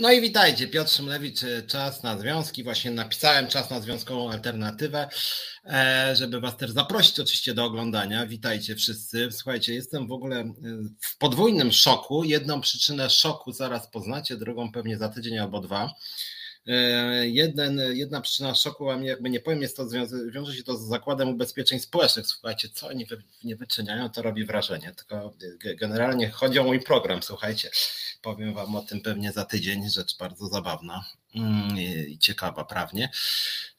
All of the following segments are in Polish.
No i witajcie, Piotr Szymlewicz, Czas na Związki. Właśnie napisałem Czas na Związkową Alternatywę, e, żeby Was też zaprosić oczywiście do oglądania. Witajcie wszyscy. Słuchajcie, jestem w ogóle e, w podwójnym szoku. Jedną przyczynę szoku zaraz poznacie, drugą pewnie za tydzień albo dwa. E, jeden, jedna przyczyna szoku, a mnie jakby nie powiem, jest to wiąże się to z Zakładem Ubezpieczeń Społecznych. Słuchajcie, co oni nie wyczyniają, to robi wrażenie. Tylko generalnie chodzi o mój program, słuchajcie. Powiem Wam o tym pewnie za tydzień, rzecz bardzo zabawna mm, i ciekawa prawnie.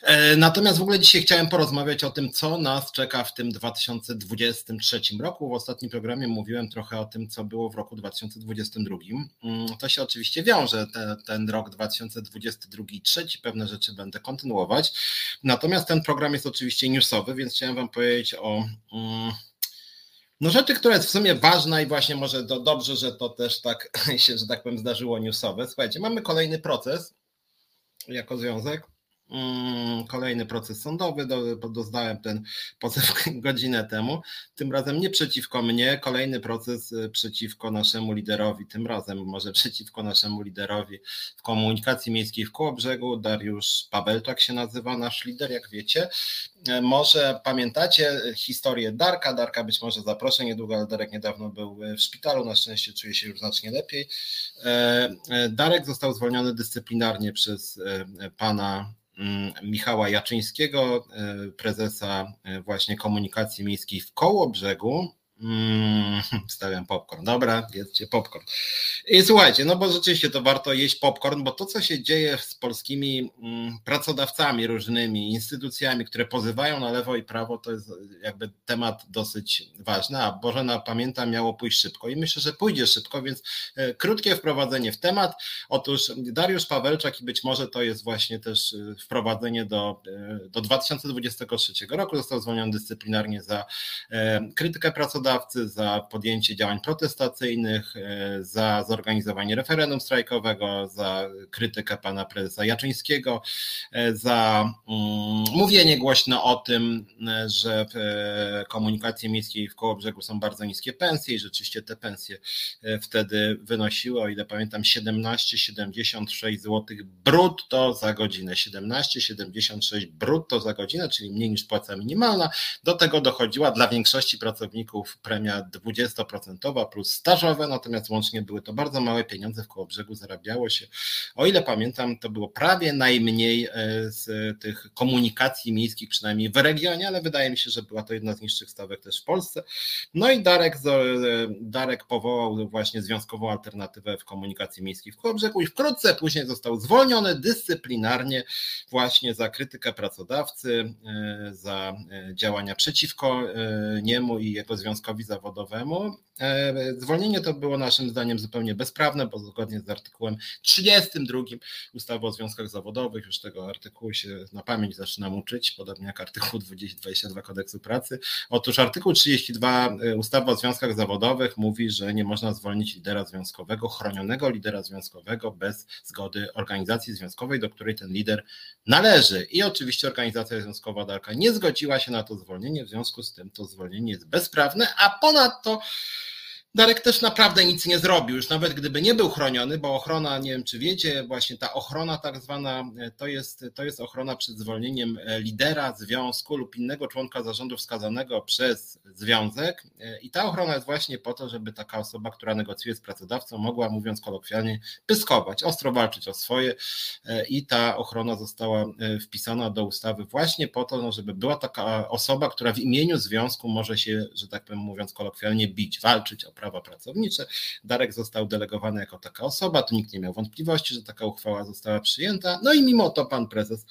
E, natomiast w ogóle dzisiaj chciałem porozmawiać o tym, co nas czeka w tym 2023 roku. W ostatnim programie mówiłem trochę o tym, co było w roku 2022. Mm, to się oczywiście wiąże, ten, ten rok 2022 i pewne rzeczy będę kontynuować. Natomiast ten program jest oczywiście newsowy, więc chciałem Wam powiedzieć o. Mm, no rzeczy, która jest w sumie ważna i właśnie może to dobrze, że to też tak się, że tak powiem, zdarzyło newsowe. Słuchajcie, mamy kolejny proces jako związek. Mm, kolejny proces sądowy, doznałem ten pozew godzinę temu, tym razem nie przeciwko mnie, kolejny proces y, przeciwko naszemu liderowi, tym razem może przeciwko naszemu liderowi w komunikacji miejskiej w Kołobrzegu, Dariusz Pawelczak się nazywa nasz lider, jak wiecie. E, może pamiętacie historię Darka, Darka być może zaproszę. Niedługo, ale Darek niedawno był w szpitalu, na szczęście czuje się już znacznie lepiej. E, e, Darek został zwolniony dyscyplinarnie przez pana Michała Jaczyńskiego, e, prezesa e, właśnie komunikacji miejskiej w Kołobrzegu, Mm, stawiam popcorn. Dobra, jedzcie popcorn. I słuchajcie, no bo rzeczywiście to warto jeść popcorn, bo to, co się dzieje z polskimi mm, pracodawcami różnymi, instytucjami, które pozywają na lewo i prawo, to jest jakby temat dosyć ważny. A Bożena, pamiętam, miało pójść szybko i myślę, że pójdzie szybko, więc e, krótkie wprowadzenie w temat. Otóż Dariusz Pawelczak i być może to jest właśnie też e, wprowadzenie do, e, do 2023 roku. Został zwolniony dyscyplinarnie za krytykę pracodawców za podjęcie działań protestacyjnych, e, za zorganizowanie referendum strajkowego, za krytykę pana prezesa Jaczyńskiego, e, za mm, mówienie głośno o tym, e, że w komunikacji miejskiej w Kołobrzegu są bardzo niskie pensje i rzeczywiście te pensje wtedy wynosiły, o ile pamiętam, 17,76 zł brutto za godzinę. 17,76 brutto za godzinę, czyli mniej niż płaca minimalna. Do tego dochodziła dla większości pracowników premia 20% plus stażowe, natomiast łącznie były to bardzo małe pieniądze w Kołobrzegu, zarabiało się, o ile pamiętam, to było prawie najmniej e, z tych komunikacji miejskich, przynajmniej w regionie, ale wydaje mi się, że była to jedna z niższych stawek też w Polsce. No i Darek, e, Darek powołał właśnie związkową alternatywę w komunikacji miejskiej w Kołobrzegu i wkrótce później został zwolniony dyscyplinarnie właśnie za krytykę pracodawcy, e, za działania przeciwko niemu i jego związkowi związkowi zawodowemu. E, zwolnienie to było naszym zdaniem zupełnie bezprawne, bo zgodnie z artykułem 32 ustawy o związkach zawodowych, już tego artykułu się na pamięć zaczynam uczyć, podobnie jak artykuł 22 kodeksu pracy. Otóż artykuł 32 e, ustawy o związkach zawodowych mówi, że nie można zwolnić lidera związkowego, chronionego lidera związkowego bez zgody organizacji związkowej, do której ten lider należy. I oczywiście organizacja związkowa Darka nie zgodziła się na to zwolnienie, w związku z tym to zwolnienie jest bezprawne, a ponadto Darek też naprawdę nic nie zrobił, już nawet gdyby nie był chroniony, bo ochrona, nie wiem czy wiecie, właśnie ta ochrona tak zwana, to jest, to jest ochrona przed zwolnieniem lidera związku lub innego członka zarządu wskazanego przez związek. I ta ochrona jest właśnie po to, żeby taka osoba, która negocjuje z pracodawcą mogła, mówiąc kolokwialnie, pyskować, ostro walczyć o swoje. I ta ochrona została wpisana do ustawy właśnie po to, no, żeby była taka osoba, która w imieniu związku może się, że tak powiem mówiąc kolokwialnie, bić, walczyć o prawa pracownicze. Darek został delegowany jako taka osoba, tu nikt nie miał wątpliwości, że taka uchwała została przyjęta. No i mimo to pan prezes,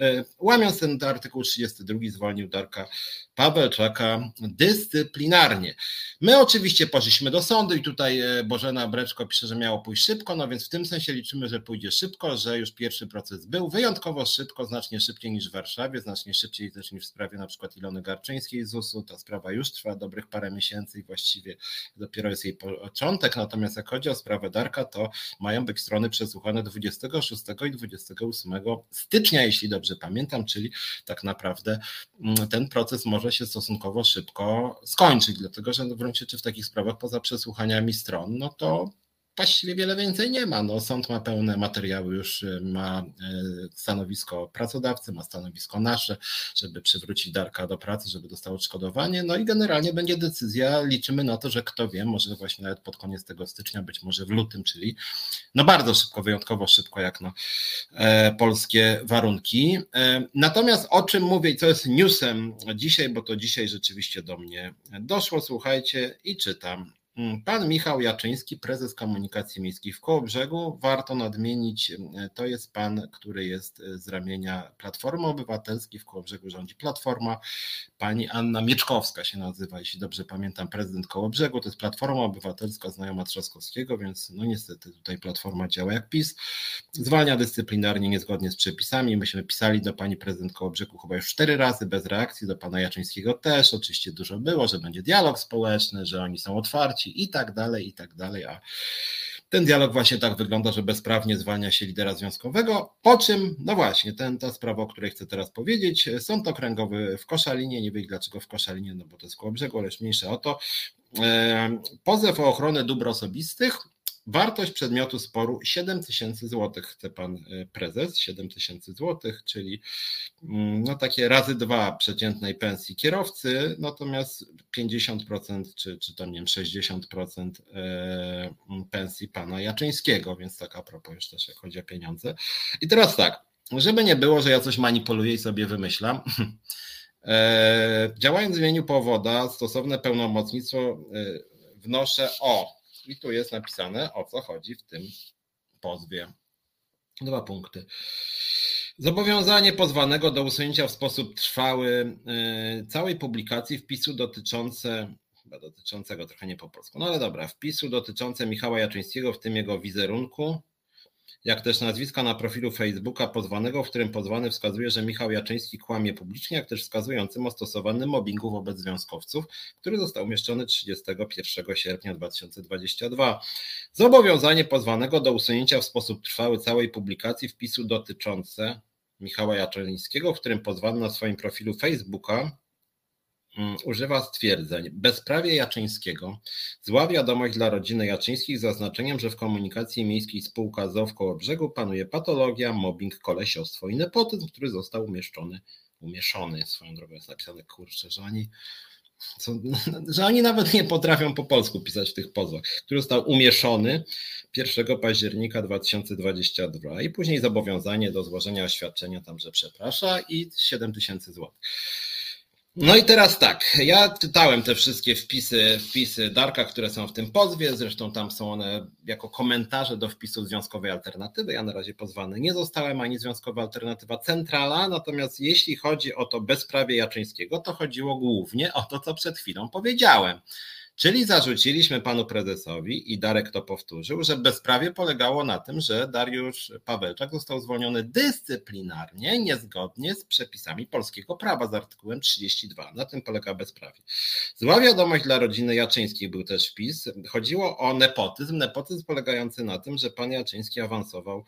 e, łamiąc ten artykuł 32, zwolnił Darka Pawełczaka dyscyplinarnie. My oczywiście poszliśmy do sądu i tutaj e, Bożena Breczko pisze, że miało pójść szybko, no więc w tym sensie liczymy, że pójdzie szybko, że już pierwszy proces był wyjątkowo szybko, znacznie szybciej niż w Warszawie, znacznie szybciej też niż w sprawie na przykład Ilony Garczyńskiej z ZUS-u. Ta sprawa już trwa dobrych parę miesięcy i właściwie dopiero jest jej początek, natomiast jak chodzi o sprawę Darka, to mają być strony przesłuchane 26 i 28 stycznia, jeśli dobrze pamiętam, czyli tak naprawdę mm, ten proces może może się stosunkowo szybko skończyć, dlatego że w gruncie czy w takich sprawach poza przesłuchaniami stron, no to właściwie wiele więcej nie ma. No, sąd ma pełne materiały, już y, ma y, stanowisko pracodawcy, ma stanowisko nasze, żeby przywrócić Darka do pracy, żeby dostał odszkodowanie. No i generalnie będzie decyzja. Liczymy na to, że kto wie, może właśnie nawet pod koniec tego stycznia, być może w lutym, czyli no bardzo szybko, wyjątkowo szybko, jak na e, polskie warunki. E, natomiast o czym mówię i co jest newsem dzisiaj, bo to dzisiaj rzeczywiście do mnie doszło, słuchajcie, i czytam. Mm, pan Michał Jaczyński, prezes komunikacji miejskiej w Kołobrzegu. Warto nadmienić, mm, to jest pan, który jest e, z ramienia Platformy Obywatelskiej. W Kołobrzegu rządzi Platforma. Pani Anna Mieczkowska się nazywa, jeśli dobrze pamiętam, prezydent Kołobrzegu. To jest Platforma Obywatelska znajoma Trzaskowskiego, więc no niestety tutaj Platforma działa jak PiS. Zwalnia dyscyplinarnie niezgodnie z przepisami. Myśmy pisali do pani prezydent Kołobrzegu chyba już cztery razy bez reakcji, do pana Jaczyńskiego też. Oczywiście dużo było, że będzie dialog społeczny, że oni są otwarci i tak dalej, i tak dalej. A ten dialog właśnie tak wygląda, że bezprawnie zwalnia się lidera związkowego, po czym, no właśnie, ten, ta sprawa, o której chcę teraz powiedzieć, sąd okręgowy w Koszalinie, nie wiem dlaczego w Koszalinie, no bo to jest koło brzegu, ale mniejsze o to, e, pozew o ochronę dóbr osobistych Wartość przedmiotu sporu 7 tysięcy złotych, chce pan y, prezes, 7 tysięcy złotych, czyli mm, no takie razy dwa przeciętnej pensji kierowcy, natomiast 50% czy, czy tam nie wiem, 60% e, pensji pana Jaczyńskiego, więc tak a propos już też jak chodzi o pieniądze. I teraz tak, żeby nie było, że ja coś manipuluję i sobie wymyślam, e, działając w imieniu powoda, stosowne pełnomocnictwo e, wnoszę o i tu jest napisane, o co chodzi w tym pozwie. Dwa punkty. Zobowiązanie pozwanego do usunięcia w sposób trwały y, całej publikacji wpisu dotyczące, chyba dotyczącego trochę nie po polsku, no ale dobra, wpisu dotyczące Michała Jaczyńskiego, w tym jego wizerunku, jak też nazwiska na profilu Facebooka pozwanego, w którym pozwany wskazuje, że Michał Jaczyński kłamie publicznie, jak też wskazującym o stosowanym mobbingu wobec związkowców, który został umieszczony 31 sierpnia 2022. Zobowiązanie pozwanego do usunięcia w sposób trwały całej publikacji wpisu dotyczące Michała Jaczyńskiego, w którym pozwano na swoim profilu Facebooka używa stwierdzeń bezprawie Jaczyńskiego, zła wiadomość dla rodziny Jaczyńskich z zaznaczeniem, że w komunikacji miejskiej spółka ZOW brzegu panuje patologia, mobbing, kolesiostwo i nepotyzm, który został umieszczony, umieszczony swoją drogą jest napisane, kurczę, że oni co, że oni nawet nie potrafią po polsku pisać w tych pozwach, który został umieszczony 1 października 2022 i później zobowiązanie do złożenia oświadczenia tam, że przeprasza i 7 tysięcy złotych. No i teraz tak, ja czytałem te wszystkie wpisy, wpisy Darka, które są w tym pozwie, zresztą tam są one jako komentarze do wpisu Związkowej Alternatywy. Ja na razie pozwany nie zostałem, ani Związkowa Alternatywa Centrala, natomiast jeśli chodzi o to bezprawie Jaczyńskiego, to chodziło głównie o to, co przed chwilą powiedziałem. Czyli zarzuciliśmy panu prezesowi i Darek to powtórzył, że bezprawie polegało na tym, że Dariusz Pawelczak został zwolniony dyscyplinarnie, niezgodnie z przepisami polskiego prawa z artykułem 32. Na tym polega bezprawie. Zła wiadomość dla rodziny Jaczyńskich był też wpis. Chodziło o nepotyzm. Nepotyzm polegający na tym, że pan Jaczyński awansował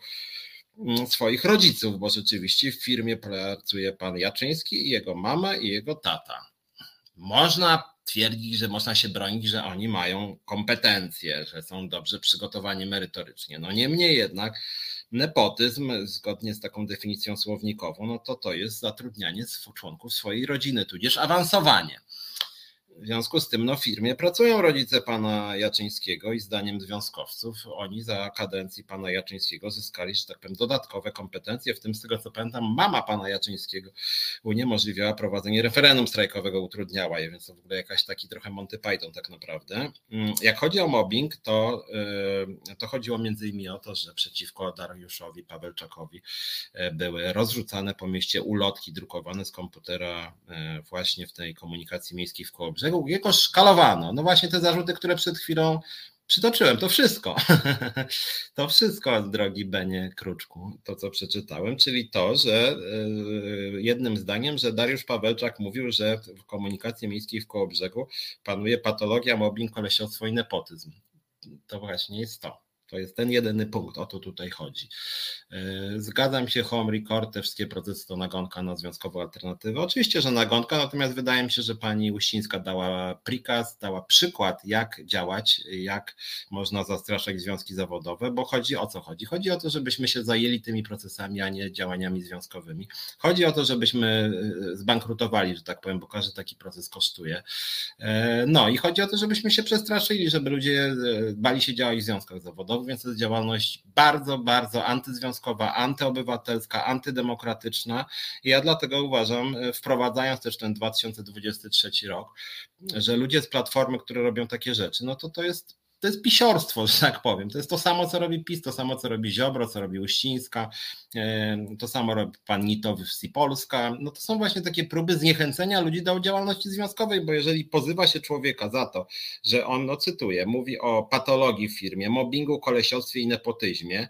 mm, swoich rodziców, bo rzeczywiście w firmie pracuje pan Jaczyński i jego mama i jego tata. Można twierdzić, że można się bronić, że oni mają kompetencje, że są dobrze przygotowani merytorycznie. No niemniej jednak nepotyzm, zgodnie z taką definicją słownikową, no to to jest zatrudnianie członków swojej rodziny, tudzież awansowanie. W związku z tym no, w firmie pracują rodzice pana Jaczyńskiego i zdaniem związkowców oni za kadencji pana Jaczyńskiego zyskali, że tak powiem, dodatkowe kompetencje, w tym z tego co pamiętam mama pana Jaczyńskiego uniemożliwiała prowadzenie referendum strajkowego, utrudniała je, więc to w ogóle jakaś taki trochę Monty Python tak naprawdę. Mm, jak chodzi o mobbing, to, y, to chodziło między innymi o to, że przeciwko Dariuszowi Pawelczakowi y, były rozrzucane po mieście ulotki drukowane z komputera y, właśnie w tej komunikacji miejskiej w Kołobrzegu jego szkalowano. No właśnie te zarzuty, które przed chwilą przytoczyłem, to wszystko. to wszystko, drogi Benie Kruczku, to co przeczytałem, czyli to, że y, jednym zdaniem, że Dariusz Pawelczak mówił, że w komunikacji miejskiej w Kołobrzegu panuje patologia, mobbing, kolesiostwo i nepotyzm. To właśnie jest to. To jest ten jedyny punkt, o to tutaj chodzi. E, zgadzam się, home record, te wszystkie procesy to nagonka na związkową alternatywę. Oczywiście, że nagonka, natomiast wydaje mi się, że pani Uścińska dała prikaz, dała przykład, jak działać, jak można zastraszać związki zawodowe, bo chodzi o co chodzi? Chodzi o to, żebyśmy się zajęli tymi procesami, a nie działaniami związkowymi. Chodzi o to, żebyśmy e, zbankrutowali, że tak powiem, bo każdy taki proces kosztuje. E, no i chodzi o to, żebyśmy się przestraszyli, żeby ludzie bali się działać w związkach zawodowych więc to jest działalność bardzo, bardzo antyzwiązkowa, antyobywatelska, antydemokratyczna. I ja dlatego uważam, e, wprowadzając też ten 2023 rok, że ludzie z platformy, które robią takie rzeczy, no to to jest to jest pisiorstwo, że tak powiem. To jest to samo, co robi PiS, to samo, co robi Ziobro, co robi Uścińska, to samo robi pan Nitowy w Polska. No to są właśnie takie próby zniechęcenia ludzi do działalności związkowej, bo jeżeli pozywa się człowieka za to, że on, no cytuję, mówi o patologii w firmie, mobbingu, kolesiostwie i nepotyzmie,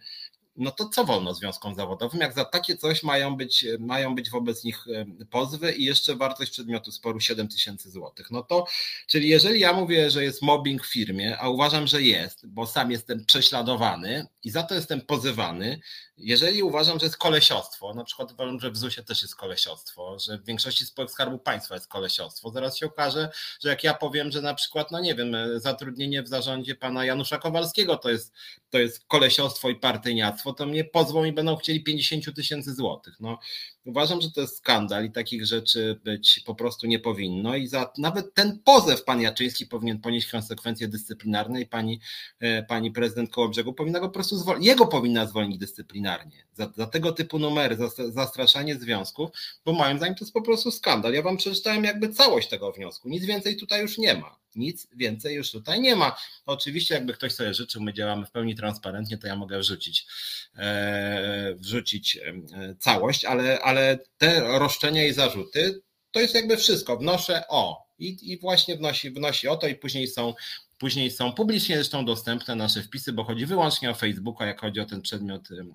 no to co wolno związkom zawodowym, jak za takie coś mają być, mają być wobec nich e, pozwy i jeszcze wartość przedmiotu sporu 7 tysięcy złotych. No to, czyli jeżeli ja mówię, że jest mobbing w firmie, a uważam, że jest, bo sam jestem prześladowany i za to jestem pozywany, jeżeli uważam, że jest kolesiostwo, na przykład uważam, że w ZUS-ie też jest kolesiostwo, że w większości spółek Skarbu Państwa jest kolesiostwo, zaraz się okaże, że jak ja powiem, że na przykład, no nie wiem, zatrudnienie w zarządzie pana Janusza Kowalskiego to jest, to jest kolesiostwo i partyjniactwo, to mnie pozwą i będą chcieli 50 tysięcy złotych. No, Uważam, że to jest skandal i takich rzeczy być po prostu nie powinno. I za nawet ten pozew pan Jaczyński powinien ponieść konsekwencje dyscyplinarne i pani, e, pani prezydent Kołobrzegu powinna go po prostu zwolnić. Jego powinna zwolnić dyscyplinarnie za, za tego typu numery, za zastraszanie związków, bo moim zdaniem to jest po prostu skandal. Ja wam przeczytałem jakby całość tego wniosku. Nic więcej tutaj już nie ma. Nic więcej już tutaj nie ma. Oczywiście, jakby ktoś sobie życzył, my działamy w pełni transparentnie, to ja mogę wrzucić, e, wrzucić e, całość, ale, ale te roszczenia i zarzuty to jest jakby wszystko. Wnoszę o. I, i właśnie wnosi, wnosi o to, i później są Później są publicznie zresztą dostępne nasze wpisy, bo chodzi wyłącznie o Facebooka, jak chodzi o ten przedmiot e,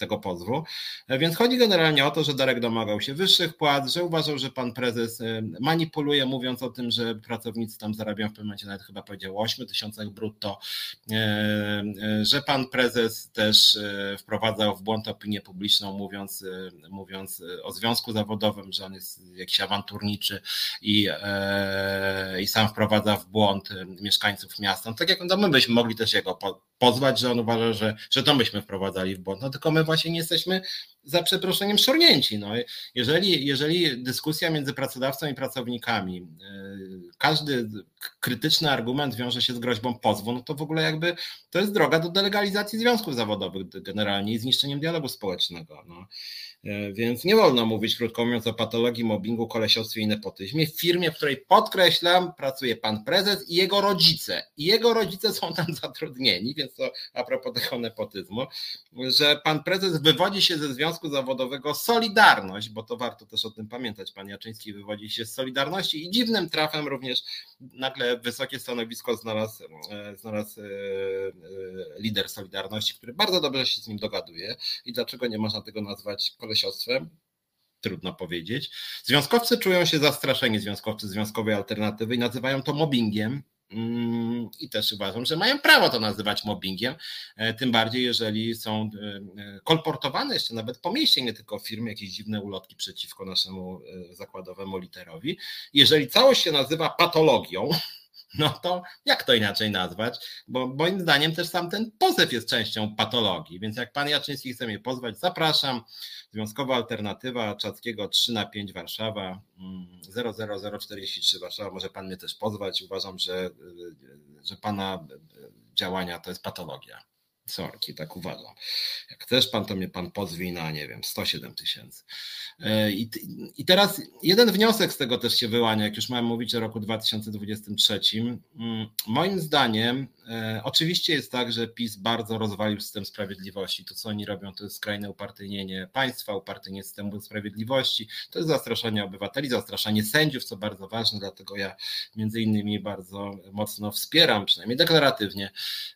tego pozwu. E, więc chodzi generalnie o to, że Darek domagał się wyższych płac, że uważał, że pan prezes e, manipuluje, mówiąc o tym, że pracownicy tam zarabiają w pewnym momencie nawet chyba powiedział 8 tysiącach brutto, że pan prezes też wprowadzał w błąd opinię publiczną, mówiąc, mówiąc o związku zawodowym, że on jest jakiś awanturniczy i, i sam wprowadza w błąd mieszkańców miasta. No, tak jak no, my byśmy mogli też jego pozwać, że on uważa, że, że to myśmy wprowadzali w błąd, no tylko my właśnie nie jesteśmy za przeproszeniem szurnięci. No, jeżeli, jeżeli dyskusja między pracodawcą i pracownikami, yy, każdy krytyczny argument wiąże się z groźbą pozwu, no to w ogóle jakby to jest droga do delegalizacji związków zawodowych generalnie i zniszczeniem dialogu społecznego. No. E, więc nie wolno mówić, krótko mówiąc, o patologii, mobbingu, kolesiostwie i nepotyzmie w firmie, w której podkreślam, pracuje pan prezes i jego rodzice. I jego rodzice są tam zatrudnieni, więc to a propos tego nepotyzmu, że pan prezes wywodzi się ze związku zawodowego Solidarność, bo to warto też o tym pamiętać. Pan Jaczyński wywodzi się z Solidarności i dziwnym trafem również nagle wysokie stanowisko znalazł, e, znalazł e, lider Solidarności, który bardzo dobrze się z nim dogaduje. I dlaczego nie można tego nazwać kolesiostwem, trudno powiedzieć. Związkowcy czują się zastraszeni, związkowcy związkowej alternatywy i nazywają to mobbingiem. Mm, I też uważam, że mają prawo to nazywać mobbingiem, e, tym bardziej jeżeli są e, e, kolportowane jeszcze nawet po mieście, nie tylko w firmie, jakieś dziwne ulotki przeciwko naszemu zakładowemu literowi. Jeżeli całość się nazywa patologią, no to jak to inaczej nazwać? Bo moim zdaniem też sam ten pozew jest częścią patologii, więc jak pan Jaczyński chce mnie pozwać, zapraszam. Związkowa alternatywa Czackiego 3 na 5 Warszawa, 00043 mm, Warszawa, może pan mnie też pozwać. Uważam, że, że pana działania to jest patologia. Sorki, tak uważam. Jak chcesz pan, to mnie pan pozwij na, nie wiem, 107 tysięcy. E, I, teraz jeden wniosek z tego też się wyłania, jak już mamy mówić o roku 2023. Mm, moim zdaniem, oczywiście jest tak, że PiS bardzo rozwalił system sprawiedliwości. To, co oni robią, to jest skrajne upartyjnienie państwa, upartyjnienie systemu sprawiedliwości, to jest zastraszanie obywateli, zastraszanie sędziów, co bardzo ważne, dlatego ja między innymi bardzo mocno wspieram, przynajmniej deklaratywnie,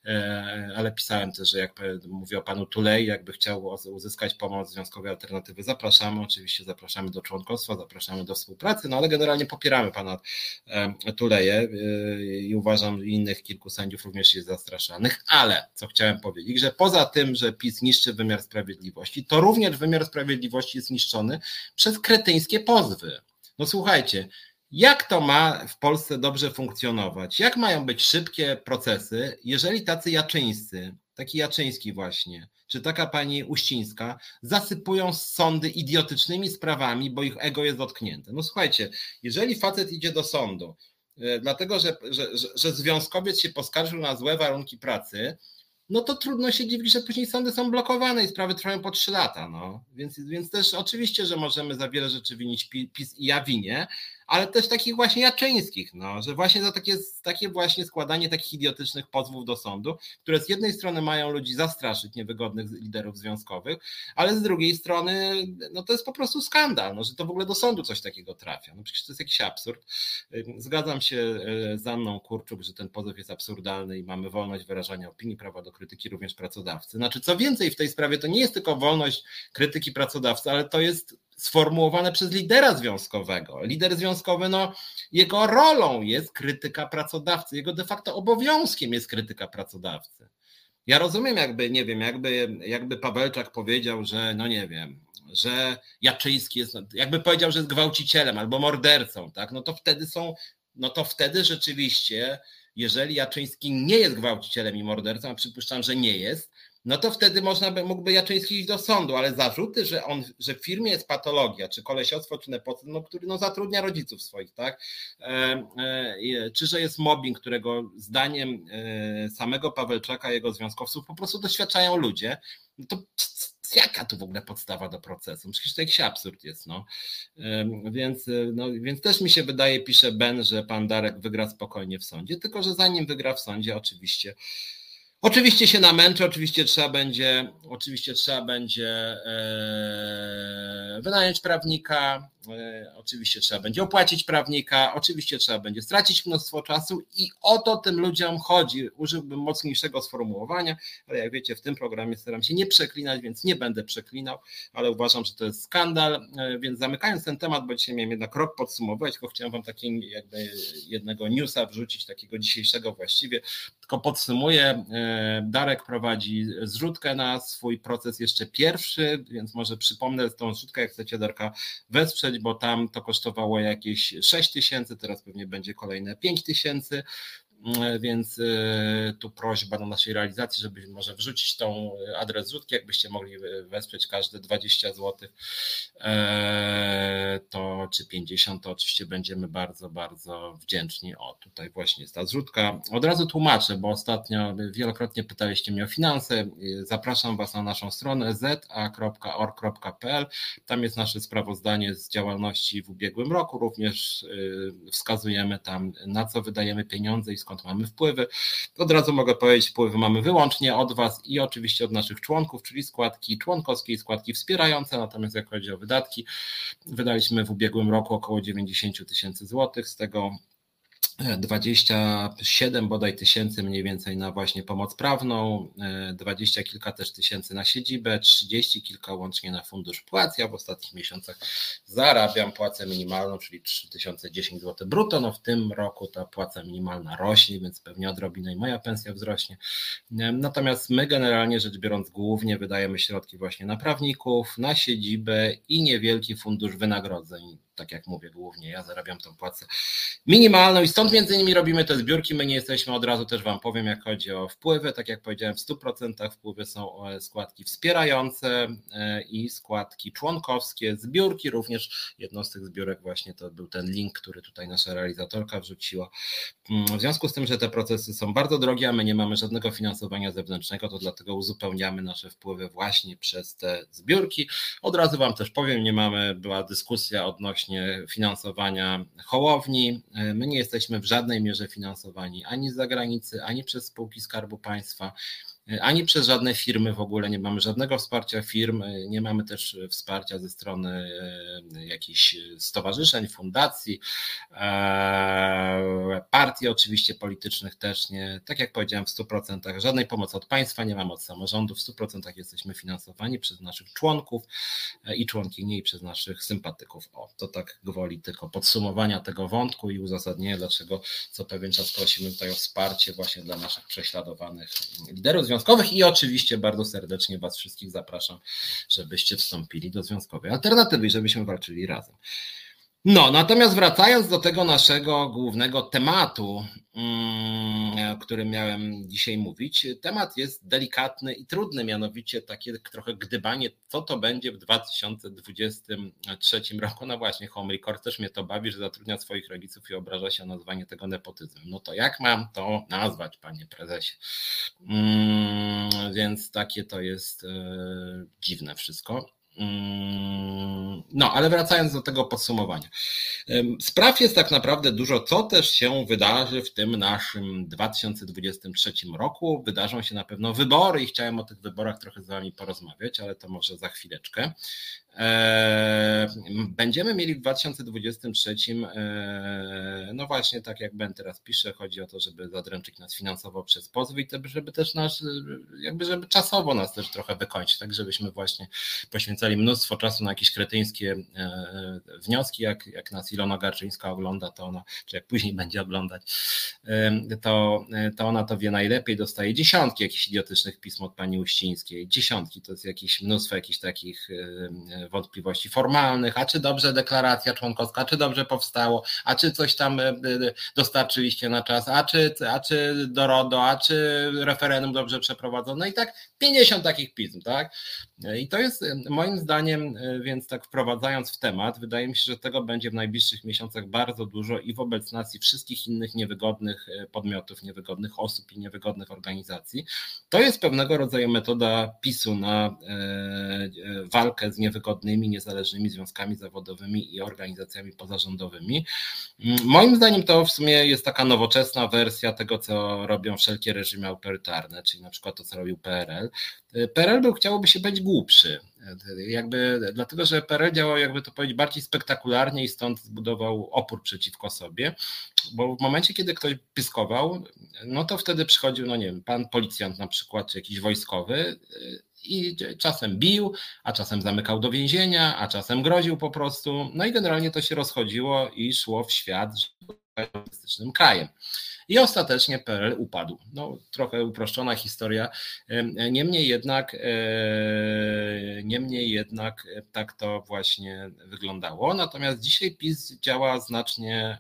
e, ale pisałem też, że jak mówię o panu Tulej, jakby chciał uzyskać pomoc związkowej alternatywy, zapraszamy oczywiście zapraszamy do członkostwa, zapraszamy do współpracy, no ale generalnie popieramy pana Tuleje i uważam, innych kilku sędziów również jest zastraszanych, ale co chciałem powiedzieć, że poza tym, że PiS niszczy wymiar sprawiedliwości, to również wymiar sprawiedliwości jest niszczony przez kretyńskie pozwy. No słuchajcie, jak to ma w Polsce dobrze funkcjonować? Jak mają być szybkie procesy, jeżeli tacy jaczyńscy, taki Jaczyński właśnie, czy taka pani Uścińska zasypują sądy idiotycznymi sprawami, bo ich ego jest dotknięte? No słuchajcie, jeżeli facet idzie do sądu, dlatego że, że, że, że związkowiec się poskarżył na złe warunki pracy, no to trudno się dziwić, że później sądy są blokowane i sprawy trwają po trzy lata. No. Więc, więc też oczywiście, że możemy za wiele rzeczy winić PiS i ja winię, ale też takich właśnie jaczyńskich, no, że właśnie za takie, takie właśnie składanie takich idiotycznych pozwów do sądu, które z jednej strony mają ludzi zastraszyć, niewygodnych liderów związkowych, ale z drugiej strony no to jest po prostu skandal, no, że to w ogóle do sądu coś takiego trafia. No przecież to jest jakiś absurd. Zgadzam się e, z Anną Kurczuk, że ten pozew jest absurdalny i mamy wolność wyrażania opinii, prawa do krytyki również pracodawcy. Znaczy co więcej w tej sprawie to nie jest tylko wolność krytyki pracodawcy, ale to jest sformułowane przez lidera związkowego. Lider związkowy, no, jego rolą jest krytyka pracodawcy, jego de facto obowiązkiem jest krytyka pracodawcy. Ja rozumiem, jakby, nie wiem, jakby, jakby Pawelczak powiedział, że, no nie wiem, że Jaczyński jest, jakby powiedział, że jest gwałcicielem albo mordercą, tak, no to wtedy są, no to wtedy rzeczywiście, jeżeli Jaczyński nie jest gwałcicielem i mordercą, a przypuszczam, że nie jest, no to wtedy można by, mógłby Jaczyński iść do sądu, ale zarzuty, że on, że w firmie jest patologia, czy kolesiostwo, czy nepotyzm, no, który no, zatrudnia rodziców swoich, tak? E, e, czy że jest mobbing, którego zdaniem e, samego Pawelczaka, jego związkowców po prostu doświadczają ludzie, no to jaka tu w ogóle podstawa do procesu? Przecież to jakiś absurd jest, no. Więc, no. więc też mi się wydaje, pisze Ben, że pan Darek wygra spokojnie w sądzie, tylko że zanim wygra w sądzie, oczywiście Oczywiście się namęczy, oczywiście trzeba będzie, oczywiście trzeba będzie e, wynająć prawnika, oczywiście trzeba będzie opłacić prawnika, oczywiście trzeba będzie stracić mnóstwo czasu i o to tym ludziom chodzi. Użyłbym mocniejszego sformułowania, ale jak wiecie, w tym programie staram się nie przeklinać, więc nie będę przeklinał, ale uważam, że to jest skandal. E, więc zamykając ten temat, bo dzisiaj miałem jednak rok podsumować, tylko chciałem wam takiego jednego newsa wrzucić, takiego dzisiejszego właściwie. Tylko podsumuję, e, Darek prowadzi zrzutkę na swój proces jeszcze pierwszy, więc może przypomnę tą zrzutkę, jak chcecie Darka wesprzeć, bo tam to kosztowało jakieś 6 tysięcy, teraz pewnie będzie kolejne 5 tysięcy. Mm, więc y, tu prośba do naszej realizacji, żeby może wrzucić tą adres zrzutki, jakbyście mogli wesprzeć każde 20 zł, e, to czy 50, to oczywiście będziemy bardzo, bardzo wdzięczni. O, tutaj właśnie jest ta zrzutka. Od razu tłumaczę, bo ostatnio wielokrotnie pytaliście mnie o finanse. Zapraszam Was na naszą stronę za.org.pl. Tam jest nasze sprawozdanie z działalności w ubiegłym roku. Również wskazujemy tam, na co wydajemy pieniądze i skąd skąd mamy wpływy. Od razu mogę powiedzieć, wpływy mamy wyłącznie od Was i oczywiście od naszych członków, czyli składki członkowskie i składki wspierające, natomiast jak chodzi o wydatki, wydaliśmy w ubiegłym roku około 90 tysięcy złotych, z tego 27 bodaj tysięcy mniej więcej na właśnie pomoc prawną, 20 kilka też tysięcy na siedzibę, 30 kilka łącznie na fundusz płac. Ja w ostatnich miesiącach zarabiam płacę minimalną, czyli 3010 zł brutto. No w tym roku ta płaca minimalna rośnie, więc pewnie odrobinę i moja pensja wzrośnie. Natomiast my generalnie rzecz biorąc głównie wydajemy środki właśnie na prawników, na siedzibę i niewielki fundusz wynagrodzeń tak jak mówię, głównie ja zarabiam tą płacę minimalną i stąd między innymi robimy te zbiórki. My nie jesteśmy od razu, też Wam powiem, jak chodzi o wpływy. Tak jak powiedziałem, w 100% wpływy są e, składki wspierające e, i składki członkowskie, zbiórki również. Jedną z tych zbiórek właśnie to był ten link, który tutaj nasza realizatorka wrzuciła. Mm, w związku z tym, że te procesy są bardzo drogie, a my nie mamy żadnego finansowania zewnętrznego, to dlatego uzupełniamy nasze wpływy właśnie przez te zbiórki. Od razu Wam też powiem, nie mamy, była dyskusja odnośnie odnośnie finansowania Hołowni. My nie jesteśmy w żadnej mierze finansowani ani z zagranicy, ani przez spółki Skarbu Państwa. Ani przez żadne firmy w ogóle, nie mamy żadnego wsparcia firm, nie mamy też wsparcia ze strony jakichś stowarzyszeń, fundacji, partii oczywiście politycznych też nie. Tak jak powiedziałem, w 100% żadnej pomocy od państwa nie mamy, od samorządu, w 100% jesteśmy finansowani przez naszych członków i członkini i przez naszych sympatyków. O, to tak gwoli tylko podsumowania tego wątku i uzasadnienia, dlaczego co pewien czas prosimy tutaj o wsparcie właśnie dla naszych prześladowanych liderów związkowych i oczywiście bardzo serdecznie Was wszystkich zapraszam, żebyście wstąpili do związkowej alternatywy i żebyśmy walczyli razem. No, natomiast wracając do tego naszego głównego tematu, mm, o którym miałem dzisiaj mówić, temat jest delikatny i trudny, mianowicie takie trochę gdybanie, co to będzie w 2023 roku. No właśnie, Home Record też mnie to bawi, że zatrudnia swoich rodziców i obraża się o nazwanie tego nepotyzmem. No to jak mam to nazwać, panie prezesie? Mm, więc takie to jest e, dziwne wszystko. Mm, no, ale wracając do tego podsumowania. Spraw jest tak naprawdę dużo, co też się wydarzy w tym naszym 2023 roku. Wydarzą się na pewno wybory i chciałem o tych wyborach trochę z Wami porozmawiać, ale to może za chwileczkę. Eee, będziemy mieli w 2023, eee, no właśnie tak jak Ben teraz pisze, chodzi o to, żeby zadręczyć nas finansowo przez pozwy i żeby też nas, jakby żeby czasowo nas też trochę wykończyć, tak żebyśmy właśnie poświęcali mnóstwo czasu na jakieś kretyńskie eee, wnioski, jak, jak nas Ilona Garczyńska ogląda, to ona, czy jak później będzie oglądać, to, to ona to wie najlepiej, dostaje dziesiątki jakichś idiotycznych pism od pani Uścińskiej, dziesiątki, to jest jakieś mnóstwo jakichś takich wątpliwości formalnych, a czy dobrze deklaracja członkowska, czy dobrze powstało, a czy coś tam e, e, dostarczyliście na czas, a czy, a czy do RODO, a czy referendum dobrze przeprowadzono. No i tak 50 takich pism, tak? I to jest moim zdaniem, e, więc tak wprowadzając w temat, wydaje mi się, że tego będzie w najbliższych miesiącach bardzo dużo i wobec nas i wszystkich innych niewygodnych podmiotów, niewygodnych osób i niewygodnych organizacji. To jest pewnego rodzaju metoda PiSu na walkę z niewygodnymi wygodnymi, niezależnymi związkami zawodowymi i organizacjami pozarządowymi. Moim zdaniem to w sumie jest taka nowoczesna wersja tego, co robią wszelkie reżimy autorytarne, czyli na przykład to, co robił PRL. PRL był, chciałoby się być głupszy, jakby, dlatego że PRL działał, jakby to powiedzieć, bardziej spektakularnie i stąd zbudował opór przeciwko sobie, bo w momencie, kiedy ktoś pyskował, no to wtedy przychodził, no nie wiem, pan policjant na przykład, czy jakiś wojskowy i czasem bił, a czasem zamykał do więzienia, a czasem groził po prostu. No i generalnie to się rozchodziło i szło w świat komunistycznym krajem. I ostatecznie PRL upadł. No, trochę uproszczona historia. Niemniej jednak, e, niemniej jednak tak to właśnie wyglądało. Natomiast dzisiaj PiS działa znacznie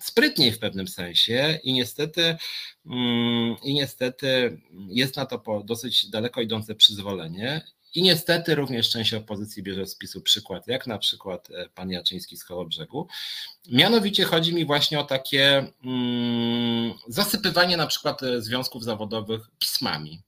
sprytniej w pewnym sensie i niestety, mm, i niestety jest na to dosyć daleko idące przyzwolenie. I niestety również część opozycji bierze z PiSu przykład, jak na przykład e, pan Jaczyński z Kołobrzegu. Mianowicie chodzi mi właśnie o takie mm, zasypywanie na przykład e, związków zawodowych pismami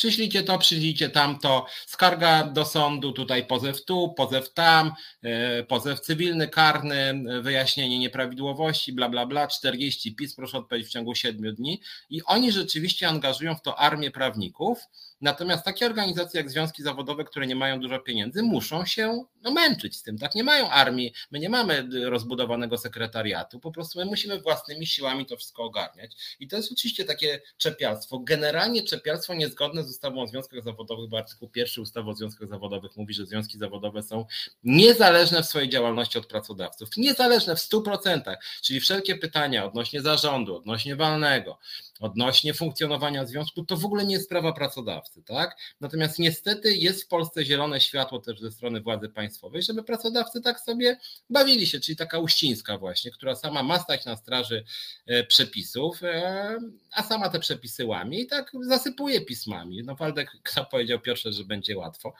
przyślijcie to, przyślijcie tamto, skarga do sądu, tutaj pozew tu, pozew tam, e, pozew cywilny, karny, wyjaśnienie nieprawidłowości, bla, bla, bla, 40 PiS, proszę odpowiedzieć w ciągu 7 dni. I oni rzeczywiście angażują w to armię prawników, Natomiast takie organizacje jak związki zawodowe, które nie mają dużo pieniędzy, muszą się no, męczyć z tym. Tak nie mają armii, my nie mamy rozbudowanego sekretariatu, po prostu my musimy własnymi siłami to wszystko ogarniać. I to jest oczywiście takie czepialstwo. Generalnie czepialstwo niezgodne z ustawą o związkach zawodowych, bo artykuł pierwszy ustawy o związkach zawodowych mówi, że związki zawodowe są niezależne w swojej działalności od pracodawców. Niezależne w 100%, czyli wszelkie pytania odnośnie zarządu, odnośnie walnego, odnośnie funkcjonowania związku, to w ogóle nie jest sprawa pracodawcy, tak? Natomiast niestety jest w Polsce zielone światło też ze strony władzy państwowej, żeby pracodawcy tak sobie bawili się, czyli taka uścińska właśnie, która sama ma stać na straży e, przepisów, e, a sama te przepisy łamie i tak zasypuje pismami. No Waldek kto powiedział pierwsze, że będzie łatwo.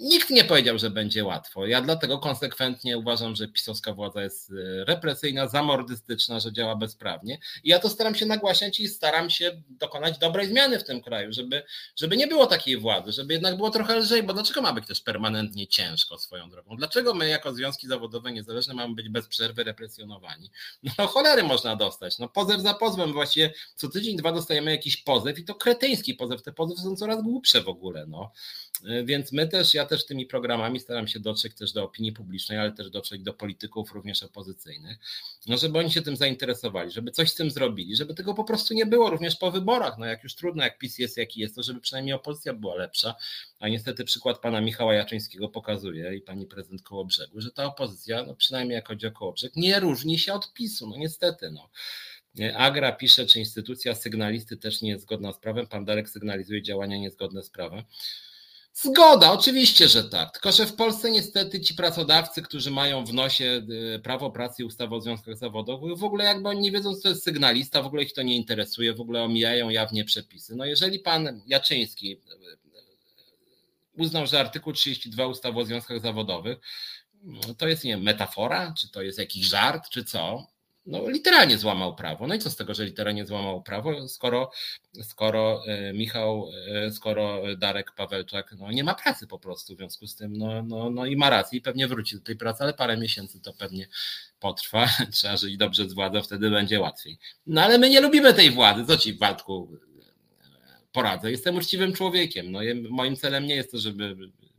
Nikt nie powiedział, że będzie łatwo. Ja dlatego konsekwentnie uważam, że pisowska władza jest e, represyjna, zamordystyczna, że działa bezprawnie. I ja to staram się nagłaśniać i staram się dokonać dobrej zmiany w tym kraju, żeby, żeby nie było takiej władzy, żeby jednak było trochę lżej, bo dlaczego ma być też permanentnie ciężko swoją drogą? Dlaczego my jako związki zawodowe niezależne mamy być bez przerwy represjonowani? No cholery można dostać. No pozew za pozwem, właściwie co tydzień, dwa dostajemy jakiś pozew i to kretyński pozew. Te pozewy są coraz głupsze w ogóle. No. E, więc my też, ja też tymi programami staram się dotrzeć też do opinii publicznej, ale też dotrzeć do polityków również opozycyjnych, no żeby oni się tym zainteresowali, żeby coś z tym zrobili, żeby tego po prostu nie było również po wyborach. No jak już trudno, jak PiS jest jaki jest, to żeby przynajmniej opozycja była lepsza. A niestety przykład pana Michała Jaczyńskiego pokazuje i pani prezydent Kołobrzegu, że ta opozycja, no przynajmniej jak chodzi o Kołobrzeg, nie różni się od PiSu. No niestety, no. Agra pisze, czy instytucja sygnalisty też nie jest zgodna z prawem. Pan Darek sygnalizuje działania niezgodne z prawem. Zgoda, oczywiście, że tak. Tylko, że w Polsce niestety ci pracodawcy, którzy mają w nosie y, prawo pracy i ustawę o związkach zawodowych, w ogóle jakby oni nie wiedzą, co jest sygnalista, w ogóle ich to nie interesuje, w ogóle omijają jawnie przepisy. No jeżeli pan Jaczyński y, uznał, że artykuł 32 ustawy o związkach zawodowych to jest, nie wiem, metafora, czy to jest jakiś żart, czy co, no, literalnie złamał prawo. No i co z tego, że literalnie złamał prawo, skoro, skoro e, Michał, e, skoro Darek Pawelczak no, nie ma pracy po prostu, w związku z tym no, no, no i ma rację i pewnie wróci do tej pracy, ale parę miesięcy to pewnie potrwa. Trzeba żyć dobrze z władzą, wtedy będzie łatwiej. No ale my nie lubimy tej władzy. Co ci, Waldku, poradzę? Jestem uczciwym człowiekiem. No, moim celem nie jest to, żeby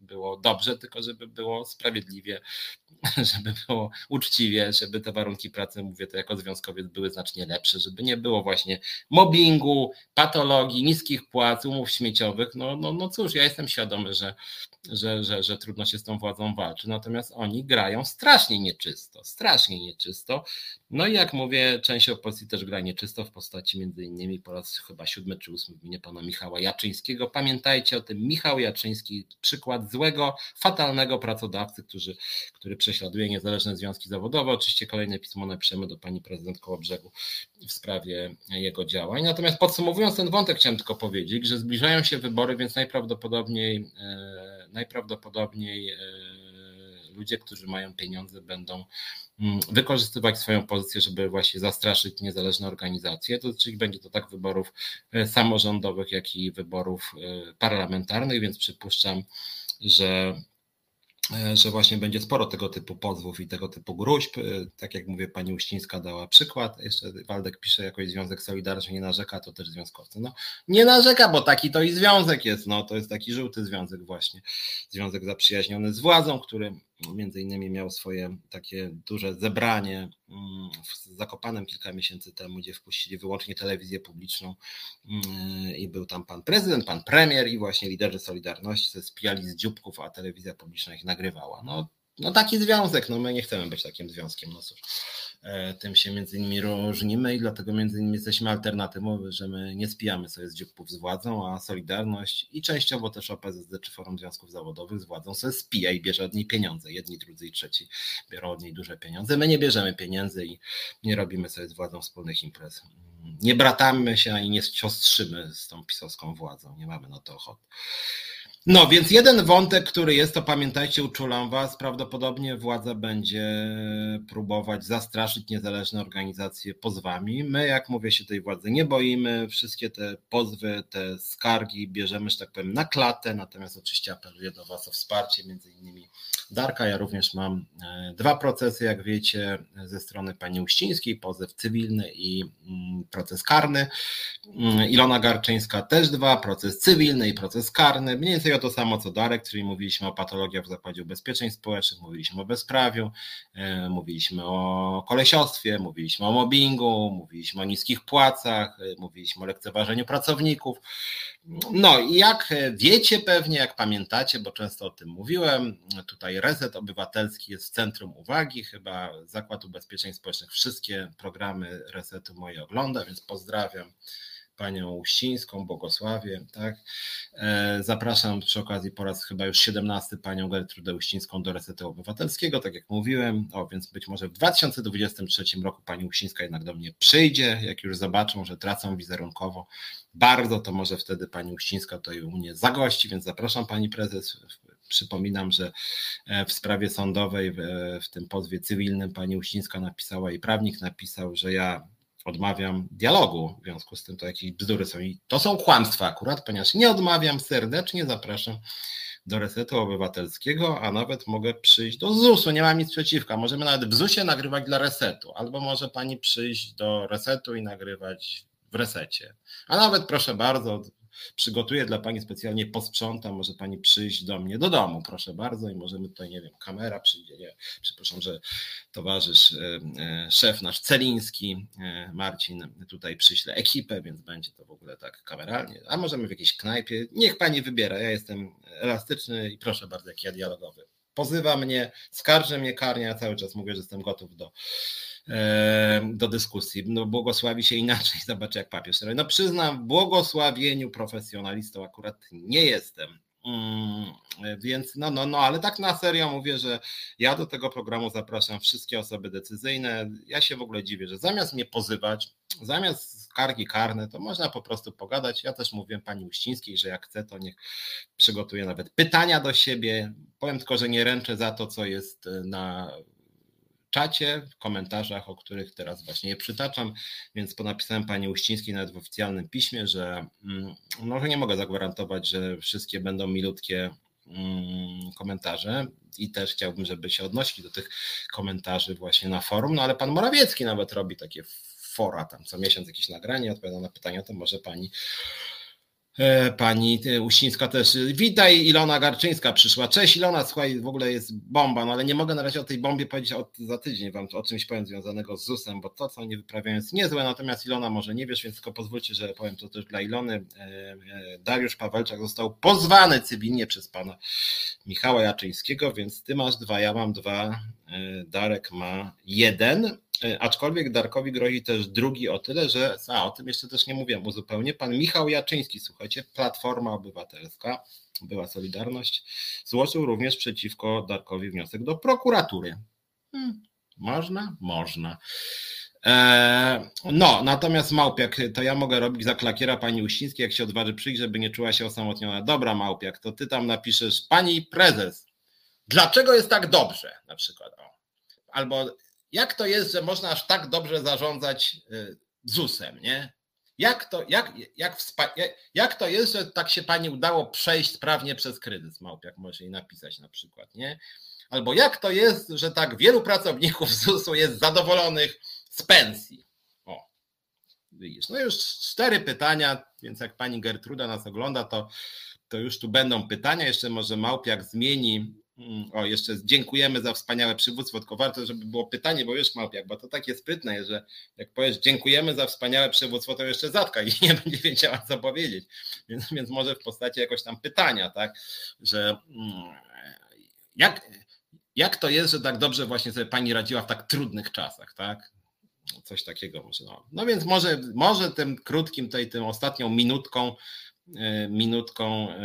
było dobrze, tylko żeby było sprawiedliwie, żeby było uczciwie, żeby te warunki pracy, mówię to jako związkowiec, były znacznie lepsze, żeby nie było właśnie mobbingu, patologii, niskich płac, umów śmieciowych. No, no, no cóż, ja jestem świadomy, że, że, że, że trudno się z tą władzą walczy, natomiast oni grają strasznie nieczysto, strasznie nieczysto. No i jak mówię, część opozycji też gra nieczysto w postaci między innymi po raz chyba siódmy czy ósmy w pana Michała Jaczyńskiego. Pamiętajcie o tym, Michał Jaczyński, przykład złego, fatalnego pracodawcy, który, który prześladuje niezależne związki zawodowe. Oczywiście kolejne pismo napiszemy do pani prezydent Kołobrzegu w sprawie jego działań. Natomiast podsumowując ten wątek, chciałem tylko powiedzieć, że zbliżają się wybory, więc najprawdopodobniej, e, najprawdopodobniej e, ludzie, którzy mają pieniądze, będą mm, wykorzystywać swoją pozycję, żeby właśnie zastraszyć niezależne organizacje. To czyli będzie to tak wyborów e, samorządowych, jak i wyborów parlamentarnych, więc przypuszczam, że e, że właśnie będzie sporo tego typu pozwów i tego typu gruźb. E, tak jak mówię, pani Uścińska dała przykład. Jeszcze Waldek pisze, jakoś Związek Solidarny nie narzeka, to też związkowcy. No, nie narzeka, bo taki to i związek jest. No, to jest taki żółty związek właśnie. Związek zaprzyjaźniony z władzą, który między innymi miał swoje takie duże zebranie mm, w Zakopanem kilka miesięcy temu, gdzie wpuścili wyłącznie telewizję publiczną mm, i był tam pan prezydent, pan premier i właśnie liderzy Solidarności se spijali z dzióbków, a telewizja publiczna ich nagrywała. No, no taki związek, no my nie chcemy być takim związkiem, no cóż. E, tym się między innymi różnimy i dlatego między innymi jesteśmy alternatywą, że my nie spijamy sobie z dzióbków z władzą, a Solidarność i częściowo też OPZZ czy Forum Związków Zawodowych z władzą sobie spija i bierze od niej pieniądze. Jedni, drudzy i trzeci biorą od niej duże pieniądze. My nie bierzemy pieniędzy i nie robimy sobie z władzą wspólnych imprez. Nie bratamy się ani nie siostrzymy z tą pisowską władzą. Nie mamy na to ochoty. No więc jeden wątek, który jest, to pamiętajcie, uczulam Was, prawdopodobnie władza będzie próbować zastraszyć niezależne organizacje pozwami. My, jak mówię, się tej władzy nie boimy, wszystkie te pozwy, te skargi bierzemy, że tak powiem, na klatę, natomiast oczywiście apeluję do Was o wsparcie, między innymi Darka. Ja również mam e, dwa procesy, jak wiecie, ze strony pani Uścińskiej, pozew cywilny i mm, proces karny. Mm, Ilona Garczyńska też dwa, proces cywilny i proces karny. Mniej więcej to samo co Darek, czyli mówiliśmy o patologiach w Zakładzie Ubezpieczeń Społecznych, mówiliśmy o bezprawiu, e, mówiliśmy o kolesiostwie, mówiliśmy o mobbingu, mówiliśmy o niskich płacach, e, mówiliśmy o lekceważeniu pracowników. No i jak wiecie pewnie, jak pamiętacie, bo często o tym mówiłem, tutaj Reset Obywatelski jest w centrum uwagi, chyba Zakład Ubezpieczeń Społecznych wszystkie programy Resetu moje ogląda, więc pozdrawiam panią Uścińską, Bogosławię, tak. E, zapraszam przy okazji po raz chyba już 17 panią Gertrudę Uścińską do Resetu Obywatelskiego, tak jak mówiłem, o więc być może w 2023 roku pani Uścińska jednak do mnie przyjdzie, jak już zobaczą, że tracą wizerunkowo bardzo, to może wtedy pani Uścińska to i u mnie zagości, więc zapraszam pani prezes. Przypominam, że w sprawie sądowej, w tym pozwie cywilnym pani Uścińska napisała i prawnik napisał, że ja odmawiam dialogu. W związku z tym to jakieś bzdury są i to są kłamstwa akurat, ponieważ nie odmawiam serdecznie, zapraszam do resetu obywatelskiego, a nawet mogę przyjść do ZUS-u, nie mam nic przeciwko. Możemy nawet w ZUS-ie nagrywać dla resetu, albo może pani przyjść do resetu i nagrywać w resecie. A nawet proszę bardzo, przygotuję dla Pani specjalnie posprzątam, może Pani przyjść do mnie do domu, proszę bardzo i możemy tutaj, nie wiem, kamera przyjdzie, nie, przepraszam, że towarzysz, e, e, szef nasz Celiński, e, Marcin tutaj przyśle ekipę, więc będzie to w ogóle tak kameralnie, a możemy w jakiejś knajpie, niech Pani wybiera, ja jestem elastyczny i proszę bardzo, jak ja dialogowy. Pozywa mnie, skarży mnie karnie, ja cały czas mówię, że jestem gotów do do dyskusji. No, błogosławi się inaczej, zobacz jak papież. No przyznam, błogosławieniu profesjonalistą akurat nie jestem. Mm, więc no, no, no, ale tak na serio mówię, że ja do tego programu zapraszam wszystkie osoby decyzyjne. Ja się w ogóle dziwię, że zamiast mnie pozywać, zamiast skargi karne, to można po prostu pogadać. Ja też mówiłem pani Uścińskiej, że jak chce, to niech przygotuje nawet pytania do siebie. Powiem tylko, że nie ręczę za to, co jest na czacie, w komentarzach, o których teraz właśnie je przytaczam, więc ponapisałem pani Uścińskiej nawet w oficjalnym piśmie, że mm, może nie mogę zagwarantować, że wszystkie będą milutkie mm, komentarze i też chciałbym, żeby się odnosić do tych komentarzy właśnie na forum, no ale pan Morawiecki nawet robi takie fora, tam co miesiąc jakieś nagranie, odpowiada na pytania, to może pani E, pani e, Uścińska też. Witaj, Ilona Garczyńska przyszła. Cześć Ilona, słuchaj, w ogóle jest bomba, no ale nie mogę na razie o tej bombie powiedzieć od, za tydzień wam o czymś powiem związanego z ZUS-em, bo to, co oni wyprawiają jest niezłe, natomiast Ilona może nie wiesz, więc tylko pozwólcie, że powiem to też dla Ilony. E, Dariusz Pawelczak został pozwany cywilnie przez pana Michała Jaczyńskiego, więc ty masz dwa, ja mam dwa, Darek ma jeden. E, aczkolwiek Darkowi grozi też drugi o tyle, że, a o tym jeszcze też nie mówiłem zupełnie, pan Michał Jaczyński, słuchajcie, Platforma Obywatelska, była Solidarność, złożył również przeciwko Darkowi wniosek do prokuratury. Hmm, można? Można. Eee, no, natomiast Małpiak, to ja mogę robić za klakiera pani Uścińskiej, jak się odważy przyjść, żeby nie czuła się osamotniona. Dobra, Małpiak, to ty tam napiszesz, pani prezes, dlaczego jest tak dobrze, na przykład, o. albo jak to jest, że można aż tak dobrze zarządzać y, ZUS-em, nie? Jak to, jak, jak, jak to jest, że tak się pani udało przejść sprawnie przez kryzys, Małpiak może jej napisać na przykład, nie? Albo jak to jest, że tak wielu pracowników ZUS-u jest zadowolonych z pensji? O, widzisz, no już cztery pytania, więc jak pani Gertruda nas ogląda, to, to już tu będą pytania. Jeszcze może Małpiak zmieni o, jeszcze dziękujemy za wspaniałe przywództwo, tylko warto, żeby było pytanie, bo wiesz, Małpiak, bo to takie sprytne, że jak powiesz dziękujemy za wspaniałe przywództwo, to jeszcze zatka i nie będzie wiedziała, co powiedzieć. Więc, więc może w postaci jakoś tam pytania, tak, że mm, jak, jak to jest, że tak dobrze właśnie sobie pani radziła w tak trudnych czasach, tak? Coś takiego może. No, no więc może, może tym krótkim, tej, tym ostatnią minutką minutką e,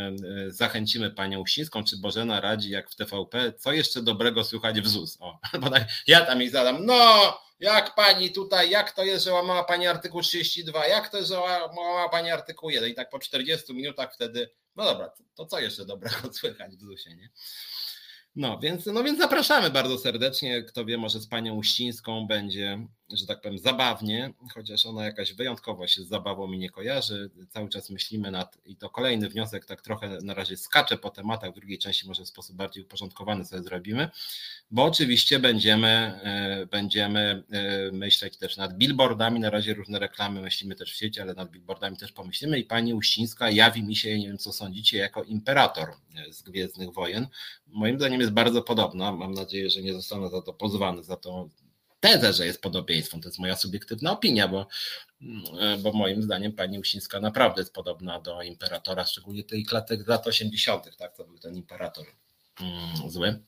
e, zachęcimy panią Uścińską, czy Bożena radzi, jak w TVP, co jeszcze dobrego słychać w ZUS. O, ja tam jej zadam, no jak pani tutaj, jak to jest, że łamała pani artykuł 32, jak to jest, że łamała pani artykuł 1 i tak po 40 minutach wtedy, no dobra, to co jeszcze dobrego słychać w ZUSie, nie? No więc, no więc zapraszamy bardzo serdecznie. Kto wie, może z panią Uścińską będzie, że tak powiem, zabawnie, chociaż ona jakaś wyjątkowo się z zabawą mi nie kojarzy. Cały czas myślimy nad, i to kolejny wniosek, tak trochę na razie skacze po tematach, w drugiej części może w sposób bardziej uporządkowany sobie zrobimy, bo oczywiście będziemy, e, będziemy e, myśleć też nad billboardami, na razie różne reklamy myślimy też w sieci, ale nad billboardami też pomyślimy i pani Uścińska jawi mi się, nie wiem co sądzicie, jako imperator z Gwiezdnych Wojen. Moim zdaniem jest bardzo podobna, mam nadzieję, że nie zostanę za to pozwany, za tą tezę, że jest podobieństwem. To jest moja subiektywna opinia, bo, mm, bo moim zdaniem pani Uścińska naprawdę jest podobna do imperatora, szczególnie tej klatek lat 80., tak, to był ten imperator mm, zły.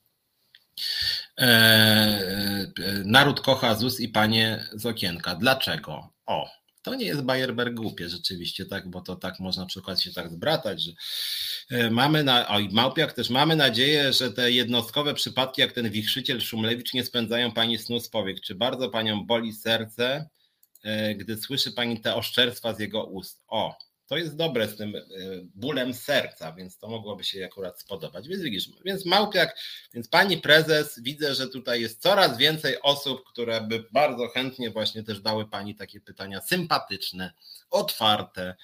E, e, naród kocha ZUS i panie z okienka. Dlaczego? O, to nie jest Bayerberg głupie rzeczywiście, tak, bo to tak można na przykład się tak zbratać, że e, mamy na, oj, Małpiak też mamy nadzieję, że te jednostkowe przypadki, jak ten wichrzyciel Szumlewicz nie spędzają pani snu z powiek. Czy bardzo panią boli serce, gdy słyszy pani te oszczerstwa z jego ust? O, to jest dobre z tym e, bólem serca, więc to mogłoby się akurat spodobać. Więc widzisz, więc Małpiak, więc pani prezes, widzę, że tutaj jest coraz więcej osób, które by bardzo chętnie właśnie też dały pani takie pytania sympatyczne, otwarte,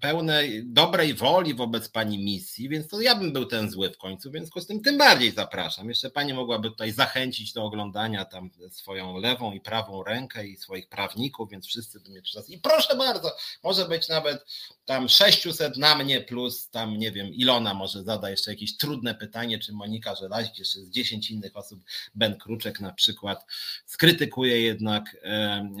pełnej dobrej woli wobec pani misji, więc to ja bym był ten zły w końcu, więc z tym tym bardziej zapraszam. Jeszcze pani mogłaby tutaj zachęcić do oglądania tam swoją lewą i prawą rękę i swoich prawników, więc wszyscy by mnie czas. I proszę bardzo, może być nawet tam 600 na mnie plus tam nie wiem, Ilona może zada jeszcze jakieś trudne pytanie, czy Monika Żelazik, jeszcze z 10 innych osób, Ben Kruczek na przykład, skrytykuje jednak, e,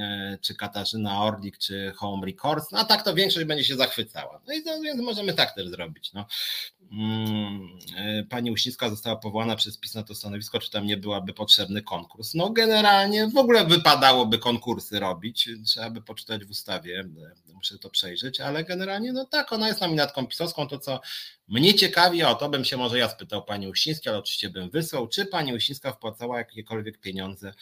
e, czy Katarzyna Orlik, czy Home Records, no a tak to większość będzie się zachwycała. No i to, więc możemy tak też zrobić. No. Mm, e, pani Uściska została powołana przez PiS na to stanowisko, czy tam nie byłaby potrzebny konkurs? No generalnie w ogóle wypadałoby konkursy robić, trzeba by poczytać w ustawie, muszę to przejrzeć, ale generalnie no tak, ona jest nominatką pisowską, to co mnie ciekawi, o to bym się może ja spytał pani Uścińskiej, ale oczywiście bym wysłał, czy pani Uścińska wpłacała jakiekolwiek pieniądze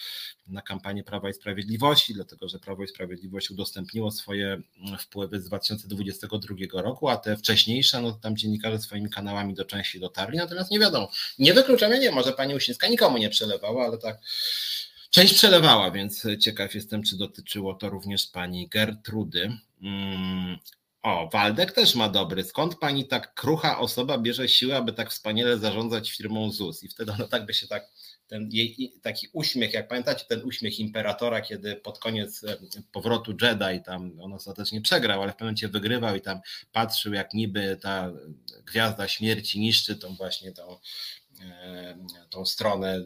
na kampanię Prawa i Sprawiedliwości, dlatego że Prawo i Sprawiedliwość udostępniło swoje wpływy z 2022 roku, a te wcześniejsze, no tam dziennikarze swoimi kanałami do części dotarli, natomiast nie wiadomo. Nie wykluczamy, nie, może pani Uścińska nikomu nie przelewała, ale tak Część przelewała, więc ciekaw jestem, czy dotyczyło to również pani Gertrudy. O, Waldek też ma dobry. Skąd pani tak krucha osoba bierze siłę, aby tak wspaniale zarządzać firmą ZUS? I wtedy ona tak by się tak, ten jej taki uśmiech, jak pamiętacie ten uśmiech imperatora, kiedy pod koniec e, powrotu Jedi tam on ostatecznie przegrał, ale w pewnym momencie wygrywał i tam patrzył, jak niby ta gwiazda śmierci niszczy tą właśnie tą e, tą stronę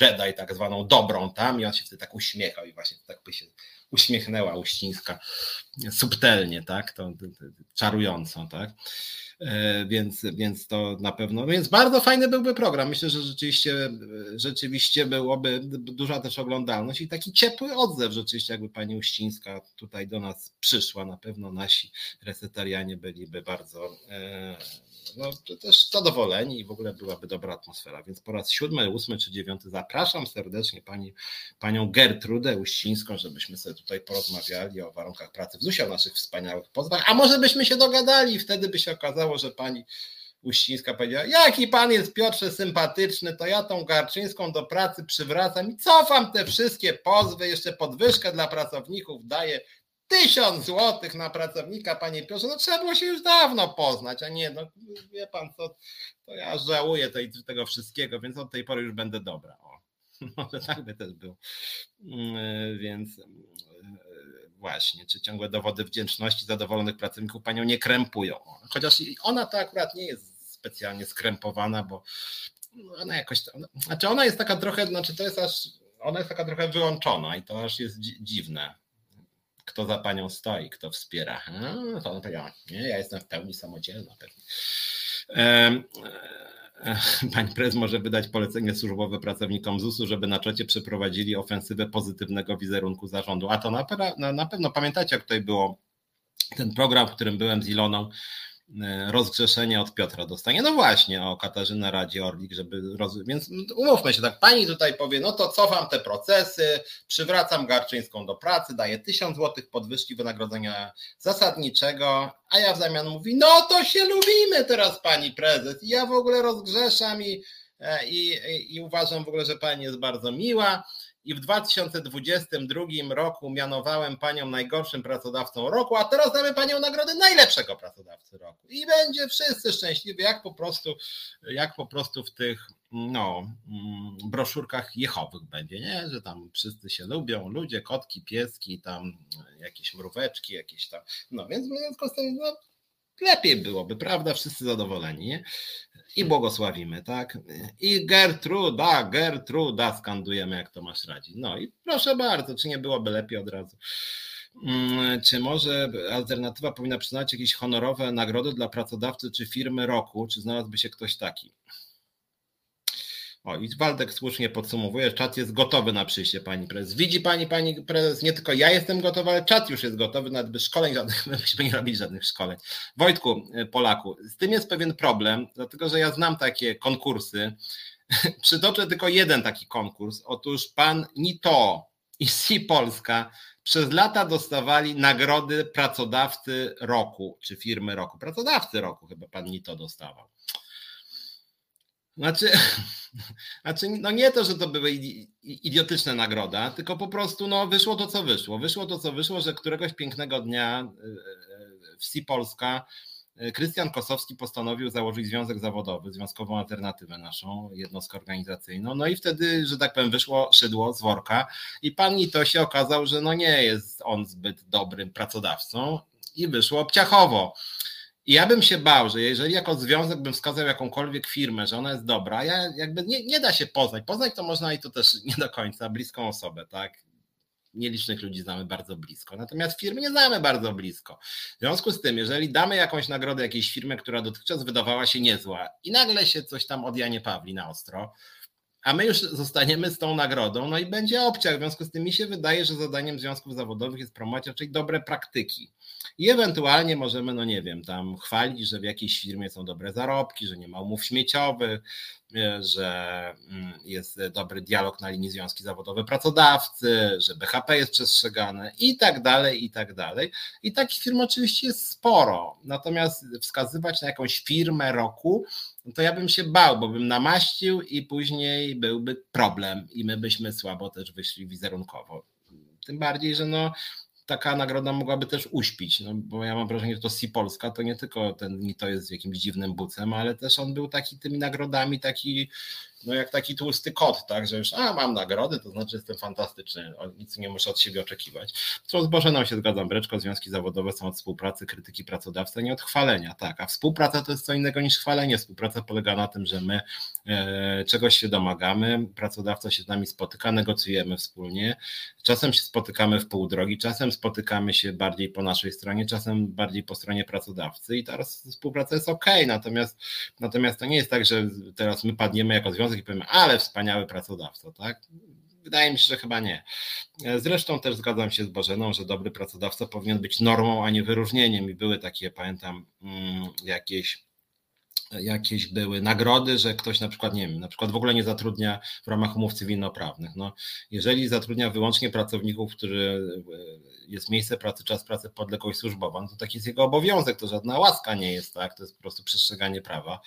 Jedi, tak zwaną dobrą tam i on się wtedy tak uśmiechał i właśnie tak by się uśmiechnęła Uścińska subtelnie, tak, to, czarująco, tak. E, więc, więc to na pewno, więc bardzo fajny byłby program. Myślę, że rzeczywiście, rzeczywiście byłoby duża też oglądalność i taki ciepły odzew rzeczywiście, jakby pani Uścińska tutaj do nas przyszła. Na pewno nasi resetarianie byliby bardzo no, też zadowoleni i w ogóle byłaby dobra atmosfera. Więc po raz siódmy, ósmy czy dziewiąty zapraszam serdecznie pani, panią Gertrudę Uścińską, żebyśmy sobie tutaj porozmawiali o warunkach pracy w o naszych wspaniałych pozwach, a może byśmy się dogadali wtedy by się okazało, że pani Uścińska powiedziała, jaki pan jest Piotrze sympatyczny, to ja tą Garczyńską do pracy przywracam i cofam te wszystkie pozwy, jeszcze podwyżkę dla pracowników daję Tysiąc złotych na pracownika, panie Piotrze, no trzeba było się już dawno poznać, a nie, no wie pan co, to ja żałuję tej, tego wszystkiego, więc od tej pory już będę dobra. O, może tak by też był. Mm, więc mm, właśnie, czy ciągłe dowody wdzięczności zadowolonych pracowników panią nie krępują. Chociaż ona to akurat nie jest specjalnie skrępowana, bo ona jakoś, znaczy ona jest taka trochę, znaczy to jest aż, ona jest taka trochę wyłączona i to aż jest dziwne kto za panią stoi, kto wspiera. A, to ona powiedziała, nie, ja jestem w pełni samodzielna pewnie. Pani prezes może wydać polecenie służbowe pracownikom ZUS-u, żeby na czacie przeprowadzili ofensywę pozytywnego wizerunku zarządu. A to na, na, na pewno pamiętacie, jak tutaj było ten program, w którym byłem z Iloną, E, rozgrzeszenie od Piotra dostanie. No właśnie, o Katarzyna Radzi Orlik, żeby roz... więc umówmy się tak, pani tutaj powie, no to cofam te procesy, przywracam Garczyńską do pracy, daję tysiąc złotych podwyżki wynagrodzenia zasadniczego, a ja w zamian mówi, no to się lubimy teraz pani prezes ja w ogóle rozgrzeszam i, e, i, i uważam w ogóle, że pani jest bardzo miła i w 2022 roku mianowałem panią najgorszym pracodawcą roku, a teraz damy panią nagrodę najlepszego pracodawcy roku. I będzie wszyscy szczęśliwi, jak po prostu, jak po prostu w tych no, mm, broszurkach jechowych będzie, nie? że tam wszyscy się lubią, ludzie, kotki, pieski, tam jakieś mróweczki, jakieś tam. No więc w związku z tym, no, lepiej byłoby, prawda? Wszyscy zadowoleni. Nie? I błogosławimy, tak? I Gertruda, Gertruda skandujemy, jak to masz radzi. No i proszę bardzo, czy nie byłoby lepiej od razu? Mm, czy może alternatywa powinna przyznać jakieś honorowe nagrody dla pracodawcy czy firmy roku? Czy znalazłby się ktoś taki? O, i Waldek słusznie podsumowuje, czat jest gotowy na przyjście pani prezes. Widzi pani, pani prezes, nie tylko ja jestem gotowy, ale czat już jest gotowy, nawet by szkoleń żadnych, my byśmy nie robili żadnych szkoleń. Wojtku, e, Polaku, z tym jest pewien problem, dlatego że ja znam takie konkursy. Przytoczę tylko jeden taki konkurs. Otóż pan Nito i Si Polska przez lata dostawali nagrody pracodawcy roku, czy firmy roku. Pracodawcy roku chyba pan Nito dostawał. Znaczy, znaczy, no nie to, że to były idiotyczne nagroda, tylko po prostu no, wyszło to, co wyszło. Wyszło to, co wyszło, że któregoś pięknego dnia y, y, w Si Polska y, Krystian Kosowski postanowił założyć związek zawodowy, związkową alternatywę naszą, jednostkę organizacyjną. No i wtedy, że tak powiem, wyszło szydło z worka i pan to się okazał, że no nie jest on zbyt dobrym pracodawcą i wyszło obciachowo. I ja bym się bał, że jeżeli jako związek bym wskazał jakąkolwiek firmę, że ona jest dobra, ja jakby nie, nie da się poznać. Poznać to można i to też nie do końca bliską osobę, tak? Nielicznych ludzi znamy bardzo blisko, natomiast firmy nie znamy bardzo blisko. W związku z tym, jeżeli damy jakąś nagrodę jakiejś firmie, która dotychczas wydawała się niezła i nagle się coś tam od Janie Pawli na ostro, a my już zostaniemy z tą nagrodą, no i będzie obciach. W związku z tym mi się wydaje, że zadaniem związków zawodowych jest promować raczej dobre praktyki. I ewentualnie możemy, no nie wiem, tam chwalić, że w jakiejś firmie są dobre zarobki, że nie ma umów śmieciowych, e, że mm, jest dobry dialog na linii związki zawodowe pracodawcy, że BHP jest przestrzegane i tak dalej, i tak dalej. I takich firm oczywiście jest sporo. Natomiast wskazywać na jakąś firmę roku, no to ja bym się bał, bo bym namaścił i później byłby problem i my byśmy słabo też wyszli wizerunkowo. Tym bardziej, że no, taka nagroda mogłaby też uśpić, no bo ja mam wrażenie, że to Si Polska to nie tylko ten to jest jakimś dziwnym bucem, ale też on był taki tymi nagrodami taki no jak taki tłusty kot, tak, że już a mam nagrody, to znaczy jestem fantastyczny, nic nie muszę od siebie oczekiwać. Co z Bożeną się zgadzam, Breczko, związki zawodowe są od współpracy, krytyki pracodawcy, nie od chwalenia, tak, a współpraca to jest co innego niż chwalenie, współpraca polega na tym, że my e, czegoś się domagamy, pracodawca się z nami spotyka, negocjujemy wspólnie, czasem się spotykamy w pół drogi, czasem spotykamy się bardziej po naszej stronie, czasem bardziej po stronie pracodawcy i teraz współpraca jest ok, natomiast, natomiast to nie jest tak, że teraz my padniemy jako związek i powiemy, ale wspaniały pracodawca, tak? Wydaje mi się, że chyba nie. Zresztą też zgadzam się z Bożeną, że dobry pracodawca powinien być normą, a nie wyróżnieniem. I były takie, pamiętam, mm, jakieś jakieś były nagrody, że ktoś na przykład, nie wiem, na przykład w ogóle nie zatrudnia w ramach umów cywilnoprawnych. No, jeżeli zatrudnia wyłącznie pracowników, którzy jest miejsce pracy, czas pracy, podległość służbowa, no to taki jest jego obowiązek, to żadna łaska nie jest, tak, to jest po prostu przestrzeganie prawa.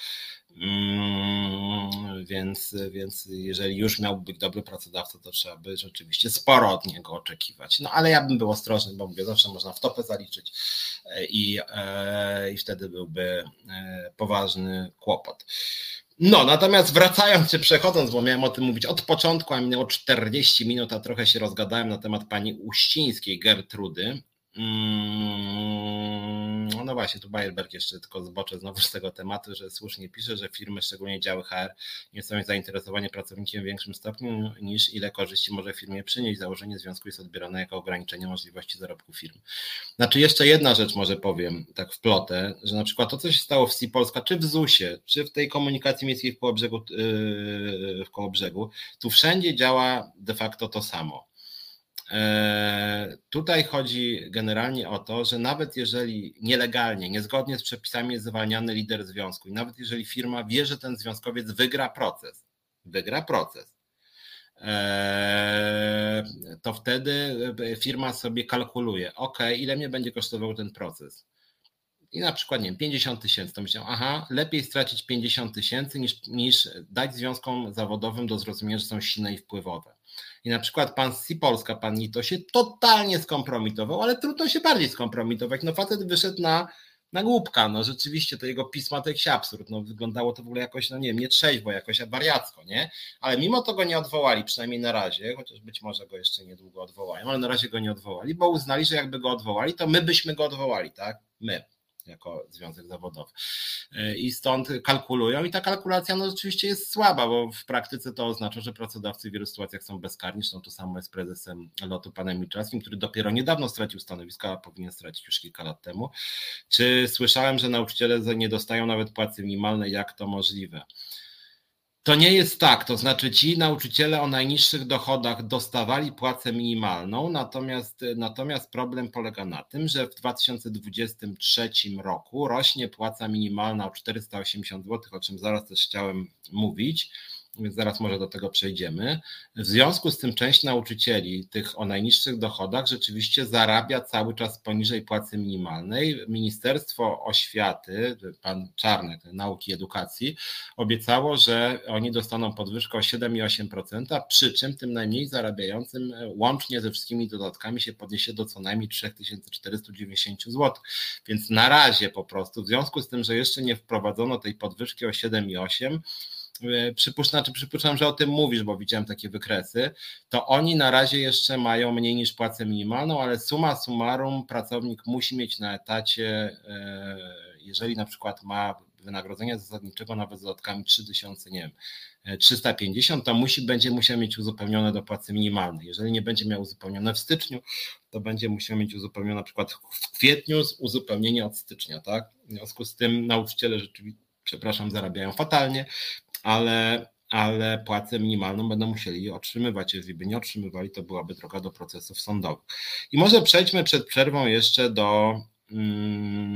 Mm, więc, więc jeżeli już miałby być dobry pracodawca, to trzeba by rzeczywiście sporo od niego oczekiwać. No ale ja bym był ostrożny, bo mówię, zawsze można w topę zaliczyć e, i, e, i wtedy byłby e, poważny kłopot. No, natomiast wracając czy przechodząc, bo miałem o tym mówić od początku, a minęło 40 minut, a trochę się rozgadałem na temat pani Uścińskiej Gertrudy, Mm, no właśnie, tu Bayerberg jeszcze tylko zboczę znowu z tego tematu, że słusznie pisze, że firmy, szczególnie działy HR, nie są zainteresowane pracownikiem w większym stopniu niż ile korzyści może firmie przynieść. Założenie związku jest odbierane jako ograniczenie możliwości zarobku firm. Znaczy jeszcze jedna rzecz może powiem, tak w plotę, że na przykład to, co się stało w SI Polska, czy w ZUS-ie, czy w tej komunikacji miejskiej w Kołobrzegu, yy, w Kołobrzegu, tu wszędzie działa de facto to samo tutaj chodzi generalnie o to, że nawet jeżeli nielegalnie, niezgodnie z przepisami jest zwalniany lider związku i nawet jeżeli firma wie, że ten związkowiec wygra proces, wygra proces, e, to wtedy firma sobie kalkuluje, ok, ile mnie będzie kosztował ten proces. I na przykład, nie wiem, 50 tysięcy, to myślę, aha, lepiej stracić 50 tysięcy niż, niż dać związkom zawodowym do zrozumienia, że są silne i wpływowe. I na przykład pan z Polska, pan Nito się totalnie skompromitował, ale trudno się bardziej skompromitować. No facet wyszedł na, na głupka, no rzeczywiście to jego pisma to jakiś absurd, no wyglądało to w ogóle jakoś, no nie wiem, nie trzeźwo, jakoś wariacko, nie? Ale mimo to go nie odwołali, przynajmniej na razie, chociaż być może go jeszcze niedługo odwołają, ale na razie go nie odwołali, bo uznali, że jakby go odwołali, to my byśmy go odwołali, tak? My jako związek zawodowy. E, I stąd kalkulują i ta kalkulacja no oczywiście jest słaba, bo w praktyce to oznacza, że pracodawcy w wielu sytuacjach są bezkarni. Zresztą to samo jest prezesem lotu panem Milczewskim, który dopiero niedawno stracił stanowisko, a powinien stracić już kilka lat temu. Czy słyszałem, że nauczyciele nie dostają nawet płacy minimalnej? Jak to możliwe? To nie jest tak, to znaczy ci nauczyciele o najniższych dochodach dostawali płacę minimalną, natomiast, natomiast problem polega na tym, że w 2023 roku rośnie płaca minimalna o 480 zł, o czym zaraz też chciałem mówić, więc zaraz może do tego przejdziemy. W związku z tym część nauczycieli, tych o najniższych dochodach, rzeczywiście zarabia cały czas poniżej płacy minimalnej. Ministerstwo Oświaty, pan Czarnek, Nauki i Edukacji, obiecało, że oni dostaną podwyżkę o 7,8%, przy czym tym najmniej zarabiającym łącznie ze wszystkimi dodatkami się podniesie do co najmniej 3490 zł. Więc na razie po prostu, w związku z tym, że jeszcze nie wprowadzono tej podwyżki o 7,8%, E, przypuszczam, znaczy przypuszczam, że o tym mówisz, bo widziałem takie wykresy, to oni na razie jeszcze mają mniej niż płacę minimalną, ale suma summarum pracownik musi mieć na etacie, e, jeżeli na przykład ma wynagrodzenia zasadniczego nawet z dodatkami 3000, nie wiem, 350, e, to musi, będzie musiał mieć uzupełnione do płacy minimalnej. Jeżeli nie będzie miał uzupełnione w styczniu, to będzie musiał mieć uzupełnione na przykład w kwietniu z uzupełnienie od stycznia, tak? W związku z tym nauczyciele rzeczywiście, przepraszam, zarabiają fatalnie, ale, ale płacę minimalną będą musieli otrzymywać. Jeżeli by nie otrzymywali, to byłaby droga do procesów sądowych. I może przejdźmy przed przerwą jeszcze do. Hmm,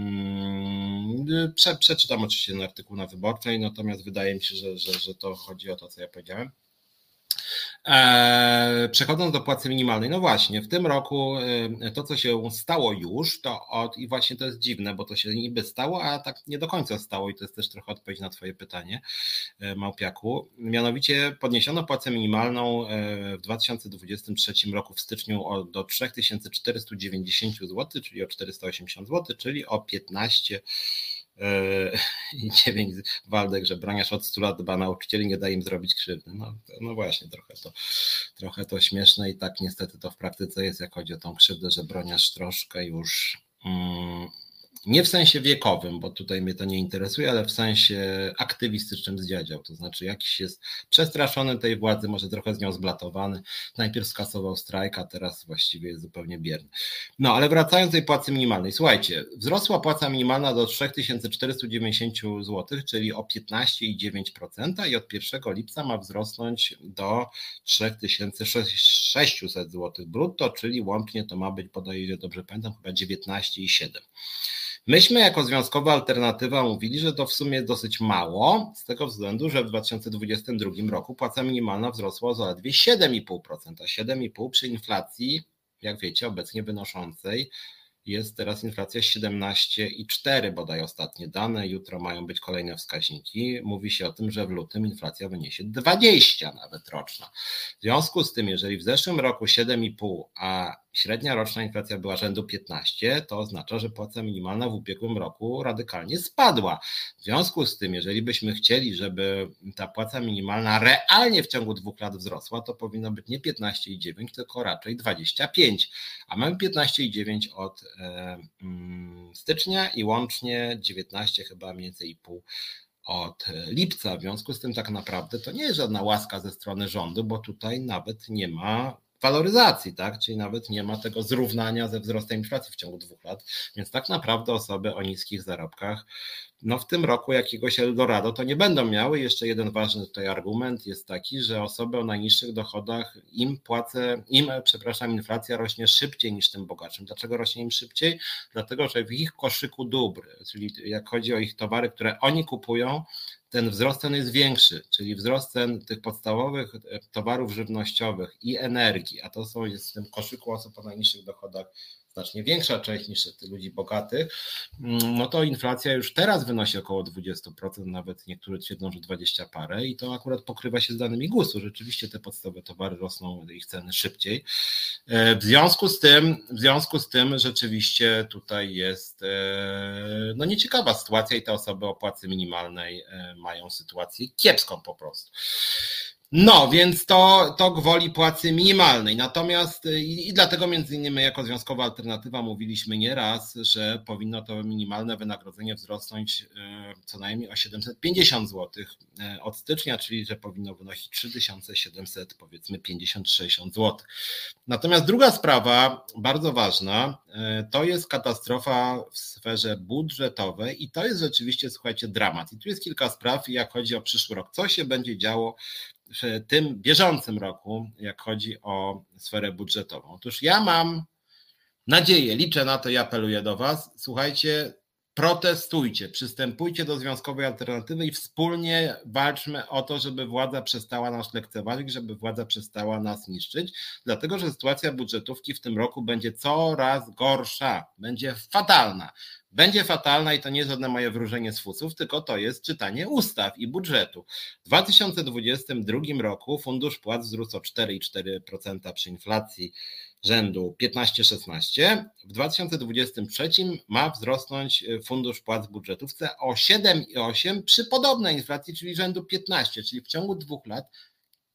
prze, przeczytam oczywiście ten artykuł na wyborczej, natomiast wydaje mi się, że, że, że to chodzi o to, co ja powiedziałem. E, przechodząc do płacy minimalnej, no właśnie, w tym roku e, to, co się stało już, to od, i właśnie to jest dziwne, bo to się niby stało, a tak nie do końca stało, i to jest też trochę odpowiedź na Twoje pytanie, e, Małpiaku. Mianowicie podniesiono płacę minimalną w 2023 roku w styczniu do 3490 zł, czyli o 480 zł, czyli o 15 E, i dziewięć Waldek, że broniarz od 100 lat dba nauczycieli, nie da im zrobić krzywdy. No, no właśnie, trochę to, trochę to śmieszne i tak niestety to w praktyce jest, jak chodzi o tą krzywdę, że broniarz troszkę już mm, nie w sensie wiekowym, bo tutaj mnie to nie interesuje, ale w sensie aktywistycznym zdziadział. To znaczy, jakiś jest przestraszony tej władzy, może trochę z nią zblatowany. Najpierw skasował strajk, a teraz właściwie jest zupełnie bierny. No, ale wracając do tej płacy minimalnej. Słuchajcie, wzrosła płaca minimalna do 3490 zł, czyli o 15,9% i od 1 lipca ma wzrosnąć do 3600 zł brutto, czyli łącznie to ma być, podaję, dobrze pamiętam, chyba 19,7%. Myśmy jako związkowa alternatywa mówili, że to w sumie dosyć mało, z tego względu, że w 2022 roku płaca minimalna wzrosła o zaledwie 7,5%, a 7,5% przy inflacji, jak wiecie, obecnie wynoszącej jest teraz inflacja 17,4 bodaj ostatnie dane, jutro mają być kolejne wskaźniki. Mówi się o tym, że w lutym inflacja wyniesie 20 nawet roczna. W związku z tym, jeżeli w zeszłym roku 7,5, a średnia roczna inflacja była rzędu 15, to oznacza, że płaca minimalna w ubiegłym roku radykalnie spadła. W związku z tym, jeżeli byśmy chcieli, żeby ta płaca minimalna realnie w ciągu dwóch lat wzrosła, to powinno być nie 15,9, tylko raczej 25. A mamy 15,9 od e, mm, stycznia i łącznie 19 chyba mniej więcej pół od lipca. W związku z tym tak naprawdę to nie jest żadna łaska ze strony rządu, bo tutaj nawet nie ma waloryzacji, tak? Czyli nawet nie ma tego zrównania ze wzrostem inflacji w ciągu dwóch lat. Więc tak naprawdę osoby o niskich zarobkach, no w tym roku jakiegoś Eldorado to nie będą miały. Jeszcze jeden ważny tutaj argument jest taki, że osoby o najniższych dochodach im płacę, im, przepraszam, inflacja rośnie szybciej niż tym bogatszym. Dlaczego rośnie im szybciej? Dlatego, że w ich koszyku dóbr, czyli jak chodzi o ich towary, które oni kupują, ten wzrost cen jest większy, czyli wzrost cen tych podstawowych e, towarów żywnościowych i energii, a to są jest w tym koszyku osób o najniższych dochodach znacznie większa część niż ludzi bogatych, mm, no to inflacja już teraz wynosi około 20%, nawet niektóre twierdzą, że 20 parę i to akurat pokrywa się z danymi GUS-u. Rzeczywiście te podstawowe towary rosną, ich ceny szybciej. E, w związku z tym, w związku z tym rzeczywiście tutaj jest e, no nieciekawa sytuacja i te osoby o płacy minimalnej e, mają sytuację kiepską po prostu. No, więc to, to gwoli płacy minimalnej. Natomiast y, i, i, dlatego między innymi jako związkowa alternatywa mówiliśmy nieraz, że powinno to minimalne wynagrodzenie wzrosnąć y, co najmniej o 750 zł y, od stycznia, czyli że powinno wynosić 3700 powiedzmy 50-60 zł. Natomiast druga sprawa, bardzo ważna, to jest katastrofa w sferze budżetowej i to jest rzeczywiście, słuchajcie, dramat. I tu jest kilka spraw, jak chodzi o przyszły rok. Co się będzie działo w tym bieżącym roku, jak chodzi o sferę budżetową. Otóż ja mam nadzieję, liczę na to i apeluję do Was. Słuchajcie, protestujcie, przystępujcie do związkowej alternatywy i wspólnie walczmy o to, żeby władza przestała nas lekceważyć, żeby władza przestała nas niszczyć, dlatego że sytuacja budżetówki w tym roku będzie coraz gorsza, będzie fatalna. Będzie fatalna i to nie żadne moje wróżenie z fusów, tylko to jest czytanie ustaw i budżetu. W 2022 roku fundusz płac wzrósł o 4,4% przy inflacji rzędu 15-16. W 2023 ma wzrosnąć e, fundusz płac w budżetówce o 7,8 przy podobnej inflacji, czyli rzędu 15, czyli w ciągu dwóch lat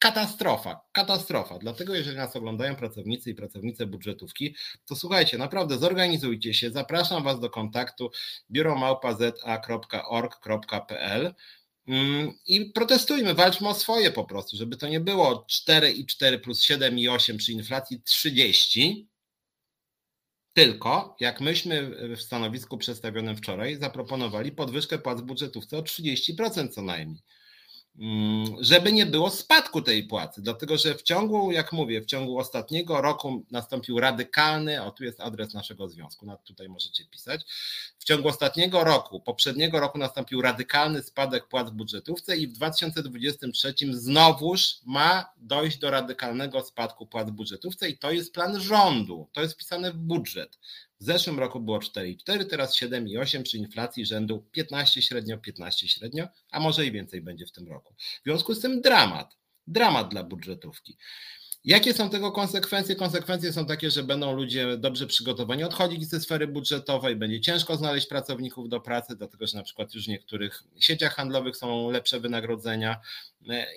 katastrofa, katastrofa. Dlatego, jeżeli nas oglądają pracownicy i pracownice budżetówki, to słuchajcie, naprawdę zorganizujcie się. Zapraszam Was do kontaktu biuromałpa.za.org.pl mm, i protestujmy, walczmy o swoje po prostu, żeby to nie było 4 i 4 plus 7 i 8 przy inflacji 30, tylko, jak myśmy w stanowisku przedstawionym wczoraj zaproponowali podwyżkę płac budżetówce o 30% co najmniej. Mm, żeby nie było spadku tej płacy, dlatego że w ciągu, jak mówię, w ciągu ostatniego roku nastąpił radykalny, o tu jest adres naszego związku, nad tutaj możecie pisać, w ciągu ostatniego roku, poprzedniego roku nastąpił radykalny spadek płac w budżetówce i w 2023 znowuż ma dojść do radykalnego spadku płac w budżetówce i to jest plan rządu, to jest wpisane w budżet. W zeszłym roku było 4,4, teraz 7,8 przy inflacji rzędu 15 średnio, 15 średnio, a może i więcej będzie w tym roku. W związku z tym dramat, dramat dla budżetówki. Jakie są tego konsekwencje? Konsekwencje są takie, że będą ludzie dobrze przygotowani odchodzić ze sfery budżetowej, będzie ciężko znaleźć pracowników do pracy, dlatego że na przykład już w niektórych sieciach handlowych są lepsze wynagrodzenia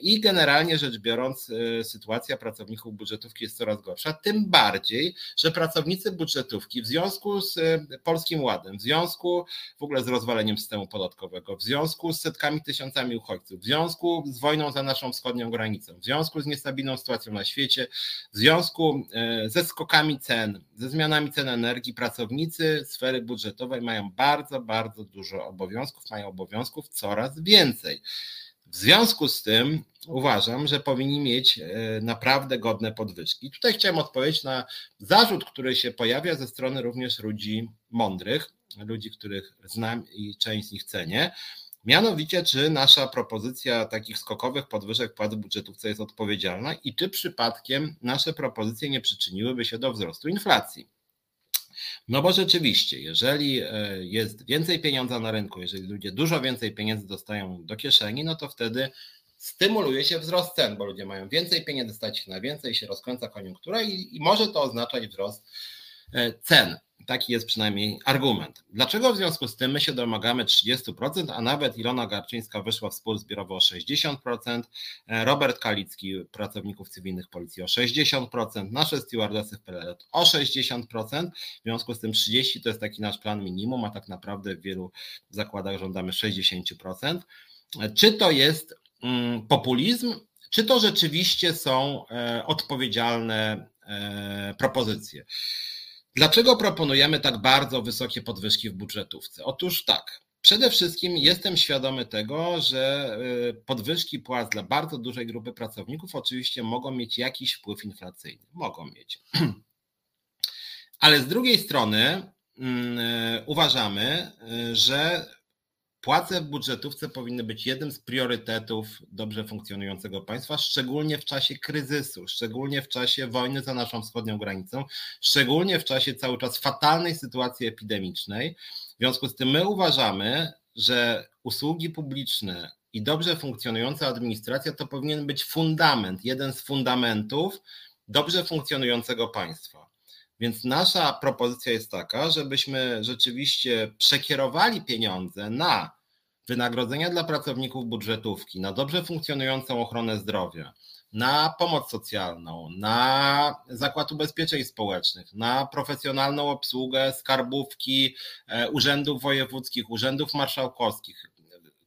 i generalnie rzecz biorąc e, sytuacja pracowników budżetówki jest coraz gorsza, tym bardziej, że pracownicy budżetówki w związku z e, Polskim Ładem, w związku w ogóle z rozwaleniem systemu podatkowego, w związku z setkami tysiącami uchodźców, w związku z wojną za naszą wschodnią granicą, w związku z niestabilną sytuacją na świecie. W związku e, ze skokami cen, ze zmianami cen energii, pracownicy sfery budżetowej mają bardzo, bardzo dużo obowiązków, mają obowiązków coraz więcej. W związku z tym uważam, że powinni mieć e, naprawdę godne podwyżki. Tutaj chciałem odpowiedzieć na zarzut, który się pojawia ze strony również ludzi mądrych, ludzi, których znam i część z nich cenię, Mianowicie, czy nasza propozycja takich skokowych podwyżek płac w budżetówce jest odpowiedzialna i czy przypadkiem nasze propozycje nie przyczyniłyby się do wzrostu inflacji? No bo rzeczywiście, jeżeli e, jest więcej pieniądza na rynku, jeżeli ludzie dużo więcej pieniędzy dostają do kieszeni, no to wtedy stymuluje się wzrost cen, bo ludzie mają więcej pieniędzy, stać się na więcej, się rozkręca koniunktura i, i może to oznaczać wzrost e, cen. Taki jest przynajmniej argument. Dlaczego w związku z tym my się domagamy 30%, a nawet Ilona Garczyńska wyszła w spór zbiorowy o 60%, e, Robert Kalicki, pracowników cywilnych policji o 60%, nasze stewardesy w PLR o 60%, w związku z tym 30% to jest taki nasz plan minimum, a tak naprawdę w wielu zakładach żądamy 60%. E, czy to jest mm, populizm, czy to rzeczywiście są e, odpowiedzialne propozycje? Dlaczego proponujemy tak bardzo wysokie podwyżki w budżetówce? Otóż tak. Przede wszystkim jestem świadomy tego, że y, podwyżki płac dla bardzo dużej grupy pracowników oczywiście mogą mieć jakiś wpływ inflacyjny. Mogą mieć. Ale z drugiej strony mm, y, uważamy, y, że Płace w budżetówce powinny być jednym z priorytetów dobrze funkcjonującego państwa, szczególnie w czasie kryzysu, szczególnie w czasie wojny za naszą wschodnią granicą, szczególnie w czasie cały czas fatalnej sytuacji epidemicznej. W związku z tym my uważamy, że usługi publiczne i dobrze funkcjonująca administracja to powinien być fundament, jeden z fundamentów dobrze funkcjonującego państwa. Więc nasza propozycja jest taka, żebyśmy rzeczywiście przekierowali pieniądze na wynagrodzenia dla pracowników budżetówki, na dobrze funkcjonującą ochronę zdrowia, na pomoc socjalną, na Zakład Ubezpieczeń Społecznych, na profesjonalną obsługę skarbówki, e, urzędów wojewódzkich, urzędów marszałkowskich,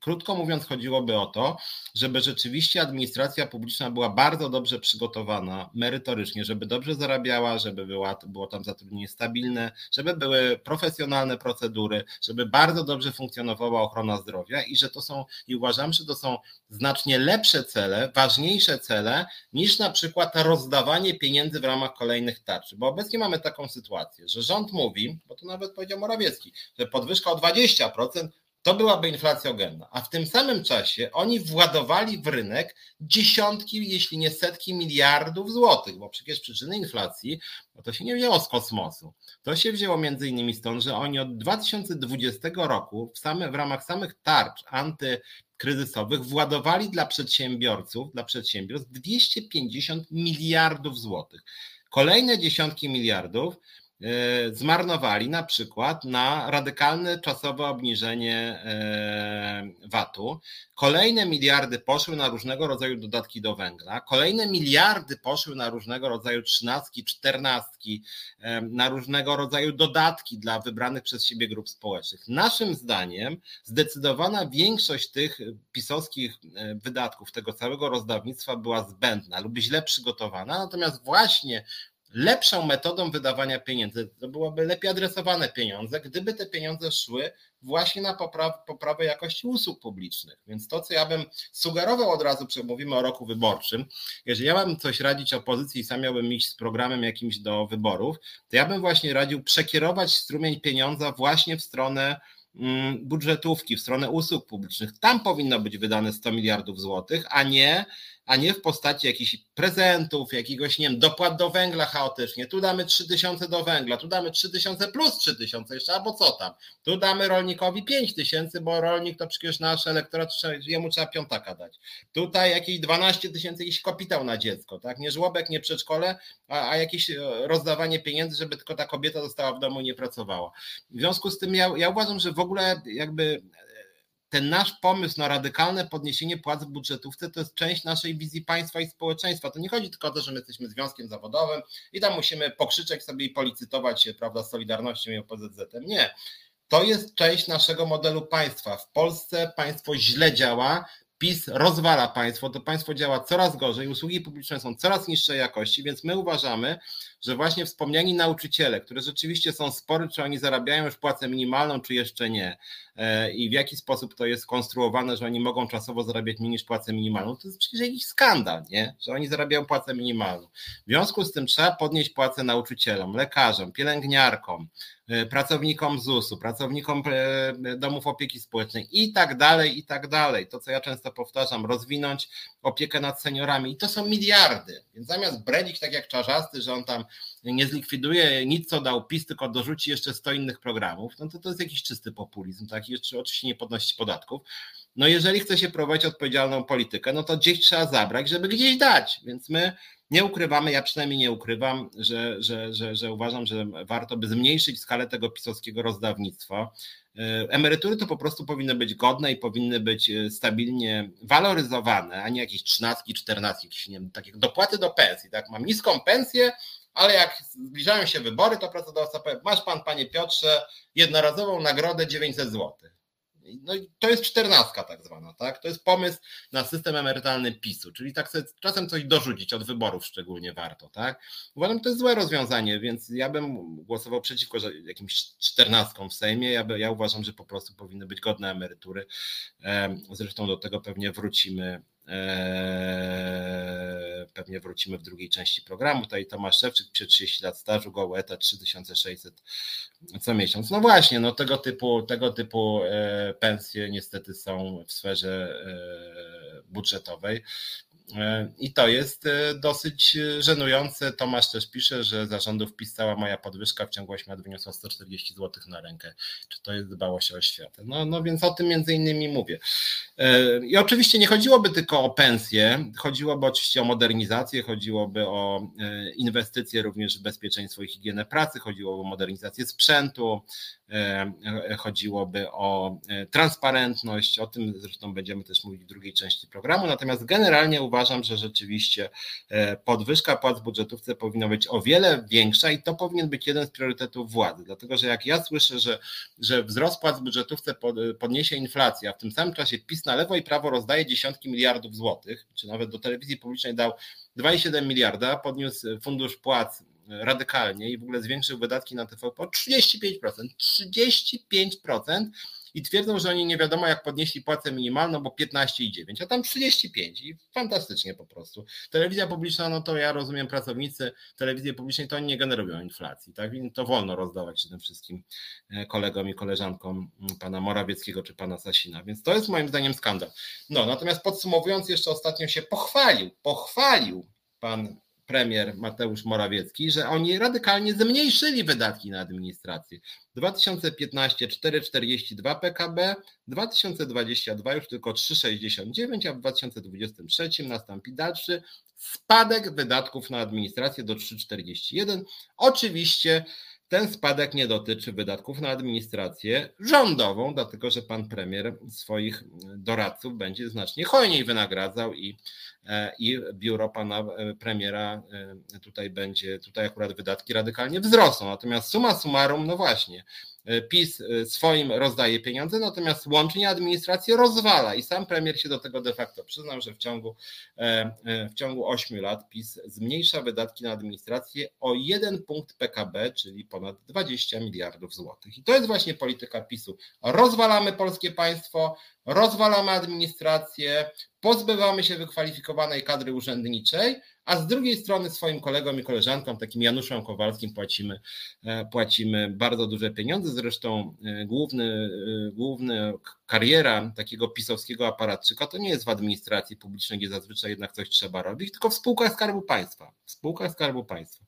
Krótko mówiąc, chodziłoby o to, żeby rzeczywiście administracja publiczna była bardzo dobrze przygotowana merytorycznie, żeby dobrze zarabiała, żeby była, było tam zatrudnienie stabilne, żeby były profesjonalne procedury, żeby bardzo dobrze funkcjonowała ochrona zdrowia i że to są, i uważam, że to są znacznie lepsze cele, ważniejsze cele niż na przykład rozdawanie pieniędzy w ramach kolejnych tarcz. Bo obecnie mamy taką sytuację, że rząd mówi, bo to nawet powiedział Morawiecki, że podwyżka o 20% to byłaby inflacja ogenna. A w tym samym czasie oni władowali w rynek dziesiątki, jeśli nie setki miliardów złotych, bo przecież przyczyny inflacji to się nie wzięło z kosmosu. To się wzięło między innymi stąd, że oni od 2020 roku w, same, w ramach samych tarcz antykryzysowych władowali dla przedsiębiorców, dla przedsiębiorstw 250 miliardów złotych. Kolejne dziesiątki miliardów zmarnowali na przykład na radykalne czasowe obniżenie e, VAT-u. Kolejne miliardy poszły na różnego rodzaju dodatki do węgla, kolejne miliardy poszły na różnego rodzaju trzynastki, czternastki, e, na różnego rodzaju dodatki dla wybranych przez siebie grup społecznych. Naszym zdaniem zdecydowana większość tych pisowskich wydatków, tego całego rozdawnictwa była zbędna lub źle przygotowana, natomiast właśnie lepszą metodą wydawania pieniędzy, to byłoby lepiej adresowane pieniądze, gdyby te pieniądze szły właśnie na popraw, poprawę jakości usług publicznych. Więc to, co ja bym sugerował od razu, mówimy o roku wyborczym, jeżeli ja mam coś radzić opozycji i sam miałbym iść z programem jakimś do wyborów, to ja bym właśnie radził przekierować strumień pieniądza właśnie w stronę mm, budżetówki, w stronę usług publicznych. Tam powinno być wydane 100 miliardów złotych, a nie a nie w postaci jakichś prezentów, jakiegoś, nie wiem, dopłat do węgla chaotycznie. Tu damy 3000 do węgla, tu damy 3000 plus 3000 jeszcze, albo co tam. Tu damy rolnikowi 5000, bo rolnik to przecież nasz elektorat, jemu trzeba piątaka dać. Tutaj jakieś 12 tysięcy, jakiś kapitał na dziecko, tak? Nie żłobek, nie przedszkole, a, a jakieś e, rozdawanie pieniędzy, żeby tylko ta kobieta została w domu i nie pracowała. W związku z tym ja, ja uważam, że w ogóle jakby ten nasz pomysł na radykalne podniesienie płac w budżetówce to jest część naszej wizji państwa i społeczeństwa. To nie chodzi tylko o to, że my jesteśmy związkiem zawodowym i tam musimy pokrzyczeć sobie i policytować się, prawda, z Solidarnością i OPZZ-em. Nie. To jest część naszego modelu państwa. W Polsce państwo źle działa, PiS rozwala państwo, to państwo działa coraz gorzej, usługi publiczne są coraz niższej jakości, więc my uważamy, że właśnie wspomniani nauczyciele, które rzeczywiście są spory, czy oni zarabiają już płacę minimalną, czy jeszcze nie, e, i w jaki sposób to jest skonstruowane, że oni mogą czasowo zarabiać mniej niż płacę minimalną, to jest przecież jakiś skandal, nie? że oni zarabiają płacę minimalną. W związku z tym trzeba podnieść płacę nauczycielom, lekarzom, pielęgniarkom, pracownikom ZUS-u, pracownikom e, domów opieki społecznej i tak dalej, i tak dalej. To, co ja często powtarzam, rozwinąć opiekę nad seniorami i to są miliardy. Więc zamiast bredzić tak jak czarzasty, że on tam nie zlikwiduje nic, co dał PiS, tylko dorzuci jeszcze 100 innych programów, no to to jest jakiś czysty populizm, tak? I oczywiście nie podnosić podatków. No jeżeli chce się prowadzić odpowiedzialną politykę, no to gdzieś trzeba zabrać, żeby gdzieś dać. Więc my nie ukrywamy, ja przynajmniej nie ukrywam, że, że, że, że uważam, że warto by zmniejszyć skalę tego pisowskiego rozdawnictwa. E, emerytury to po prostu powinny być godne i powinny być e, stabilnie waloryzowane, a nie jakieś trzynastki, czternastki, jakieś nie wiem, takie dopłaty do pensji. Tak? Mam niską pensję, ale jak zbliżają się wybory, to pracodawca powie, masz pan, panie Piotrze, jednorazową nagrodę 900 złotych. No i to jest czternastka tak zwana, tak? To jest pomysł na system emerytalny PiSu, czyli tak sobie czasem coś dorzucić od wyborów szczególnie warto, tak? Uważam, to jest złe rozwiązanie, więc ja bym głosował przeciwko jakimś czternastkom w Sejmie. Ja, by, ja uważam, że po prostu powinny być godne emerytury. Zresztą do tego pewnie wrócimy pewnie wrócimy w drugiej części programu. Tutaj Tomasz Szewczyk przy 30 lat stażu, goły etat 3600 co miesiąc. No właśnie, no tego typu, tego typu e, pensje niestety są w sferze e, budżetowej. E, I to jest e, dosyć żenujące. Tomasz też pisze, że zarządów PiS cała moja podwyżka w ciągu 8 lat wyniosła 140 zł na rękę. Czy to jest dbałość o oświatę? No, no więc o tym między innymi mówię. E, I oczywiście nie chodziłoby tylko o pensje, chodziłoby oczywiście o modernizację, chodziłoby o inwestycje również w bezpieczeństwo i higienę pracy, chodziłoby o modernizację sprzętu, chodziłoby o transparentność, o tym zresztą będziemy też mówić w drugiej części programu, natomiast generalnie uważam, że rzeczywiście podwyżka płac w budżetówce powinna być o wiele większa i to powinien być jeden z priorytetów władzy, dlatego że jak ja słyszę, że, że wzrost płac w budżetówce podniesie inflację, a w tym samym czasie PiS na lewo i prawo rozdaje dziesiątki miliardów złotych, czy nawet do telewizji publicznej dał 2,7 miliarda, podniósł fundusz płac radykalnie i w ogóle zwiększył wydatki na TVP o 35%. 35% i twierdzą, że oni nie wiadomo jak podnieśli płacę minimalną, bo 15,9, a tam 35 i fantastycznie po prostu. Telewizja publiczna, no to ja rozumiem pracownicy telewizji publicznej, to oni nie generują inflacji, tak? I to wolno rozdawać tym wszystkim e, kolegom i koleżankom pana Morawieckiego czy pana Sasina, więc to jest moim zdaniem skandal. No, natomiast podsumowując jeszcze ostatnio się pochwalił, pochwalił pan premier Mateusz Morawiecki, że oni radykalnie zmniejszyli wydatki na administrację. 2015 4,42 PKB, 2022 już tylko 3,69, a w 2023 nastąpi dalszy spadek wydatków na administrację do 3,41. Oczywiście ten spadek nie dotyczy wydatków na administrację rządową, dlatego że pan premier swoich doradców będzie znacznie hojniej wynagradzał i, e, i biuro pana e, premiera e, tutaj będzie, tutaj akurat wydatki radykalnie wzrosną. Natomiast suma summarum, no właśnie, PiS e, swoim rozdaje pieniądze, natomiast łącznie administrację rozwala i sam premier się do tego de facto przyznał, że w ciągu, e, w ciągu 8 lat PiS zmniejsza wydatki na administrację o 1 punkt PKB, czyli ponad 20 miliardów złotych. I to jest właśnie polityka PiSu. Rozwalamy polskie państwo, rozwalamy administrację, pozbywamy się wykwalifikowanej kadry urzędniczej, a z drugiej strony swoim kolegom i koleżankom, takim Januszem Kowalskim, płacimy, e, płacimy bardzo duże pieniądze. Zresztą e, główny, e, główny kariera takiego pisowskiego aparatczyka to nie jest w administracji publicznej, gdzie zazwyczaj jednak coś trzeba robić, tylko w spółkach Skarbu Państwa. W spółkach Skarbu Państwa.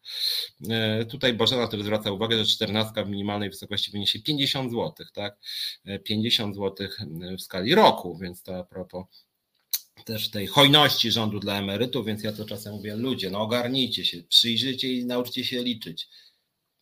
Tutaj Bożena też zwraca uwagę, że 14 w minimalnej wysokości wyniesie 50 zł, tak? 50 zł w skali roku, więc to a propos też tej hojności rządu dla emerytów, więc ja to czasem mówię, ludzie, no ogarnijcie się, przyjrzyjcie i nauczcie się liczyć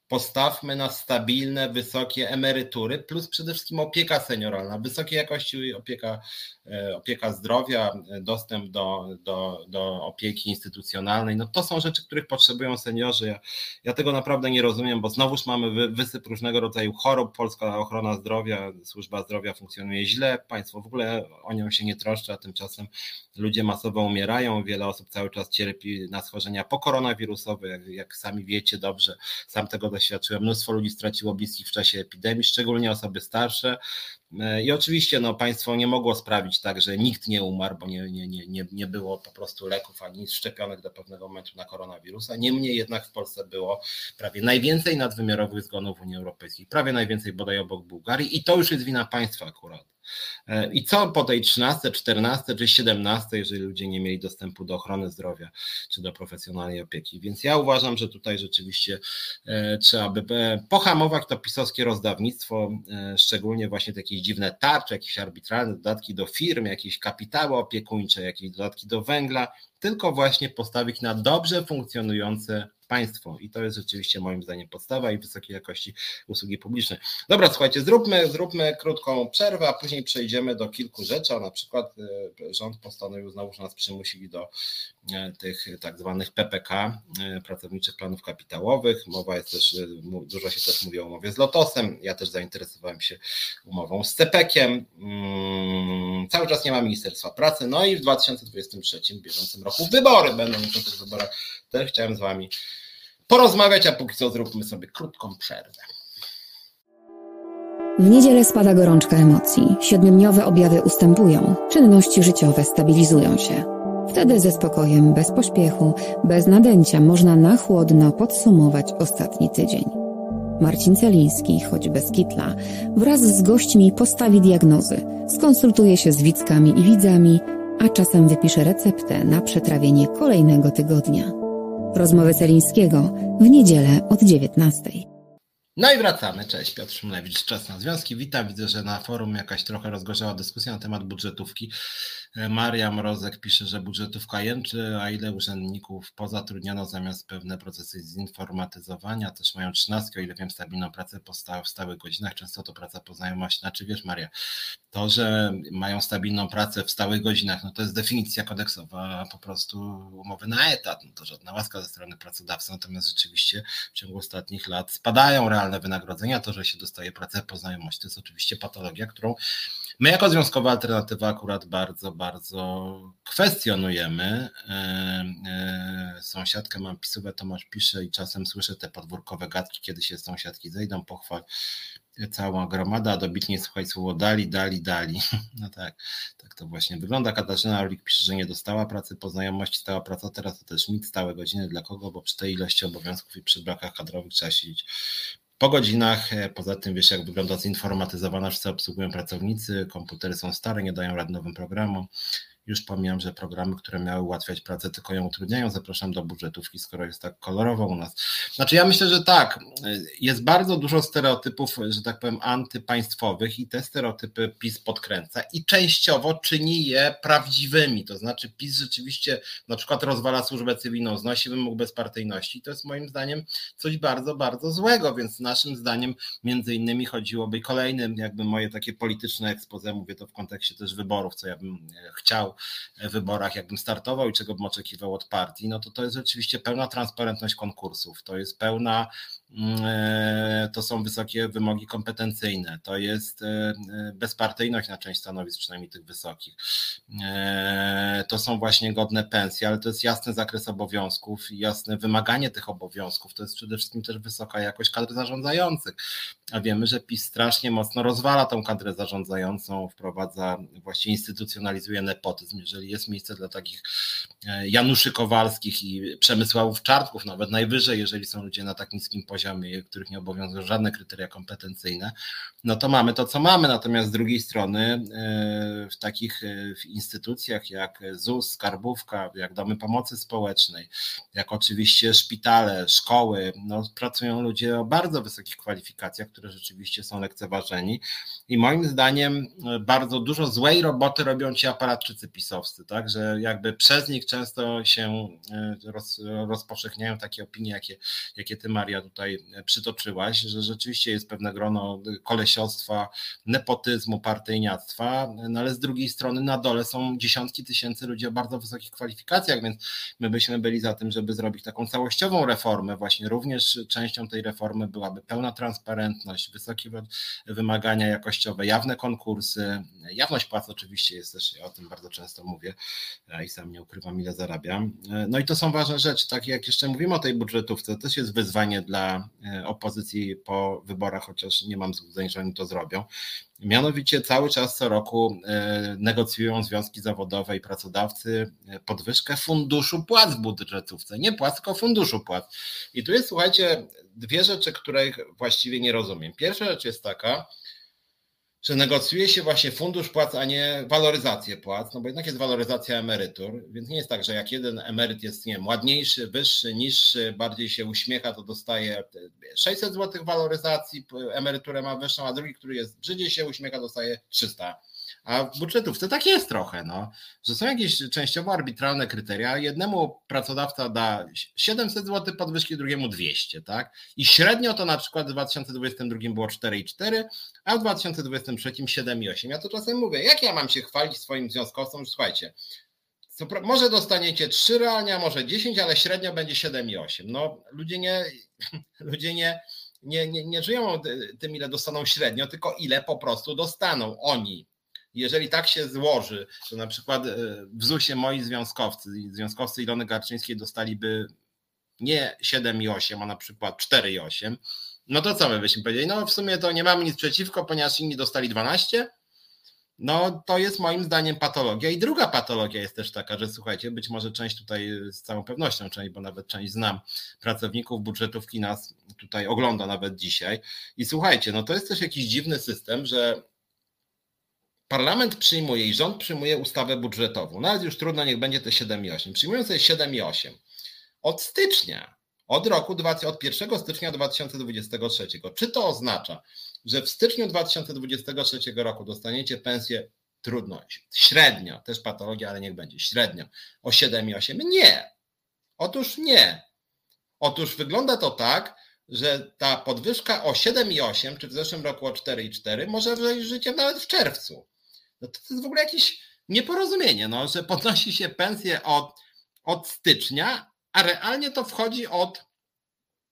postawmy na stabilne, wysokie emerytury, plus przede wszystkim opieka senioralna, wysokiej jakości opieka, e, opieka zdrowia, dostęp do, do, do opieki instytucjonalnej. No to są rzeczy, których potrzebują seniorzy. Ja, ja tego naprawdę nie rozumiem, bo znowuż mamy wysyp różnego rodzaju chorób. Polska ochrona zdrowia, służba zdrowia funkcjonuje źle, państwo w ogóle o nią się nie troszczy, a tymczasem ludzie masowo umierają, wiele osób cały czas cierpi na schorzenia pokoronawirusowe, jak, jak sami wiecie dobrze, sam tego doświadczyłem. Mnóstwo ludzi straciło bliskich w czasie epidemii, szczególnie osoby starsze. E, I oczywiście no, państwo nie mogło sprawić tak, że nikt nie umarł, bo nie, nie, nie, nie było po prostu leków ani szczepionek do pewnego momentu na koronawirusa. Niemniej jednak w Polsce było prawie najwięcej nadwymiarowych zgonów w Unii Europejskiej, prawie najwięcej bodaj obok Bułgarii i to już jest wina państwa akurat. E, I co po tej 13, 14 czy 17, jeżeli ludzie nie mieli dostępu do ochrony zdrowia czy do profesjonalnej opieki. Więc ja uważam, że tutaj rzeczywiście e, trzeba by e, pohamować to pisowskie rozdawnictwo, szczególnie właśnie takie dziwne tarcze, jakieś arbitralne dodatki do firm, jakieś kapitały opiekuńcze, jakieś dodatki do węgla, tylko właśnie postawić na dobrze funkcjonujące państwo. I to jest rzeczywiście moim zdaniem podstawa i wysokiej jakości usługi publiczne. Dobra, słuchajcie, zróbmy, zróbmy krótką przerwę, a później przejdziemy do kilku rzeczy. Na przykład e, rząd postanowił znowu nas przymusić do e, tych tak zwanych PPK, e, pracowniczych planów kapitałowych. Mowa jest też, dużo się też mówi o umowie z Lotosem. Ja też zainteresowałem się umową z CPK-iem. Mm, cały czas nie ma Ministerstwa Pracy. No i w 2023 bieżącym roku wybory będą. Na tych wyborach też chciałem z Wami porozmawiać, a póki co zróbmy sobie krótką przerwę. W niedzielę spada gorączka emocji, siedmiodniowe objawy ustępują, czynności życiowe stabilizują się. Wtedy ze spokojem, bez pośpiechu, bez nadęcia można na chłodno podsumować ostatni tydzień. Marcin Celiński, choć bez kitla, wraz z gośćmi postawi diagnozy, skonsultuje się z widzkami i widzami, a czasem wypisze receptę na przetrawienie kolejnego tygodnia. Rozmowy Celińskiego w niedzielę od 19. No i wracamy. Cześć, Piotr Szymlewicz, Czas na Związki. Witam. Widzę, że na forum jakaś trochę rozgorzała dyskusja na temat budżetówki. Maria Mrozek pisze, że budżetówka jęczy, a ile urzędników pozatrudniono zamiast pewne procesy zinformatyzowania, też mają trzynastki, o ile wiem, stabilną pracę w stałych godzinach, często to praca po znajomości. Znaczy wiesz Maria, to, że mają stabilną pracę w stałych godzinach, no to jest definicja kodeksowa po prostu umowy na etat, no to żadna łaska ze strony pracodawcy, natomiast rzeczywiście w ciągu ostatnich lat spadają realne wynagrodzenia, to, że się dostaje pracę po znajomości, to jest oczywiście patologia, którą My jako Związkowa Alternatywa akurat bardzo, bardzo kwestionujemy. E, e, sąsiadkę mam pisówę, Tomasz pisze i czasem słyszę te podwórkowe gadki, kiedy się sąsiadki zejdą, pochwal cała gromada, a dobitnie słuchaj słowo dali, dali, dali. No tak, tak to właśnie wygląda. Katarzyna Orlik pisze, że nie dostała pracy po znajomości, stała praca, teraz to też nic, stałe godziny dla kogo, bo przy tej ilości obowiązków i przy brakach kadrowych trzeba siedzieć po godzinach. E, poza tym wiesz, jak wygląda zinformatyzowana, wszyscy obsługują pracownicy, komputery są stare, nie dają rad nowym programom. Już pomijam, że programy, które miały ułatwiać pracę, tylko ją utrudniają. Zapraszam do budżetówki, skoro jest tak kolorowo u nas. Znaczy, ja myślę, że tak. Jest bardzo dużo stereotypów, że tak powiem, antypaństwowych, i te stereotypy PiS podkręca i częściowo czyni je prawdziwymi. To znaczy, PiS rzeczywiście na przykład rozwala służbę cywilną, znosi wymóg bezpartyjności. To jest moim zdaniem coś bardzo, bardzo złego, więc naszym zdaniem między innymi chodziłoby kolejnym, jakby moje takie polityczne expose, mówię to w kontekście też wyborów, co ja bym chciał wyborach, jakbym startował i czego bym oczekiwał od partii, no to to jest rzeczywiście pełna transparentność konkursów, to jest pełna to są wysokie wymogi kompetencyjne, to jest e, e, bezpartyjność na część stanowisk, przynajmniej tych wysokich. To są właśnie godne pensje, ale to jest jasny zakres obowiązków i jasne wymaganie tych obowiązków. To jest przede wszystkim też wysoka jakość kadr zarządzających. A wiemy, że PiS strasznie mocno rozwala tą kadrę zarządzającą, wprowadza, właściwie instytucjonalizuje nepotyzm. Jeżeli jest miejsce dla takich Januszy Kowalskich i Przemysławów Czartków, nawet najwyżej, jeżeli są ludzie na tak niskim poziomie, poziomie, których nie obowiązują żadne kryteria kompetencyjne, no to mamy to, co mamy. Natomiast z drugiej strony e, w takich e, instytucjach jak ZUS, Skarbówka, jak domy pomocy społecznej, jak oczywiście szpitale, szkoły, no pracują ludzie o bardzo wysokich kwalifikacjach, które rzeczywiście są lekceważeni i moim zdaniem e, bardzo dużo złej roboty robią ci aparatczycy pisowscy, tak, że jakby przez nich często się roz, rozpowszechniają takie opinie, jakie, jakie ty Maria tutaj tutaj przytoczyłaś, że rzeczywiście jest pewne grono kolesiostwa, nepotyzmu, partyjniactwa, no ale z drugiej strony na dole są dziesiątki tysięcy ludzi o bardzo wysokich kwalifikacjach, więc my byśmy byli za tym, żeby zrobić taką całościową reformę. Właśnie również częścią tej reformy byłaby pełna transparentność, wysokie wymagania jakościowe, jawne konkursy, jawność płac oczywiście jest też, ja o tym bardzo często mówię i sam nie ukrywam ile zarabiam. No i to są ważne rzeczy, tak jak jeszcze mówimy o tej budżetówce, to też jest wyzwanie dla E, opozycji po wyborach, chociaż nie mam złudzeń, że oni to zrobią. Mianowicie cały czas co roku e, negocjują związki zawodowe i pracodawcy e, podwyżkę funduszu płac w budżetówce. Nie płac, tylko funduszu płac. I tu jest, słuchajcie, dwie rzeczy, których właściwie nie rozumiem. Pierwsza rzecz jest taka, że negocjuje się właśnie fundusz płac, a nie waloryzację płac, no bo jednak jest waloryzacja emerytur, więc nie jest tak, że jak jeden emeryt jest, nie wiem, ładniejszy, wyższy, niższy, bardziej się uśmiecha, to dostaje 600 zł waloryzacji, emeryturę ma wyższą, a drugi, który jest brzydziej się uśmiecha, dostaje 300 a w budżetówce tak jest trochę, no, że są jakieś częściowo arbitralne kryteria. Jednemu pracodawca da 700 zł podwyżki, drugiemu 200, tak? I średnio to na przykład w 2022 było 4,4, a w 2023 7,8. Ja to czasem mówię, jak ja mam się chwalić swoim związkowcom, że słuchajcie, co, może dostaniecie 3 realnie, a może 10, ale średnio będzie 7,8. No ludzie nie, ludzie nie, nie, nie, nie żyją tym, ile dostaną średnio, tylko ile po prostu dostaną oni jeżeli tak się złoży, że na przykład e, w ZUS-ie moi związkowcy, związkowcy Ilony Garczyńskiej dostaliby nie 7,8, a na przykład 4,8, no to co my byśmy powiedzieli? No w sumie to nie mamy nic przeciwko, ponieważ inni dostali 12, no to jest moim zdaniem patologia. I druga patologia jest też taka, że słuchajcie, być może część tutaj, z całą pewnością część, bo nawet część znam pracowników budżetówki nas tutaj ogląda nawet dzisiaj. I słuchajcie, no to jest też jakiś dziwny system, że parlament przyjmuje i rząd przyjmuje ustawę budżetową. Nawet już trudno, niech będzie te 7,8. Przyjmują sobie 7,8. Od stycznia, od roku, od 1 stycznia 2023. Czy to oznacza, że w styczniu 2023 roku dostaniecie pensję trudno, średnio, też patologia, ale niech będzie, średnio o 7,8. Nie. Otóż nie. Otóż wygląda to tak, że ta podwyżka o 7,8, czy w zeszłym roku o 4,4 może wejść życie nawet w czerwcu. No to, to jest w ogóle jakieś nieporozumienie, no, że podnosi się pensję od, od stycznia, a realnie to wchodzi od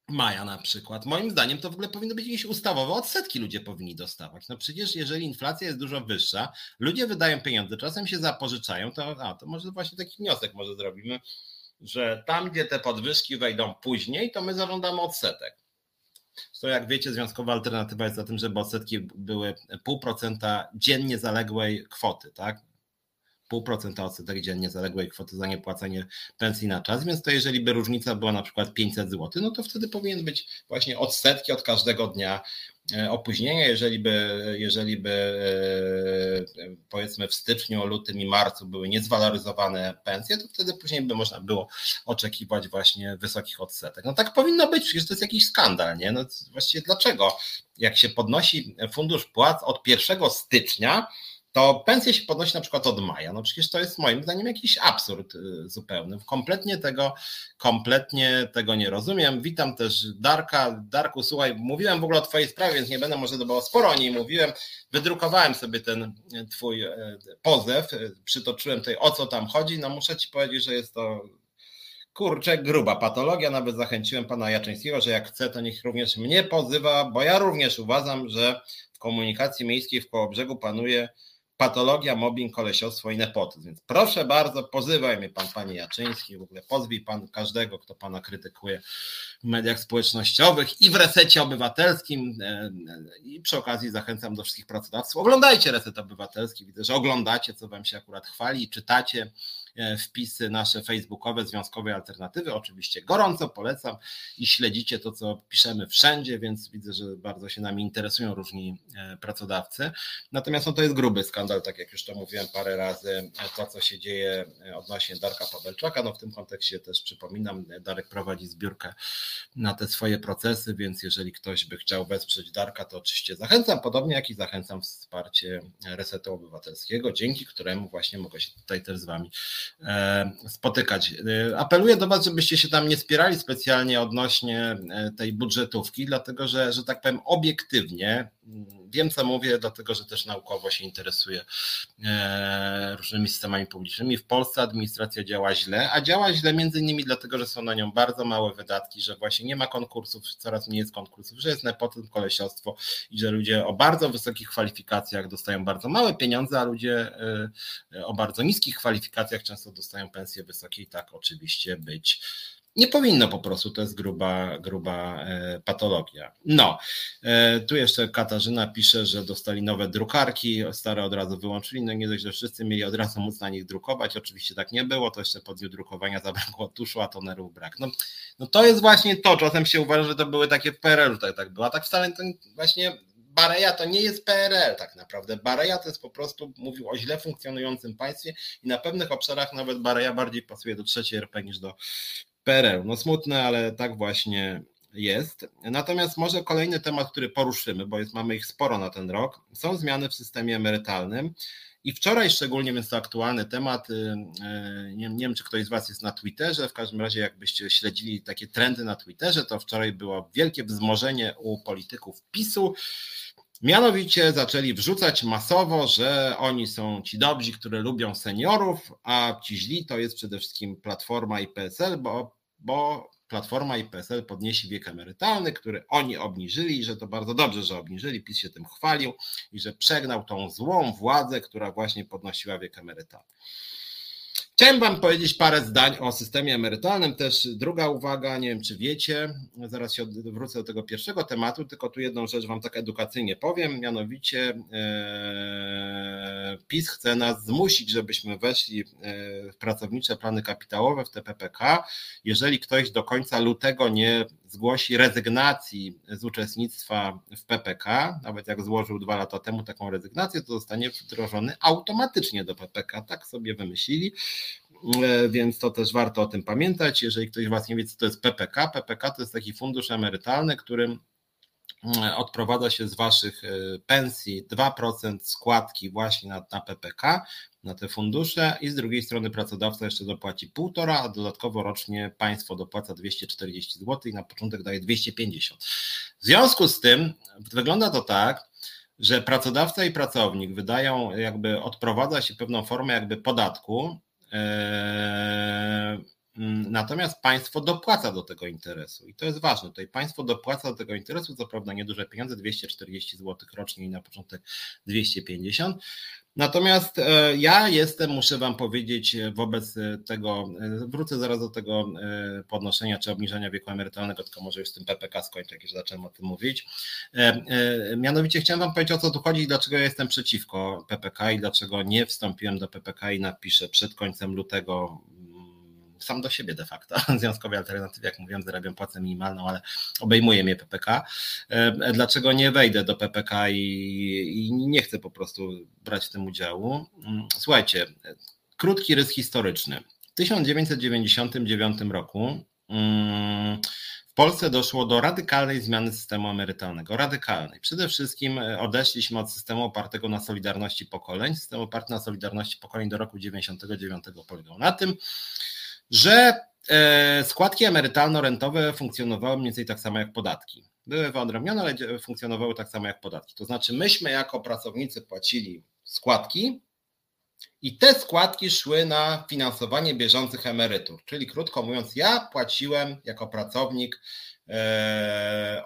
maja na przykład. Moim zdaniem to w ogóle powinno być jakieś ustawowe odsetki ludzie powinni dostawać. No przecież jeżeli inflacja jest dużo wyższa, ludzie wydają pieniądze, czasem się zapożyczają, to, a, to może właśnie taki wniosek może zrobimy, że tam, gdzie te podwyżki wejdą później, to my zażądamy odsetek. To jak wiecie, związkowa alternatywa jest za tym, żeby odsetki były pół procenta dziennie zaległej kwoty, tak? 0,5% odsetek dziennie zaległej kwoty za niepłacenie pensji na czas, więc to jeżeli by różnica była na przykład 500 zł, no to wtedy powinien być właśnie odsetki od każdego dnia opóźnienia. Jeżeli by, jeżeli by e, powiedzmy w styczniu, lutym i marcu były niezwaloryzowane pensje, to wtedy później by można było oczekiwać właśnie wysokich odsetek. No tak powinno być, przecież to jest jakiś skandal, nie? No właściwie dlaczego? Jak się podnosi fundusz płac od 1 stycznia, to pensje się podnosi na przykład od maja. No przecież to jest moim zdaniem jakiś absurd y, zupełny. Kompletnie tego, kompletnie tego nie rozumiem. Witam też Darka. Darku, słuchaj, mówiłem w ogóle o twojej sprawie, więc nie będę może było sporo o niej mówiłem. Wydrukowałem sobie ten y, twój y, pozew, przytoczyłem tutaj o co tam chodzi. No muszę ci powiedzieć, że jest to kurczę, gruba patologia. Nawet zachęciłem pana Jaczyńskiego, że jak chce, to niech również mnie pozywa, bo ja również uważam, że w komunikacji miejskiej w Kołobrzegu panuje patologia, mobbing, kolesiostwo i nepotyzm. Więc proszę bardzo, pozywaj mnie pan, panie Jaczyński, w ogóle pozwij pan każdego, kto pana krytykuje w mediach społecznościowych i w resecie obywatelskim. E, e, I przy okazji zachęcam do wszystkich pracodawców. Oglądajcie reset obywatelski. Widzę, że oglądacie, co wam się akurat chwali, czytacie wpisy nasze facebookowe Związkowej Alternatywy. Oczywiście gorąco polecam i śledzicie to, co piszemy wszędzie, więc widzę, że bardzo się nami interesują różni e, pracodawcy. Natomiast no, to jest gruby skandal, tak jak już to mówiłem parę razy, to, co się dzieje odnośnie Darka Pawelczaka. No w tym kontekście też przypominam, Darek prowadzi zbiórkę na te swoje procesy, więc jeżeli ktoś by chciał wesprzeć Darka, to oczywiście zachęcam, podobnie jak i zachęcam wsparcie Resetu Obywatelskiego, dzięki któremu właśnie mogę się tutaj też z Wami E, spotykać. E, apeluję do Was, żebyście się tam nie spierali specjalnie odnośnie e, tej budżetówki, dlatego że, że tak powiem, obiektywnie wiem, co mówię, dlatego że też naukowo się interesuję różnymi systemami publicznymi. W Polsce administracja działa źle, a działa źle między innymi dlatego, że są na nią bardzo małe wydatki, że właśnie nie ma konkursów, coraz mniej jest konkursów, że jest nepotyzm, kolesiostwo i że ludzie o bardzo wysokich kwalifikacjach dostają bardzo małe pieniądze, a ludzie o bardzo niskich kwalifikacjach często dostają pensje wysokie i tak oczywiście być nie powinno po prostu, to jest gruba, gruba e, patologia. No, e, tu jeszcze Katarzyna pisze, że dostali nowe drukarki, stare od razu wyłączyli, no nie dość, że wszyscy mieli od razu móc na nich drukować, oczywiście tak nie było, to jeszcze po dniu drukowania zabrakło tuszu, a tonerów brak. No, no to jest właśnie to, czasem się uważa, że to były takie w PRL-u, tak, tak było, a tak wcale to właśnie Bareja to nie jest PRL tak naprawdę. Bareja to jest po prostu, mówił o źle funkcjonującym państwie i na pewnych obszarach nawet Bareja bardziej pasuje do trzeciej RP niż do PRL. No smutne, ale tak właśnie jest. Natomiast może kolejny temat, który poruszymy, bo jest, mamy ich sporo na ten rok, są zmiany w systemie emerytalnym. I wczoraj szczególnie, więc to aktualny temat, y, y, nie, nie, wiem czy ktoś z Was jest na Twitterze, w każdym razie jakbyście śledzili takie trendy na Twitterze, to wczoraj było wielkie wzmożenie u polityków PiSu, Mianowicie zaczęli wrzucać masowo, że oni są ci dobrzy, którzy lubią seniorów, a ci źli to jest przede wszystkim Platforma i PSL, bo, bo Platforma i PSL podnieśli wiek emerytalny, który oni obniżyli i że to bardzo dobrze, że obniżyli. PiS się tym chwalił i że przegnał tą złą władzę, która właśnie podnosiła wiek emerytalny. Chciałem Wam powiedzieć parę zdań o systemie emerytalnym. Też druga uwaga, nie wiem czy wiecie, zaraz się wrócę do tego pierwszego tematu, tylko tu jedną rzecz Wam tak edukacyjnie powiem, mianowicie e, PiS chce nas zmusić, żebyśmy weszli e, w pracownicze plany kapitałowe w TPPK, jeżeli ktoś do końca lutego nie zgłosi rezygnacji z uczestnictwa w PPK, nawet jak złożył dwa lata temu taką rezygnację, to zostanie wdrożony automatycznie do PPK. Tak sobie wymyślili. E, więc to też warto o tym pamiętać. Jeżeli ktoś z Was nie wie, co to jest PPK, PPK to jest taki fundusz emerytalny, którym odprowadza się z waszych pensji 2% składki właśnie na, na PPK, na te fundusze i z drugiej strony pracodawca jeszcze dopłaci 1,5, a dodatkowo rocznie państwo dopłaca 240 zł i na początek daje 250. W związku z tym wygląda to tak, że pracodawca i pracownik wydają, jakby odprowadza się pewną formę jakby podatku, e, Natomiast państwo dopłaca do tego interesu i to jest ważne. Tutaj państwo dopłaca do tego interesu, co prawda nieduże pieniądze, 240 zł rocznie i na początek 250. Natomiast e, ja jestem, muszę Wam powiedzieć, e, wobec e, tego, wrócę zaraz do tego podnoszenia czy obniżenia wieku emerytalnego, tylko może już z tym PPK skończę, jak już zacząłem o tym mówić. Mianowicie chciałem Wam powiedzieć, o co tu chodzi i dlaczego ja jestem przeciwko PPK i dlaczego nie wstąpiłem do PPK i napiszę przed końcem lutego sam do siebie de facto. Związkowej alternatywy, jak mówiłem, zarabiam płacę minimalną, ale obejmuje mnie PPK. E, dlaczego nie wejdę do PPK i, i nie chcę po prostu brać w tym udziału? Mm, słuchajcie, krótki rys historyczny. W 1999 roku mm, w Polsce doszło do radykalnej zmiany systemu emerytalnego. Radykalnej. Przede wszystkim e, odeszliśmy od systemu opartego na solidarności pokoleń. System oparty na solidarności pokoleń do roku 1999 polegał na tym, że e, składki emerytalno-rentowe funkcjonowały mniej więcej tak samo jak podatki. Były wyodrębnione, ale funkcjonowały tak samo jak podatki. To znaczy, myśmy jako pracownicy płacili składki i te składki szły na finansowanie bieżących emerytur. Czyli krótko mówiąc, ja płaciłem jako pracownik e, e,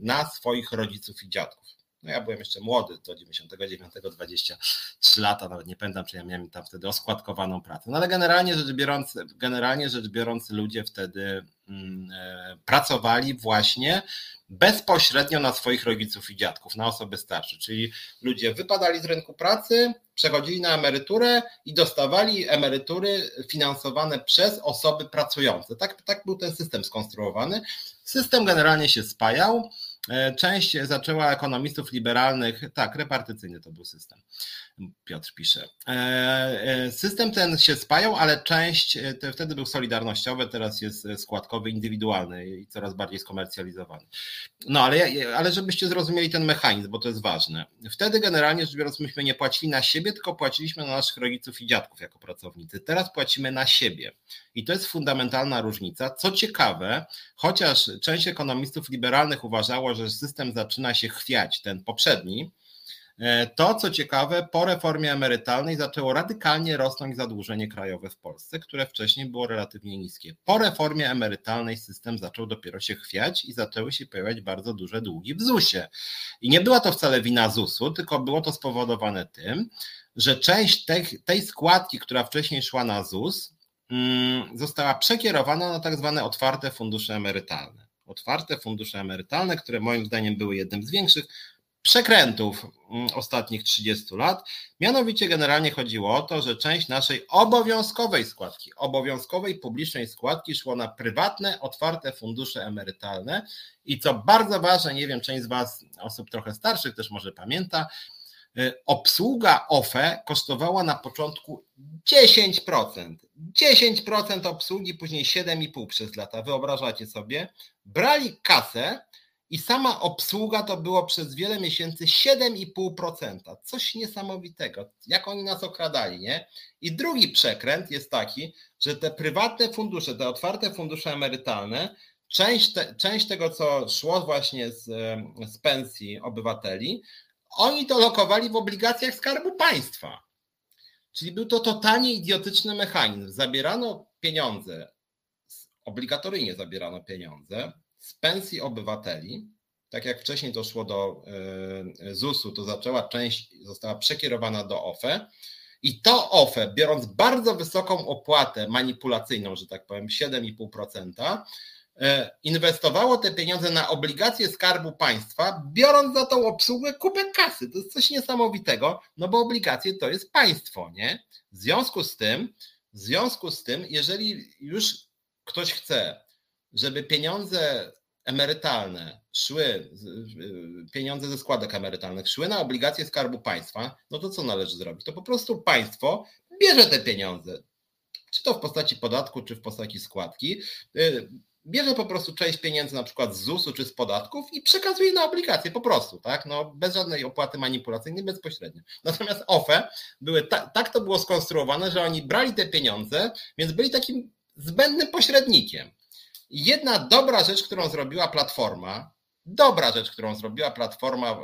na swoich rodziców i dziadków. No ja byłem jeszcze młody, do 99, 23 lata, nawet nie pamiętam, czy ja miałem tam wtedy oskładkowaną pracę. No ale generalnie rzecz biorąc, generalnie rzecz biorąc ludzie wtedy mm, e, pracowali właśnie bezpośrednio na swoich rodziców i dziadków, na osoby starsze, czyli ludzie wypadali z rynku pracy, przechodzili na emeryturę i dostawali emerytury finansowane przez osoby pracujące. Tak, tak był ten system skonstruowany. System generalnie się spajał. E, część zaczęła ekonomistów liberalnych, tak, repartycyjny to był system. Piotr pisze. E, e, system ten się spajał, ale część, wtedy był solidarnościowy, teraz jest składkowy, indywidualny i coraz bardziej skomercjalizowany. No ale, ale żebyście zrozumieli ten mechanizm, bo to jest ważne. Wtedy generalnie rzecz biorąc, myśmy nie płacili na siebie, tylko płaciliśmy na naszych rodziców i dziadków jako pracownicy. Teraz płacimy na siebie. I to jest fundamentalna różnica. Co ciekawe, chociaż część ekonomistów liberalnych uważało, że system zaczyna się chwiać, ten poprzedni, e, to, co ciekawe, po reformie emerytalnej zaczęło radykalnie rosnąć zadłużenie krajowe w Polsce, które wcześniej było relatywnie niskie. Po reformie emerytalnej system zaczął dopiero się chwiać i zaczęły się pojawiać bardzo duże długi w ZUS-ie. I nie była to wcale wina ZUS-u, tylko było to spowodowane tym, że część tej, tej składki, która wcześniej szła na ZUS, została przekierowana na tak zwane otwarte fundusze emerytalne. Otwarte fundusze emerytalne, które moim zdaniem były jednym z większych przekrętów mm, ostatnich 30 lat. Mianowicie generalnie chodziło o to, że część naszej obowiązkowej składki, obowiązkowej publicznej składki szło na prywatne, otwarte fundusze emerytalne i co bardzo ważne, nie wiem, część z Was, osób trochę starszych też może pamięta, obsługa OFE kosztowała na początku 10%. 10% obsługi, później 7,5% przez lata. Wyobrażacie sobie? Brali kasę i sama obsługa to było przez wiele miesięcy 7,5%. Coś niesamowitego. Jak oni nas okradali, nie? I drugi przekręt jest taki, że te prywatne fundusze, te otwarte fundusze emerytalne, część, te, część tego, co szło właśnie z, z pensji obywateli, oni to lokowali w obligacjach Skarbu Państwa. Czyli był to totalnie idiotyczny mechanizm. Zabierano pieniądze, obligatoryjnie zabierano pieniądze z pensji obywateli. Tak jak wcześniej to szło do e, ZUS-u, to zaczęła część, została przekierowana do OFE. I to OFE, biorąc bardzo wysoką opłatę manipulacyjną, że tak powiem, 7,5%, E, inwestowało te pieniądze na obligacje Skarbu Państwa, biorąc za tą obsługę kupę kasy. To jest coś niesamowitego, no bo obligacje to jest państwo, nie? W związku z tym, w związku z tym, jeżeli już ktoś chce, żeby pieniądze emerytalne szły, pieniądze ze składek emerytalnych szły na obligacje Skarbu Państwa, no to co należy zrobić? To po prostu państwo bierze te pieniądze, czy to w postaci podatku, czy w postaci składki, y, bierze po prostu część pieniędzy na przykład z ZUS-u czy z podatków i przekazuje na obligacje po prostu, tak? No, bez żadnej opłaty manipulacyjnej, bezpośrednio. Natomiast OFE były ta, tak to było skonstruowane, że oni brali te pieniądze, więc byli takim zbędnym pośrednikiem. Jedna dobra rzecz, którą zrobiła Platforma, dobra rzecz, którą zrobiła Platforma e, e,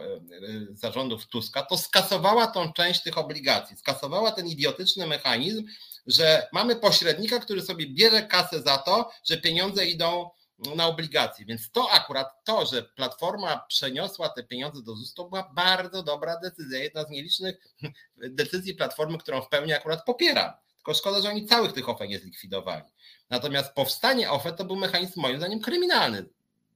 zarządów Tuska, to skasowała tą część tych obligacji, skasowała ten idiotyczny mechanizm, że mamy pośrednika, który sobie bierze kasę za to, że pieniądze idą na obligacje. Więc to akurat to, że Platforma przeniosła te pieniądze do ZUS, to była bardzo dobra decyzja. Jedna z nielicznych decyzji Platformy, którą w pełni akurat popieram. Tylko szkoda, że oni całych tych OFE nie zlikwidowali. Natomiast powstanie OFE to był mechanizm moim zdaniem kryminalny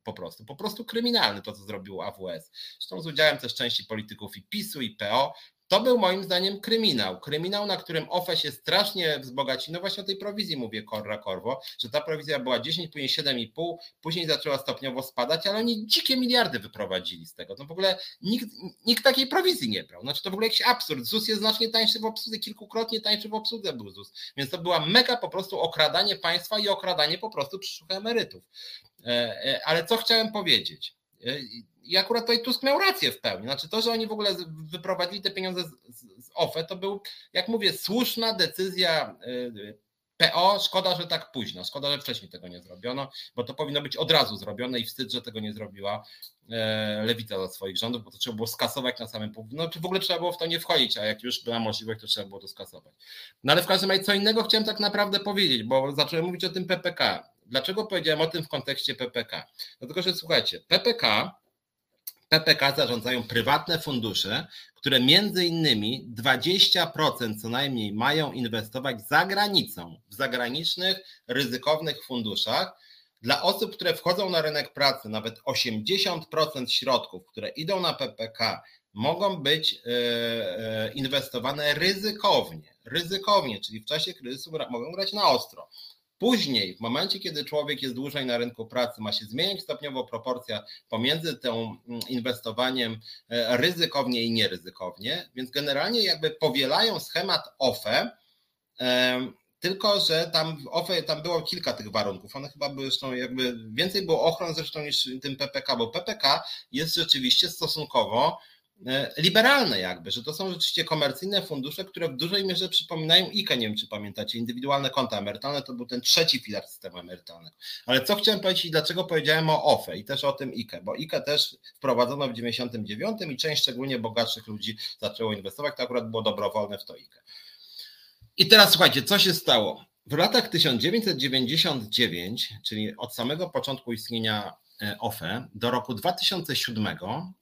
po prostu, po prostu kryminalny to, co zrobił AWS. Zresztą z udziałem też części polityków i PiSu, i PO, to był moim zdaniem kryminał. Kryminał, na którym OFE się strasznie wzbogaci. No właśnie o tej prowizji mówię Korra Korwo, że ta prowizja była 10, później 7,5, później zaczęła stopniowo spadać, ale oni dzikie miliardy wyprowadzili z tego. No w ogóle nikt, nikt takiej prowizji nie brał. Znaczy to w ogóle jakiś absurd. ZUS jest znacznie tańszy w obsłudze, kilkukrotnie tańszy w obsłudze był ZUS. Więc to była mega po prostu okradanie państwa i okradanie po prostu przyszłych emerytów. E, e, ale co chciałem powiedzieć? I akurat tutaj Tusk miał rację w pełni. Znaczy to, że oni w ogóle wyprowadzili te pieniądze z, z, OFE, to był, jak mówię, słuszna decyzja y, PO. Szkoda, że tak późno. Szkoda, że wcześniej tego nie zrobiono, bo to powinno być od razu zrobione i wstyd, że tego nie zrobiła e, Lewica za swoich rządów, bo to trzeba było skasować na samym punkcie. No, czy w ogóle trzeba było w to nie wchodzić, a jak już była możliwość, to trzeba było to skasować. No ale w każdym razie co innego chciałem tak naprawdę powiedzieć, bo zacząłem mówić o tym PPK. Dlaczego powiedziałem o tym w kontekście PPK? Dlatego, że słuchajcie, PPK PPK zarządzają prywatne fundusze, które między innymi 20% co najmniej mają inwestować za granicą, w zagranicznych, ryzykownych funduszach. Dla osób, które wchodzą na rynek pracy, nawet 80% środków, które idą na PPK, mogą być e, e, inwestowane ryzykownie. Ryzykownie, czyli w czasie kryzysu mogą grać na ostro. Później, w momencie, kiedy człowiek jest dłużej na rynku pracy, ma się zmieniać stopniowo proporcja pomiędzy tym mm, inwestowaniem e, ryzykownie i nieryzykownie, więc generalnie jakby powielają schemat OFE, tylko że tam w OFE tam było kilka tych warunków. One chyba były zresztą jakby więcej było ochron zresztą niż tym PPK, bo PPK jest rzeczywiście stosunkowo liberalne jakby, że to są rzeczywiście komercyjne fundusze, które w dużej mierze przypominają IKE, nie wiem czy pamiętacie, indywidualne konta emerytalne, to był ten trzeci filar systemu emerytalnego. Ale co chciałem powiedzieć i dlaczego powiedziałem o OFE i też o tym IKE, bo IKE też wprowadzono w 99 i część szczególnie bogatszych ludzi zaczęło inwestować, to akurat było dobrowolne w to IKE. I teraz słuchajcie, co się stało? W latach 1999, czyli od samego początku istnienia e, OFE do roku 2007 Mm,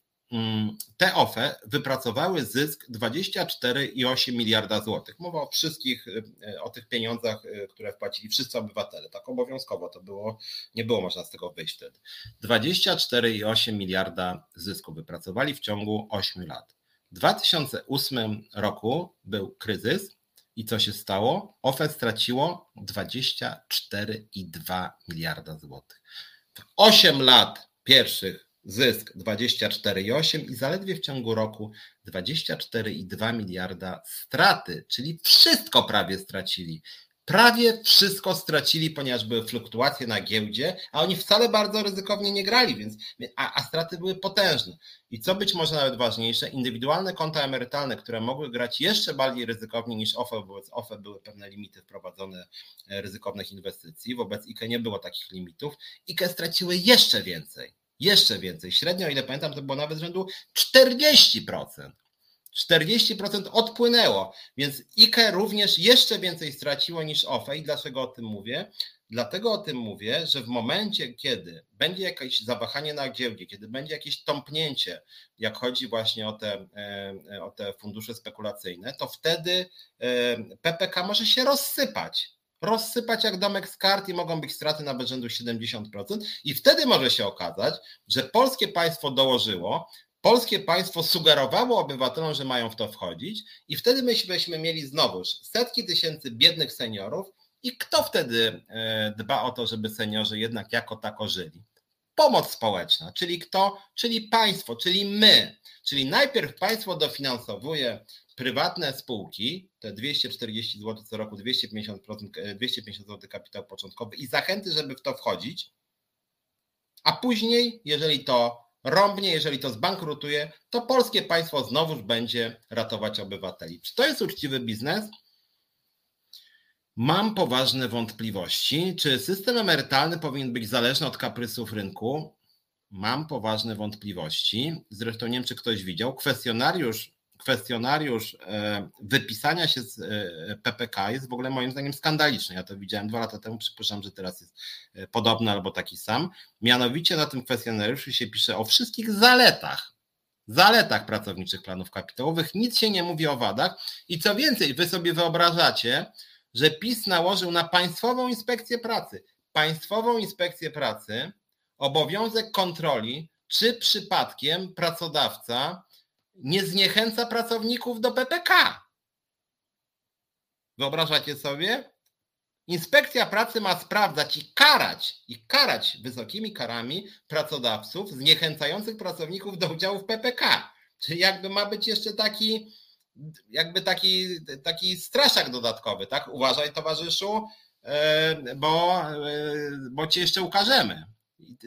te OFE wypracowały zysk 24,8 miliarda złotych. Mowa o wszystkich, e, o tych pieniądzach, e, które wpłacili wszyscy obywatele. Tak obowiązkowo to było, nie było można z tego wyjść wtedy. 24,8 miliarda zysku wypracowali w ciągu 8 lat. W 2008 roku był kryzys i co się stało? OFE straciło 24,2 miliarda złotych. W 8 lat pierwszych zysk 24,8 i zaledwie w ciągu roku 24,2 miliarda straty, czyli wszystko prawie stracili. Prawie wszystko stracili, ponieważ były fluktuacje na giełdzie, a oni wcale bardzo ryzykownie nie grali, więc, a, a straty były potężne. I co być może nawet ważniejsze, indywidualne konta emerytalne, które mogły grać jeszcze bardziej ryzykownie niż OFE, wobec OFE były pewne limity wprowadzone e, ryzykownych inwestycji, wobec IKE nie było takich limitów. IKE straciły jeszcze więcej jeszcze więcej. Średnio, o ile pamiętam, to było nawet rzędu 40%. 40% odpłynęło, więc IKE również jeszcze więcej straciło niż OFE. I dlaczego o tym mówię? Dlatego o tym mówię, że w momencie, kiedy będzie jakieś zawahanie na giełdzie, kiedy będzie jakieś tąpnięcie, jak chodzi właśnie o te, e, o te fundusze spekulacyjne, to wtedy e, PPK może się rozsypać rozsypać jak domek z kart i mogą być straty na rzędu 70%. I wtedy może się okazać, że polskie państwo dołożyło, polskie państwo sugerowało obywatelom, że mają w to wchodzić, i wtedy myśmy mieli znowuż setki tysięcy biednych seniorów. I kto wtedy e, dba o to, żeby seniorzy jednak jako tako żyli? Pomoc społeczna, czyli kto? Czyli państwo, czyli my. Czyli najpierw państwo dofinansowuje prywatne spółki, te 240 zł co roku, 250%, 250 zł kapitał początkowy i zachęty, żeby w to wchodzić, A później, jeżeli to rąbnie, jeżeli to zbankrutuje, to polskie państwo znowuż będzie ratować obywateli. Czy to jest uczciwy biznes? Mam poważne wątpliwości. Czy system emerytalny powinien być zależny od kaprysów rynku? Mam poważne wątpliwości. Zresztą nie wiem, czy ktoś widział. Kwestionariusz kwestionariusz e, wypisania się z e, PPK jest w ogóle moim zdaniem skandaliczny. Ja to widziałem dwa lata temu, przypuszczam, że teraz jest e, podobny albo taki sam. Mianowicie na tym kwestionariuszu się pisze o wszystkich zaletach, zaletach pracowniczych planów kapitałowych, nic się nie mówi o wadach i co więcej, wy sobie wyobrażacie, że PiS nałożył na Państwową Inspekcję Pracy, Państwową Inspekcję Pracy obowiązek kontroli, czy przypadkiem pracodawca nie zniechęca pracowników do PPK. Wyobrażacie sobie? Inspekcja pracy ma sprawdzać i karać, i karać wysokimi karami pracodawców zniechęcających pracowników do udziału w PPK. Czyli jakby ma być jeszcze taki, jakby taki, taki straszak dodatkowy, tak? Uważaj, towarzyszu, e, bo, e, bo cię jeszcze ukażemy.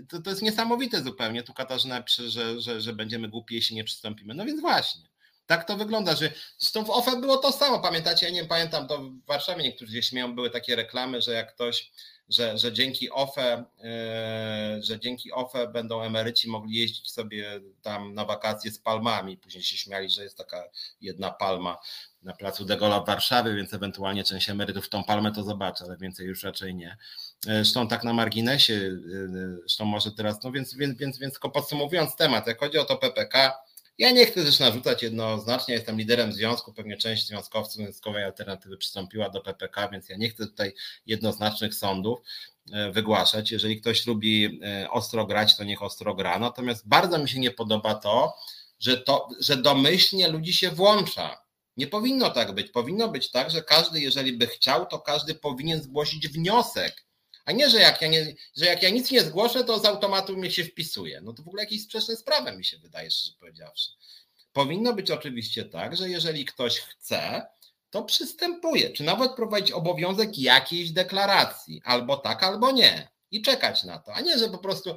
To, to jest niesamowite zupełnie. Tu Katarzyna pisze, że, że, że będziemy głupi, jeśli nie przystąpimy. No więc właśnie. Tak to wygląda, że zresztą w OFE było to samo, pamiętacie, ja nie pamiętam, to w Warszawie niektórzy gdzieś miałem, były takie reklamy, że jak ktoś, że, że dzięki OFE, yy, że dzięki OFE będą emeryci mogli jeździć sobie tam na wakacje z palmami, później się śmiali, że jest taka jedna palma na placu De Gaulle w Warszawie, więc ewentualnie część emerytów tą palmę to zobaczy, ale więcej już raczej nie. Zresztą tak na marginesie, yy, zresztą może teraz, no więc, więc, więc, więc tylko podsumowując temat, jak chodzi o to PPK, ja nie chcę też narzucać jednoznacznie, jestem liderem związku, pewnie część związkowców związkowej alternatywy przystąpiła do PPK, więc ja nie chcę tutaj jednoznacznych sądów yy, wygłaszać. Jeżeli ktoś lubi ostro grać, to niech ostro gra. Natomiast bardzo mi się nie podoba to, że, to, że domyślnie ludzi się włącza. Nie powinno tak być. Powinno być tak, że każdy, jeżeli by chciał, to każdy powinien zgłosić wniosek a nie, że jak ja, nie, że jak ja nic nie zgłoszę, to z automatu mnie się wpisuje. No to w ogóle jakieś sprzeczne z prawem mi się wydaje, szczerze powiedziawszy. Powinno być oczywiście tak, że jeżeli ktoś chce, to przystępuje, czy nawet prowadzić obowiązek jakiejś deklaracji, albo tak, albo nie. I czekać na to, a nie, że po prostu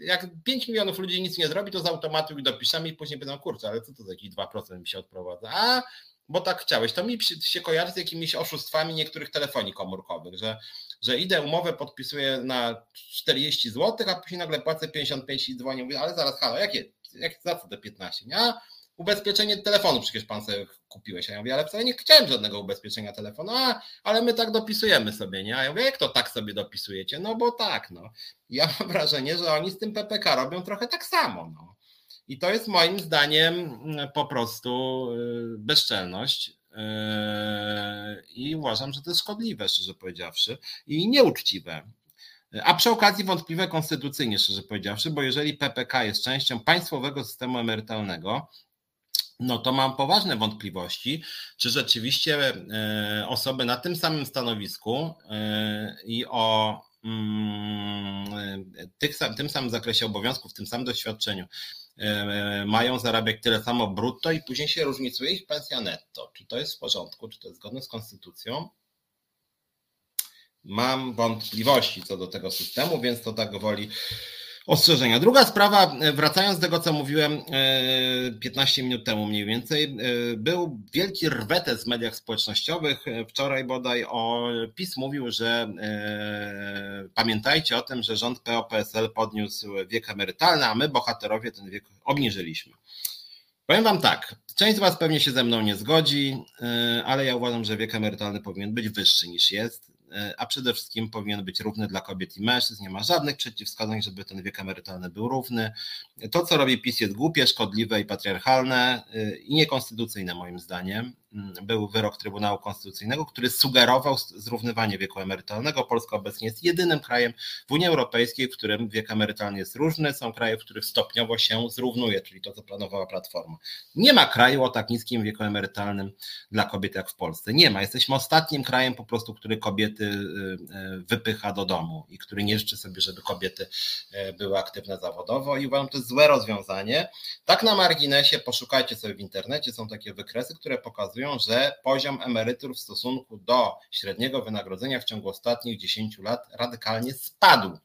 jak 5 milionów ludzi nic nie zrobi, to z automatu ich dopiszemy i później będą kurczę, ale co to za jakieś 2% mi się odprowadza? A bo tak chciałeś. To mi się kojarzy z jakimiś oszustwami niektórych telefonii komórkowych, że, że idę umowę, podpisuję na 40 zł, a później nagle płacę 55 i dzwonię, mówię, ale zaraz, halo, jakie, jak, za co te 15? Nie? Ubezpieczenie telefonu przecież pan sobie kupiłeś. A ja mówię, ale wcale nie chciałem żadnego ubezpieczenia telefonu, a, ale my tak dopisujemy sobie, nie? A ja mówię, jak to tak sobie dopisujecie? No bo tak, no. Ja mam wrażenie, że oni z tym PPK robią trochę tak samo, no. I to jest moim zdaniem mm, po prostu y, bezczelność. Y, I uważam, że to jest szkodliwe, szczerze powiedziawszy, i nieuczciwe. A przy okazji wątpliwe konstytucyjnie, szczerze powiedziawszy, bo jeżeli PPK jest częścią państwowego systemu emerytalnego, no to mam poważne wątpliwości, czy rzeczywiście y, osoby na tym samym stanowisku i o mm, tym samym zakresie obowiązków, w tym samym doświadczeniu, E, mają zarabiać tyle samo brutto i później się różnicuje ich pensja netto. Czy to jest w porządku, czy to jest zgodne z konstytucją? Mam wątpliwości co do tego systemu, więc to tak woli ostrzeżenia. Druga sprawa, e, wracając do tego, co mówiłem 15 e, minut temu mniej więcej, e, był wielki rwetes w mediach społecznościowych. Wczoraj bodaj o PiS mówił, że pamiętajcie o tym, że rząd PO-PSL podniósł wiek emerytalny, a my, bohaterowie, ten wiek obniżyliśmy. Powiem Wam tak, część z Was pewnie się ze mną nie zgodzi, ale ja uważam, że wiek emerytalny powinien być wyższy niż jest. E, a przede wszystkim powinien być równy dla kobiet i mężczyzn. Nie ma żadnych przeciwwskazań, żeby ten wiek emerytalny był równy. To, co robi PiS, jest głupie, szkodliwe i patriarchalne e, i niekonstytucyjne, moim zdaniem. Mm, był wyrok Trybunału Konstytucyjnego, który sugerował zrównywanie wieku emerytalnego. Polska obecnie jest jedynym krajem w Unii Europejskiej, w którym wiek emerytalny jest różny. Są kraje, w których stopniowo się zrównuje, czyli to, co planowała Platforma. Nie ma kraju o tak niskim wieku emerytalnym dla kobiet jak w Polsce. Nie ma. Jesteśmy ostatnim krajem po prostu, który kobiety y, y, wypycha do domu i który nie życzy sobie, żeby kobiety y, były aktywne zawodowo i uważam, to jest złe rozwiązanie. Tak na marginesie poszukajcie sobie w internecie, są takie wykresy, które pokazują, pokazują, że poziom emerytur w stosunku do średniego wynagrodzenia w ciągu ostatnich 10 lat radykalnie spadł.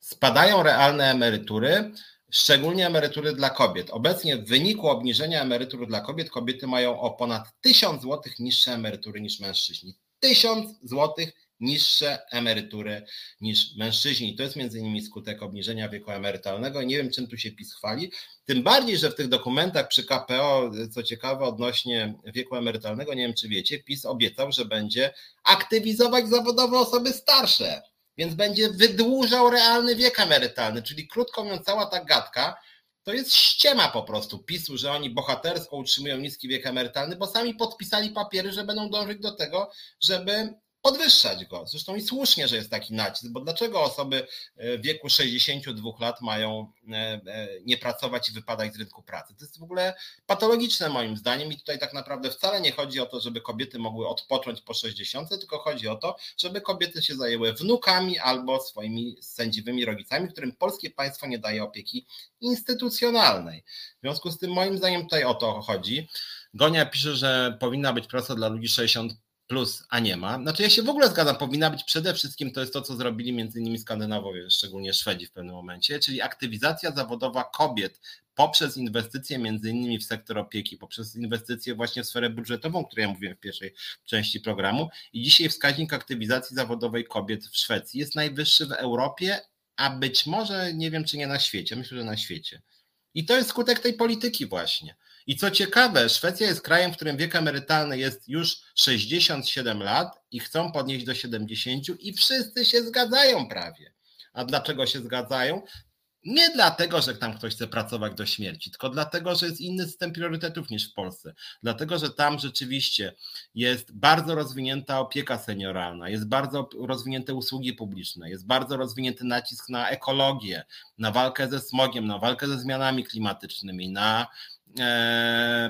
spadają realne emerytury, szczególnie emerytury dla kobiet. Obecnie w wyniku obniżenia emerytur dla kobiet, kobiety mają o ponad 1000 zł niższe emerytury niż mężczyźni. 1000 zł niższe emerytury niż mężczyźni. To jest między innymi skutek obniżenia wieku emerytalnego. Nie wiem, czym tu się PiS chwali. Tym bardziej, że w tych dokumentach przy KPO, co ciekawe, odnośnie wieku emerytalnego, nie wiem, czy wiecie, PiS obiecał, że będzie aktywizować zawodowo osoby starsze więc będzie wydłużał realny wiek emerytalny. Czyli krótko mówiąc, cała ta gadka to jest ściema po prostu PiSu, że oni bohatersko utrzymują niski wiek emerytalny, bo sami podpisali papiery, że będą dążyć do tego, żeby podwyższać go. Zresztą i słusznie, że jest taki nacisk, bo dlaczego osoby e, w wieku 62 lat mają e, e, nie pracować i wypadać z rynku pracy? To jest w ogóle patologiczne moim zdaniem i tutaj tak naprawdę wcale nie chodzi o to, żeby kobiety mogły odpocząć po 60, tylko chodzi o to, żeby kobiety się zajęły wnukami albo swoimi sędziwymi rodzicami, którym polskie państwo nie daje opieki instytucjonalnej. W związku z tym moim zdaniem tutaj o to chodzi. Gonia pisze, że powinna być praca dla ludzi 60 plus, a nie ma. Znaczy ja się w ogóle zgadzam, powinna być przede wszystkim, to jest to, co zrobili między innymi Skandynawowie, szczególnie Szwedzi w pewnym momencie, czyli aktywizacja zawodowa kobiet poprzez inwestycje między innymi w sektor opieki, poprzez inwestycje właśnie w sferę budżetową, o której ja mówiłem w pierwszej części programu i dzisiaj wskaźnik aktywizacji zawodowej kobiet w Szwecji jest najwyższy w Europie, a być może, nie wiem czy nie na świecie, myślę, że na świecie. I to jest skutek tej polityki właśnie. I co ciekawe, Szwecja jest krajem, w którym wiek emerytalny jest już 67 lat i chcą podnieść do 70 i wszyscy się zgadzają prawie. A dlaczego się zgadzają? Nie dlatego, że tam ktoś chce pracować do śmierci, tylko dlatego, że jest inny system priorytetów niż w Polsce. Dlatego, że tam rzeczywiście jest bardzo rozwinięta opieka senioralna, jest bardzo rozwinięte usługi publiczne, jest bardzo rozwinięty nacisk na ekologię, na walkę ze smogiem, na walkę ze zmianami klimatycznymi, na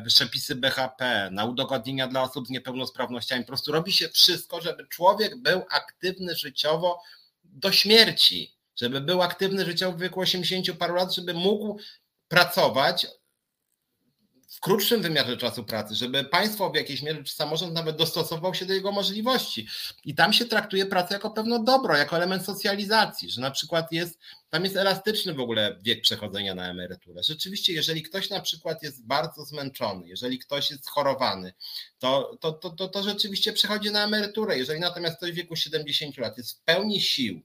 przepisy BHP, na udogodnienia dla osób z niepełnosprawnościami. Po prostu robi się wszystko, żeby człowiek był aktywny życiowo do śmierci żeby był aktywny życiowo w wieku 80 paru lat, żeby mógł pracować w krótszym wymiarze czasu pracy, żeby państwo w jakiejś mierze, czy samorząd nawet dostosował się do jego możliwości. I tam się traktuje pracę jako pewne dobro, jako element socjalizacji, że na przykład jest, tam jest elastyczny w ogóle wiek przechodzenia na emeryturę. Rzeczywiście, jeżeli ktoś na przykład jest bardzo zmęczony, jeżeli ktoś jest schorowany, to, to, to, to, to rzeczywiście przechodzi na emeryturę. Jeżeli natomiast ktoś w wieku 70 lat jest w pełni sił,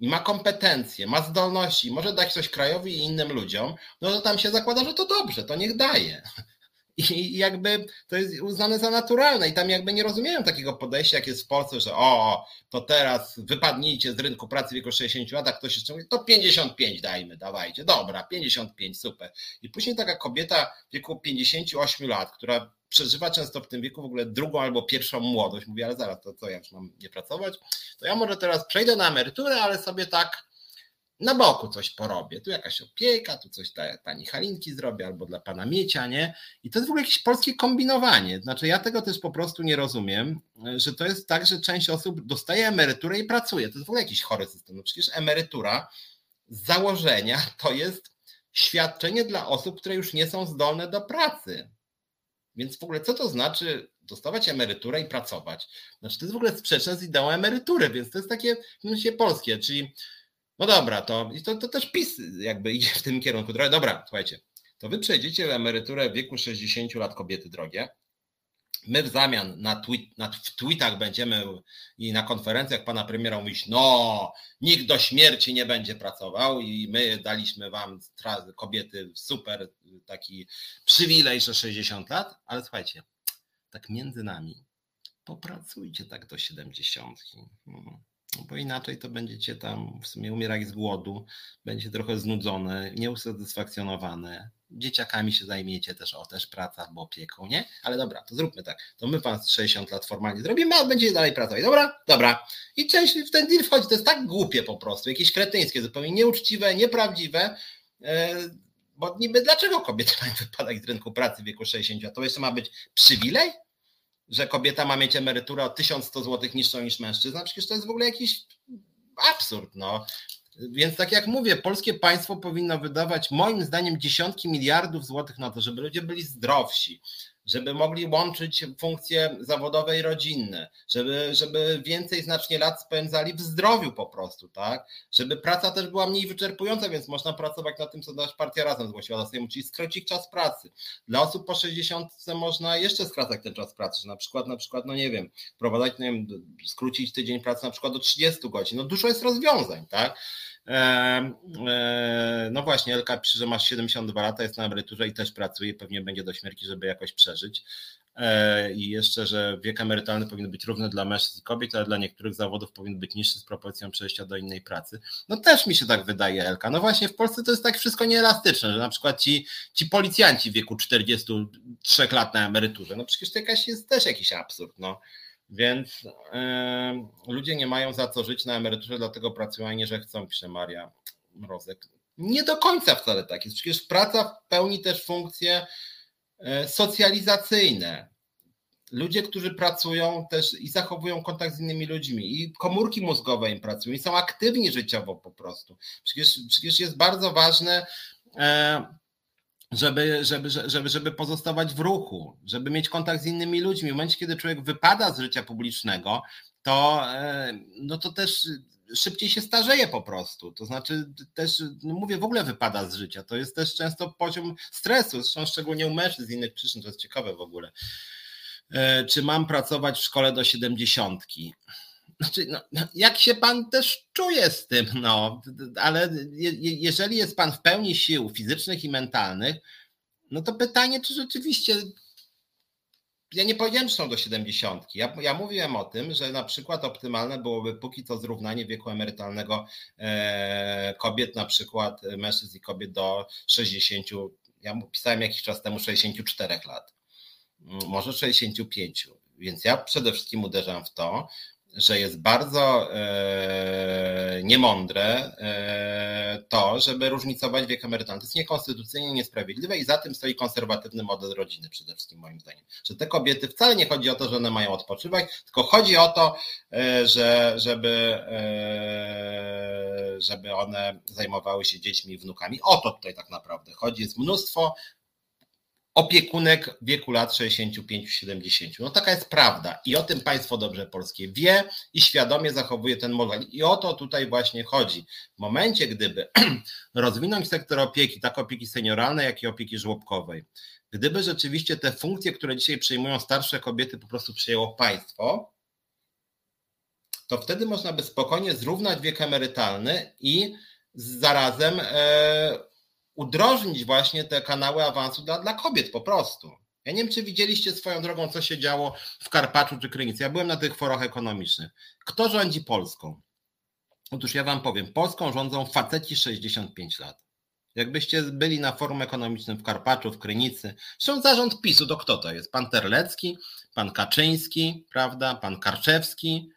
i ma kompetencje, ma zdolności, może dać coś krajowi i innym ludziom, no to tam się zakłada, że to dobrze, to niech daje. I jakby to jest uznane za naturalne i tam jakby nie rozumieją takiego podejścia, jak jest w Polsce, że o, to teraz wypadnijcie z rynku pracy w wieku 60 lat, a ktoś jeszcze mówi, to 55 dajmy, dawajcie, dobra, 55, super. I później taka kobieta w wieku 58 lat, która przeżywa często w tym wieku w ogóle drugą albo pierwszą młodość. Mówi, ale zaraz, to co, ja już mam nie pracować? To ja może teraz przejdę na emeryturę, ale sobie tak na boku coś porobię. Tu jakaś opieka, tu coś dla pani Halinki zrobię, albo dla pana Miecia, nie? I to jest w ogóle jakieś polskie kombinowanie. Znaczy ja tego też po prostu nie rozumiem, że to jest tak, że część osób dostaje emeryturę i pracuje. To jest w ogóle jakiś chory system. No przecież emerytura z założenia to jest świadczenie dla osób, które już nie są zdolne do pracy. Więc w ogóle co to znaczy dostawać emeryturę i pracować? Znaczy to jest w ogóle sprzeczne z ideą emerytury, więc to jest takie w sensie polskie, czyli no dobra, to, to, to też PiS jakby idzie w tym kierunku. Dobra, słuchajcie, to wy przejdziecie emeryturę w wieku 60 lat kobiety drogie, My w zamian na, tweet, na w tweetach będziemy i na konferencjach pana premiera mówić, no, nikt do śmierci nie będzie pracował i my daliśmy wam kobiety super taki przywilej, że 60 lat, ale słuchajcie, tak między nami, popracujcie tak do 70. No, bo inaczej to będziecie tam w sumie umierać z głodu, będzie trochę znudzone, nieusatysfakcjonowane, dzieciakami się zajmiecie też, o też praca, bo opieką, nie? Ale dobra, to zróbmy tak. To my was 60 lat formalnie zrobimy, a będziecie dalej pracować. Dobra? Dobra. I część w ten deal wchodzi. To jest tak głupie po prostu, jakieś kretyńskie, zupełnie nieuczciwe, nieprawdziwe. E, bo niby dlaczego kobiety mają wypadać z rynku pracy w wieku 60 lat? To jeszcze ma być przywilej? Że kobieta ma mieć emeryturę o 1100 zł niższą niż mężczyzna? Przecież to jest w ogóle jakiś absurd. No. Więc tak jak mówię, polskie państwo powinno wydawać moim zdaniem dziesiątki miliardów złotych na to, żeby ludzie byli zdrowsi, żeby mogli łączyć funkcje zawodowe i rodzinne, żeby, żeby więcej znacznie lat spędzali w zdrowiu po prostu, tak? Żeby praca też była mniej wyczerpująca, więc można pracować na tym, co nasza partia razem zgłosiła do Sejmu, czyli skrócić czas pracy. Dla osób po 60 można jeszcze skracać ten czas pracy, że na przykład, na przykład, no nie wiem, wprowadzać, nie wiem, skrócić tydzień pracy na przykład do 30 godzin. No dużo jest rozwiązań, tak? No właśnie, Elka pisze, że masz 72 lata, jest na emeryturze i też pracuje, pewnie będzie do śmierci, żeby jakoś przeżyć. E, I jeszcze, że wiek emerytalny powinien być równy dla mężczyzn i kobiet, ale dla niektórych zawodów powinien być niższy z proporcją przejścia do innej pracy. No też mi się tak wydaje, Elka. No właśnie, w Polsce to jest tak wszystko nieelastyczne, że na przykład ci, ci policjanci w wieku 43 lat na emeryturze, no przecież to jakaś jest też jakiś absurd. No. Więc yy, ludzie nie mają za co żyć na emeryturze, dlatego pracują, a nie, że chcą, pisze Maria Mrozek. Nie do końca wcale tak jest. Przecież praca pełni też funkcje e, socjalizacyjne. Ludzie, którzy pracują też i zachowują kontakt z innymi ludźmi, i komórki mózgowe im pracują, i są aktywni życiowo po prostu. Przecież, przecież jest bardzo ważne. E, żeby, żeby, żeby, żeby pozostawać w ruchu, żeby mieć kontakt z innymi ludźmi. W momencie, kiedy człowiek wypada z życia publicznego, to, e, no to też szybciej się starzeje po prostu. To znaczy też, no mówię, w ogóle wypada z życia. To jest też często poziom stresu, zresztą szczególnie u mężczyzn z innych przyczyn, to jest ciekawe w ogóle. E, czy mam pracować w szkole do siedemdziesiątki? Znaczy, no, no, jak się pan też czuje z tym, no, ale je, jeżeli jest pan w pełni sił fizycznych i mentalnych, no to pytanie, czy rzeczywiście. Ja nie powiedziałem, że są do 70. Ja, ja mówiłem o tym, że na przykład optymalne byłoby póki co zrównanie wieku emerytalnego e, kobiet, na przykład mężczyzn i kobiet do 60. Ja pisałem jakiś czas temu 64 lat, może 65. Więc ja przede wszystkim uderzam w to, że jest bardzo e, niemądre e, to, żeby różnicować wiek emerytalny. To jest niekonstytucyjnie niesprawiedliwe i za tym stoi konserwatywny model rodziny przede wszystkim moim zdaniem. Że te kobiety wcale nie chodzi o to, że one mają odpoczywać, tylko chodzi o to, e, że, żeby, żeby one zajmowały się dziećmi i wnukami. O to tutaj tak naprawdę chodzi. Jest mnóstwo opiekunek wieku lat 65-70. No taka jest prawda i o tym państwo dobrze polskie wie i świadomie zachowuje ten model. I o to tutaj właśnie chodzi. W momencie, gdyby rozwinąć sektor opieki, tak opieki senioralnej, jak i opieki żłobkowej, gdyby rzeczywiście te funkcje, które dzisiaj przejmują starsze kobiety, po prostu przejęło państwo, to wtedy można by spokojnie zrównać wiek emerytalny i zarazem e, udrożnić właśnie te kanały awansu dla, dla kobiet po prostu. Ja nie wiem, czy widzieliście swoją drogą, co się działo w Karpaczu czy Krynicy. Ja byłem na tych forach ekonomicznych. Kto rządzi Polską? Otóż ja wam powiem, Polską rządzą faceci 65 lat. Jakbyście byli na forum ekonomicznym w Karpaczu, w Krynicy, zresztą zarząd PiSu, to kto to jest? Pan Terlecki, pan Kaczyński, prawda, pan Karczewski,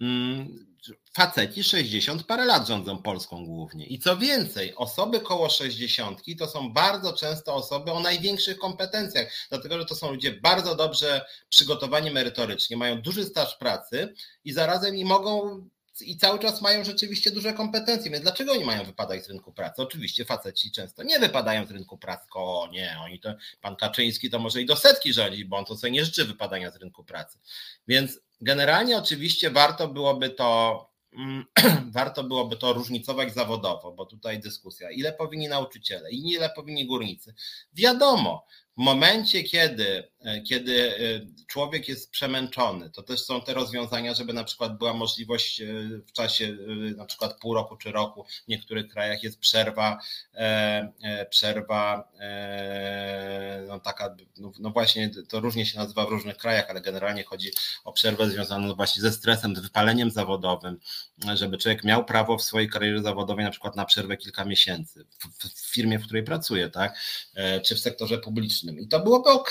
mm, faceci 60 parę lat rządzą Polską głównie. I co więcej, osoby koło 60 to są bardzo często osoby o największych kompetencjach, dlatego że to są ludzie bardzo dobrze przygotowani merytorycznie, mają duży staż pracy i zarazem i mogą i cały czas mają rzeczywiście duże kompetencje. Więc dlaczego oni mają wypadać z rynku pracy? Oczywiście faceci często nie wypadają z rynku pracy. O nie, oni to, pan Kaczyński to może i do setki rządzi, bo on to sobie nie życzy wypadania z rynku pracy. Więc generalnie oczywiście warto byłoby to Mm, warto byłoby to różnicować zawodowo, bo tutaj dyskusja, ile powinni nauczyciele i ile powinni górnicy. Wiadomo, w momencie, kiedy, e, kiedy e, człowiek jest przemęczony, to też są te rozwiązania, żeby na przykład była możliwość e, w czasie na przykład pół roku czy roku, w niektórych krajach jest przerwa, przerwa, no taka, no, no właśnie to różnie się nazywa w różnych krajach, ale generalnie chodzi o przerwę związaną właśnie ze stresem, z wypaleniem zawodowym, żeby człowiek miał prawo w swojej karierze zawodowej na przykład na przerwę kilka miesięcy w, w firmie, w której pracuje, tak, czy w sektorze publicznym i to byłoby ok.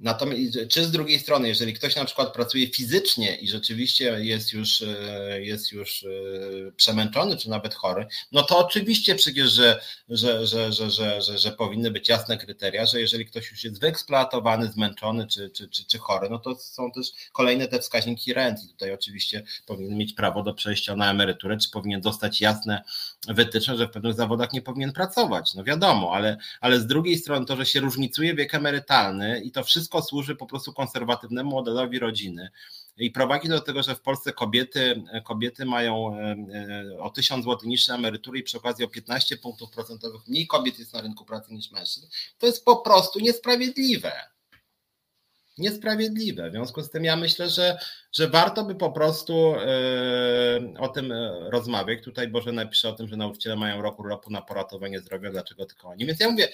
Natomiast, czy z drugiej strony, jeżeli ktoś na przykład pracuje fizycznie i rzeczywiście jest już, e, jest już e, przemęczony, czy nawet chory, no to oczywiście przecież, że, że, że, że, że, że, że powinny być jasne kryteria, że jeżeli ktoś już jest wyeksploatowany, zmęczony czy, czy, czy, czy chory, no to są też kolejne te wskaźniki rent i tutaj oczywiście powinien mieć prawo do przejścia na emeryturę, czy powinien dostać jasne wytyczne, że w pewnych zawodach nie powinien pracować. No wiadomo, ale, ale z drugiej strony to, że się różnicuje wiek emerytalny i to wszystko służy po prostu konserwatywnemu modelowi rodziny. I prowadzi do tego, że w Polsce kobiety, kobiety mają e, e, o 1000 zł niższe emerytury i przy okazji o 15 punktów procentowych mniej kobiet jest na rynku pracy niż mężczyzn. To jest po prostu niesprawiedliwe niesprawiedliwe. W związku z tym ja myślę, że, że warto by po prostu e, o tym rozmawiać. Tutaj Boże napisze o tym, że nauczyciele mają roku roku na poratowanie zdrowia, dlaczego tylko oni. Więc ja mówię,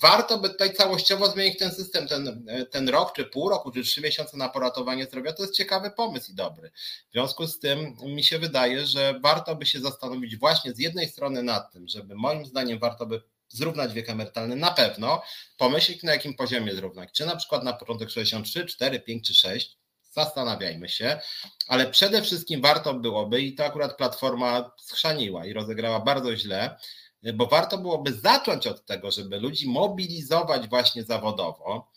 warto by tutaj całościowo zmienić ten system, ten, e, ten rok, czy pół roku, czy trzy miesiące na poratowanie zdrowia, to jest ciekawy pomysł i dobry. W związku z tym mi się wydaje, że warto by się zastanowić właśnie z jednej strony nad tym, żeby moim zdaniem warto by zrównać wiek emerytalny na pewno, pomyśleć na jakim poziomie zrównać, czy na przykład na początek 63, 4, 5 czy 6, zastanawiajmy się, ale przede wszystkim warto byłoby, i to akurat Platforma schrzaniła i rozegrała bardzo źle, bo warto byłoby zacząć od tego, żeby ludzi mobilizować właśnie zawodowo,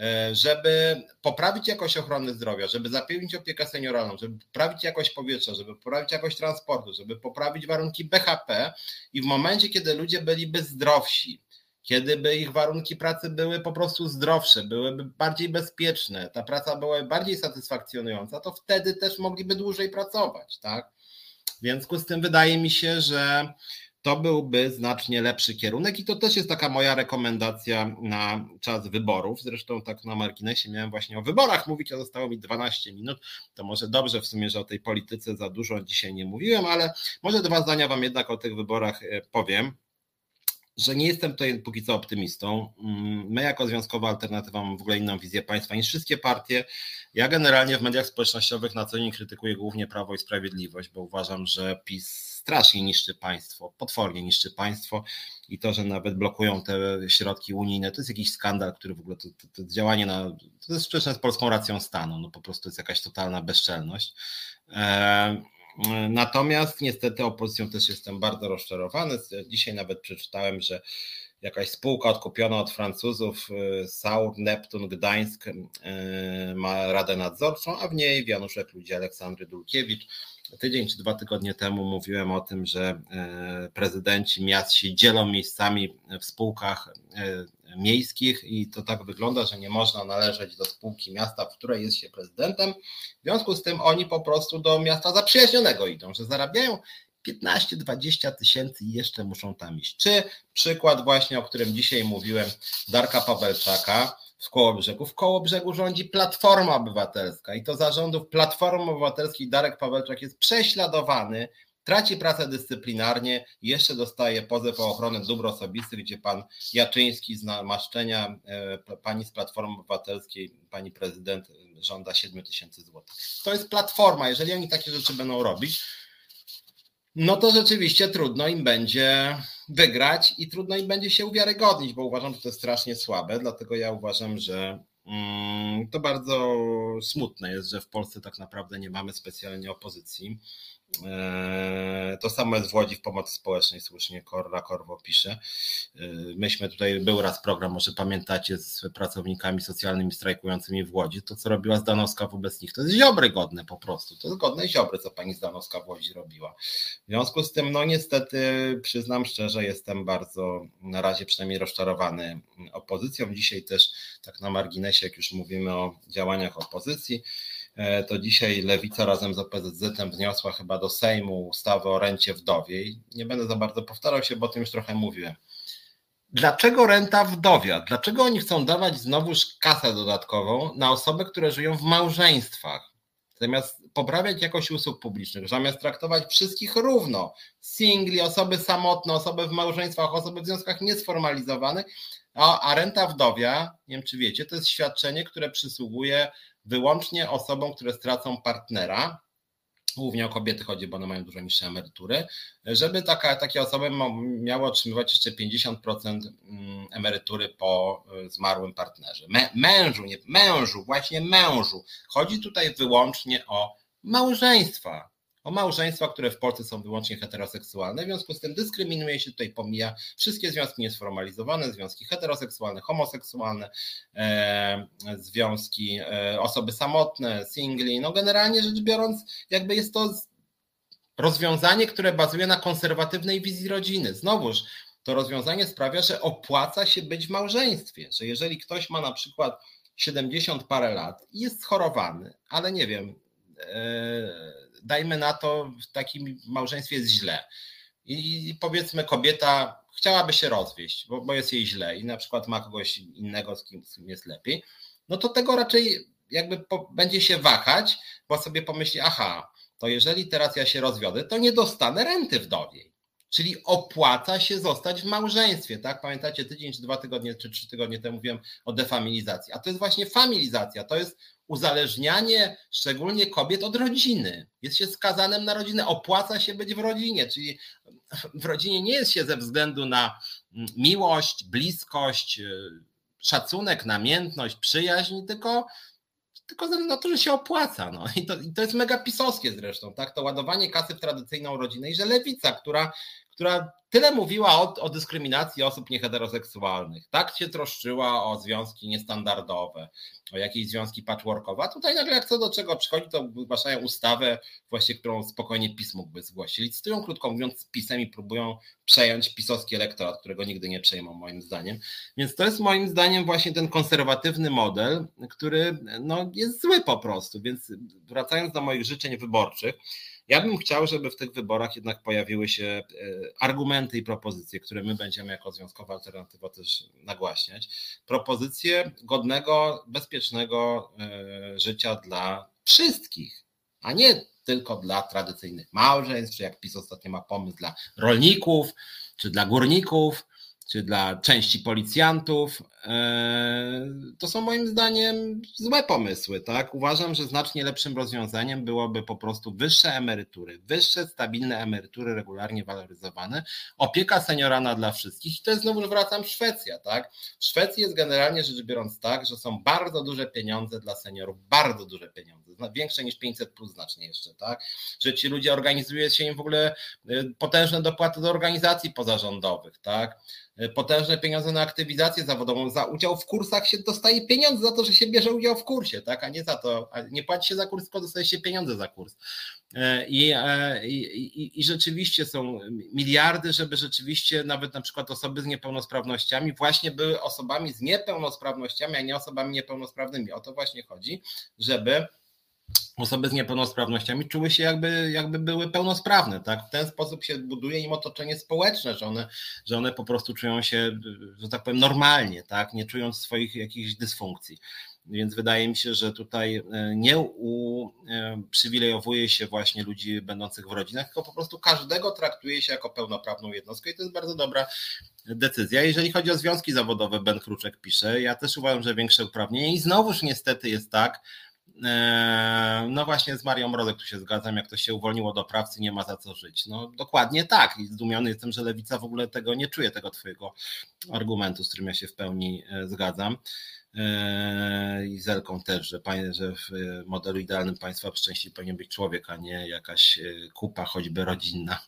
E, żeby poprawić jakość ochrony zdrowia, żeby zapewnić opiekę senioralną, żeby poprawić jakość powietrza, żeby poprawić jakość transportu, żeby poprawić warunki BHP i w momencie, kiedy ludzie byliby zdrowsi, kiedy by ich warunki pracy były po prostu zdrowsze, byłyby bardziej bezpieczne, ta praca była bardziej satysfakcjonująca, to wtedy też mogliby dłużej pracować, tak? W związku z tym wydaje mi się, że to byłby znacznie lepszy kierunek i to też jest taka moja rekomendacja na czas wyborów. Zresztą tak na marginesie miałem właśnie o wyborach mówić, a zostało mi 12 minut. To może dobrze w sumie, że o tej polityce za dużo dzisiaj nie mówiłem, ale może dwa zdania Wam jednak o tych wyborach e, powiem że nie jestem tutaj póki co optymistą. Mm, my jako Związkowa Alternatywa mamy w ogóle inną wizję państwa niż wszystkie partie. Ja generalnie w mediach społecznościowych na co dzień krytykuję głównie Prawo i Sprawiedliwość, bo uważam, że PiS strasznie niszczy państwo, potwornie niszczy państwo i to, że nawet blokują te środki unijne, to jest jakiś skandal, który w ogóle to, to, to działanie na, to jest sprzeczne z polską racją stanu, no po prostu jest jakaś totalna bezczelność. E, natomiast niestety opozycją też jestem bardzo rozczarowany. Dzisiaj nawet przeczytałem, że jakaś spółka odkupiona od Francuzów, e, Saur, Neptun, Gdańsk e, ma radę nadzorczą, a w niej Januszek Ludzi, Aleksandry Dulkiewicz tydzień czy dwa tygodnie temu mówiłem o tym, że e, prezydenci miast się dzielą miejscami w spółkach e, miejskich i to tak wygląda, że nie można należeć do spółki miasta, w której jest się prezydentem. W związku z tym oni po prostu do miasta zaprzyjaźnionego idą, że zarabiają 15-20 tysięcy i jeszcze muszą tam iść. Czy przykład właśnie, o którym dzisiaj mówiłem, Darka Pawelczaka, w Kołobrzegu. W Kołobrzegu rządzi Platforma Obywatelska i to zarządów Platformy Obywatelskiej Darek Pawełczak jest prześladowany, traci pracę dyscyplinarnie jeszcze dostaje pozew o ochronę dóbr osobistych, gdzie pan Jaczyński z namaszczenia e, pani z Platformy Obywatelskiej, pani prezydent żąda 7 tysięcy złotych. To jest Platforma. Jeżeli oni takie rzeczy będą robić, no to rzeczywiście trudno im będzie wygrać i trudno im będzie się uwiarygodnić, bo uważam, że to jest strasznie słabe, dlatego ja uważam, że mm, to bardzo smutne jest, że w Polsce tak naprawdę nie mamy specjalnie opozycji. E, to samo jest w Łodzi w pomocy społecznej, słusznie Korra Korwo pisze. E, myśmy tutaj, był raz program, może pamiętacie, z pracownikami socjalnymi strajkującymi w Łodzi. To, co robiła Zdanowska wobec nich, to jest ziobry godne po prostu. To jest godne ziobry, co pani Zdanowska w Łodzi robiła. W związku z tym, no niestety, przyznam szczerze, jestem bardzo na razie przynajmniej rozczarowany opozycją. Dzisiaj też, tak na marginesie, jak już mówimy o działaniach opozycji, to dzisiaj Lewica razem z OPZZ wniosła chyba do Sejmu ustawę o rencie wdowiej. Nie będę za bardzo powtarzał się, bo o tym już trochę mówiłem. Dlaczego renta wdowia? Dlaczego oni chcą dawać znowuż kasę dodatkową na osoby, które żyją w małżeństwach? Zamiast poprawiać jakość usług publicznych, zamiast traktować wszystkich równo, singli, osoby samotne, osoby w małżeństwach, osoby w związkach niesformalizowanych, a, a renta wdowia, nie wiem czy wiecie, to jest świadczenie, które przysługuje wyłącznie osobom, które stracą partnera głównie o kobiety chodzi, bo one mają dużo niższe emerytury, żeby taka, takie osoby miały otrzymywać jeszcze 50% mm, emerytury po y, zmarłym partnerze. Mężu, nie mężu, właśnie mężu. Chodzi tutaj wyłącznie o małżeństwa o małżeństwa, które w Polsce są wyłącznie heteroseksualne. W związku z tym dyskryminuje się tutaj, pomija wszystkie związki niesformalizowane, związki heteroseksualne, homoseksualne, e, związki, e, osoby samotne, singli. No generalnie rzecz biorąc, jakby jest to rozwiązanie, które bazuje na konserwatywnej wizji rodziny. Znowuż, to rozwiązanie sprawia, że opłaca się być w małżeństwie, że jeżeli ktoś ma na przykład 70 parę lat i jest schorowany, ale nie wiem, dajmy na to, w takim małżeństwie jest źle. I powiedzmy, kobieta chciałaby się rozwieść, bo, bo jest jej źle i na przykład ma kogoś innego, z kim, z kim jest lepiej, no to tego raczej jakby po, będzie się wahać, bo sobie pomyśli, aha, to jeżeli teraz ja się rozwiodę, to nie dostanę renty wdowiej. Czyli opłaca się zostać w małżeństwie, tak? Pamiętacie, tydzień czy dwa tygodnie, czy trzy tygodnie temu mówiłem o defamilizacji. A to jest właśnie familizacja, to jest uzależnianie szczególnie kobiet od rodziny. Jest się skazanym na rodzinę, opłaca się być w rodzinie, czyli w rodzinie nie jest się ze względu na miłość, bliskość, y, szacunek, namiętność, przyjaźń, tylko tylko ze względu na to, że się opłaca. No. I, to, I to jest mega pisowskie zresztą, tak? To ładowanie kasy w tradycyjną rodzinę i że lewica, która która tyle mówiła o, o, dyskryminacji osób nieheteroseksualnych, tak się troszczyła o związki niestandardowe, o jakieś związki patchworkowe, a tutaj nagle jak co do czego przychodzi, to wygłaszają ustawę właśnie, którą spokojnie PiS mógłby zgłosić. Licytują, krótko mówiąc, z PiSem i próbują przejąć pisowski elektorat, którego nigdy nie przejmą moim zdaniem. Więc to jest moim zdaniem właśnie ten konserwatywny model, który no, jest zły po prostu. Więc wracając do moich życzeń wyborczych, ja bym chciał, żeby w tych wyborach jednak pojawiły się e, argumenty i propozycje, które my będziemy jako Związkowa Alternatywa też nagłaśniać. Propozycje godnego, bezpiecznego e, życia dla wszystkich, a nie tylko dla tradycyjnych małżeństw, czy jak PiS ostatnio ma pomysł dla rolników, czy dla górników, czy dla części policjantów. E, to są moim zdaniem złe pomysły. Tak? Uważam, że znacznie lepszym rozwiązaniem byłoby po prostu wyższe emerytury, wyższe, stabilne emerytury regularnie waloryzowane, opieka seniorana dla wszystkich. I to jest znowu wracam Szwecja. Tak? W Szwecji jest generalnie rzecz biorąc tak, że są bardzo duże pieniądze dla seniorów, bardzo duże pieniądze, większe niż 500 plus znacznie jeszcze, tak? Że ci ludzie organizuje się im w ogóle y, potężne dopłaty do organizacji pozarządowych, tak? Y, potężne pieniądze na aktywizację zawodową, za udział w kursach się dostaje pieniądze za to, że się bierze udział w kursie, tak? A nie za to, nie płaci się za kurs, tylko dostaje się pieniądze za kurs. Y, I, i, i, I rzeczywiście są miliardy, żeby rzeczywiście nawet na przykład osoby z niepełnosprawnościami właśnie były osobami z niepełnosprawnościami, a nie osobami niepełnosprawnymi. O to właśnie chodzi, żeby osoby z niepełnosprawnościami czuły się jakby, jakby były pełnosprawne. Tak? W ten sposób się buduje im otoczenie społeczne, że one, że one po prostu czują się, że tak powiem, normalnie, tak? nie czując swoich jakichś dysfunkcji. Więc wydaje mi się, że tutaj e, nie uprzywilejowuje e, się właśnie ludzi będących w rodzinach, tylko po prostu każdego traktuje się jako pełnoprawną jednostkę i to jest bardzo dobra decyzja. Jeżeli chodzi o związki zawodowe, Ben Kruczek pisze, ja też uważam, że większe uprawnienia i znowuż niestety jest tak, no właśnie z Marią Mrozek tu się zgadzam, jak to się uwolniło do prawcy, nie ma za co żyć. No dokładnie tak i zdumiony jestem, że Lewica w ogóle tego nie czuje, tego twojego argumentu, z którym ja się w pełni e, zgadzam. E, I Zelką też, że, że w modelu idealnym państwa szczęśliwie powinien być człowiek, a nie jakaś kupa, choćby rodzinna.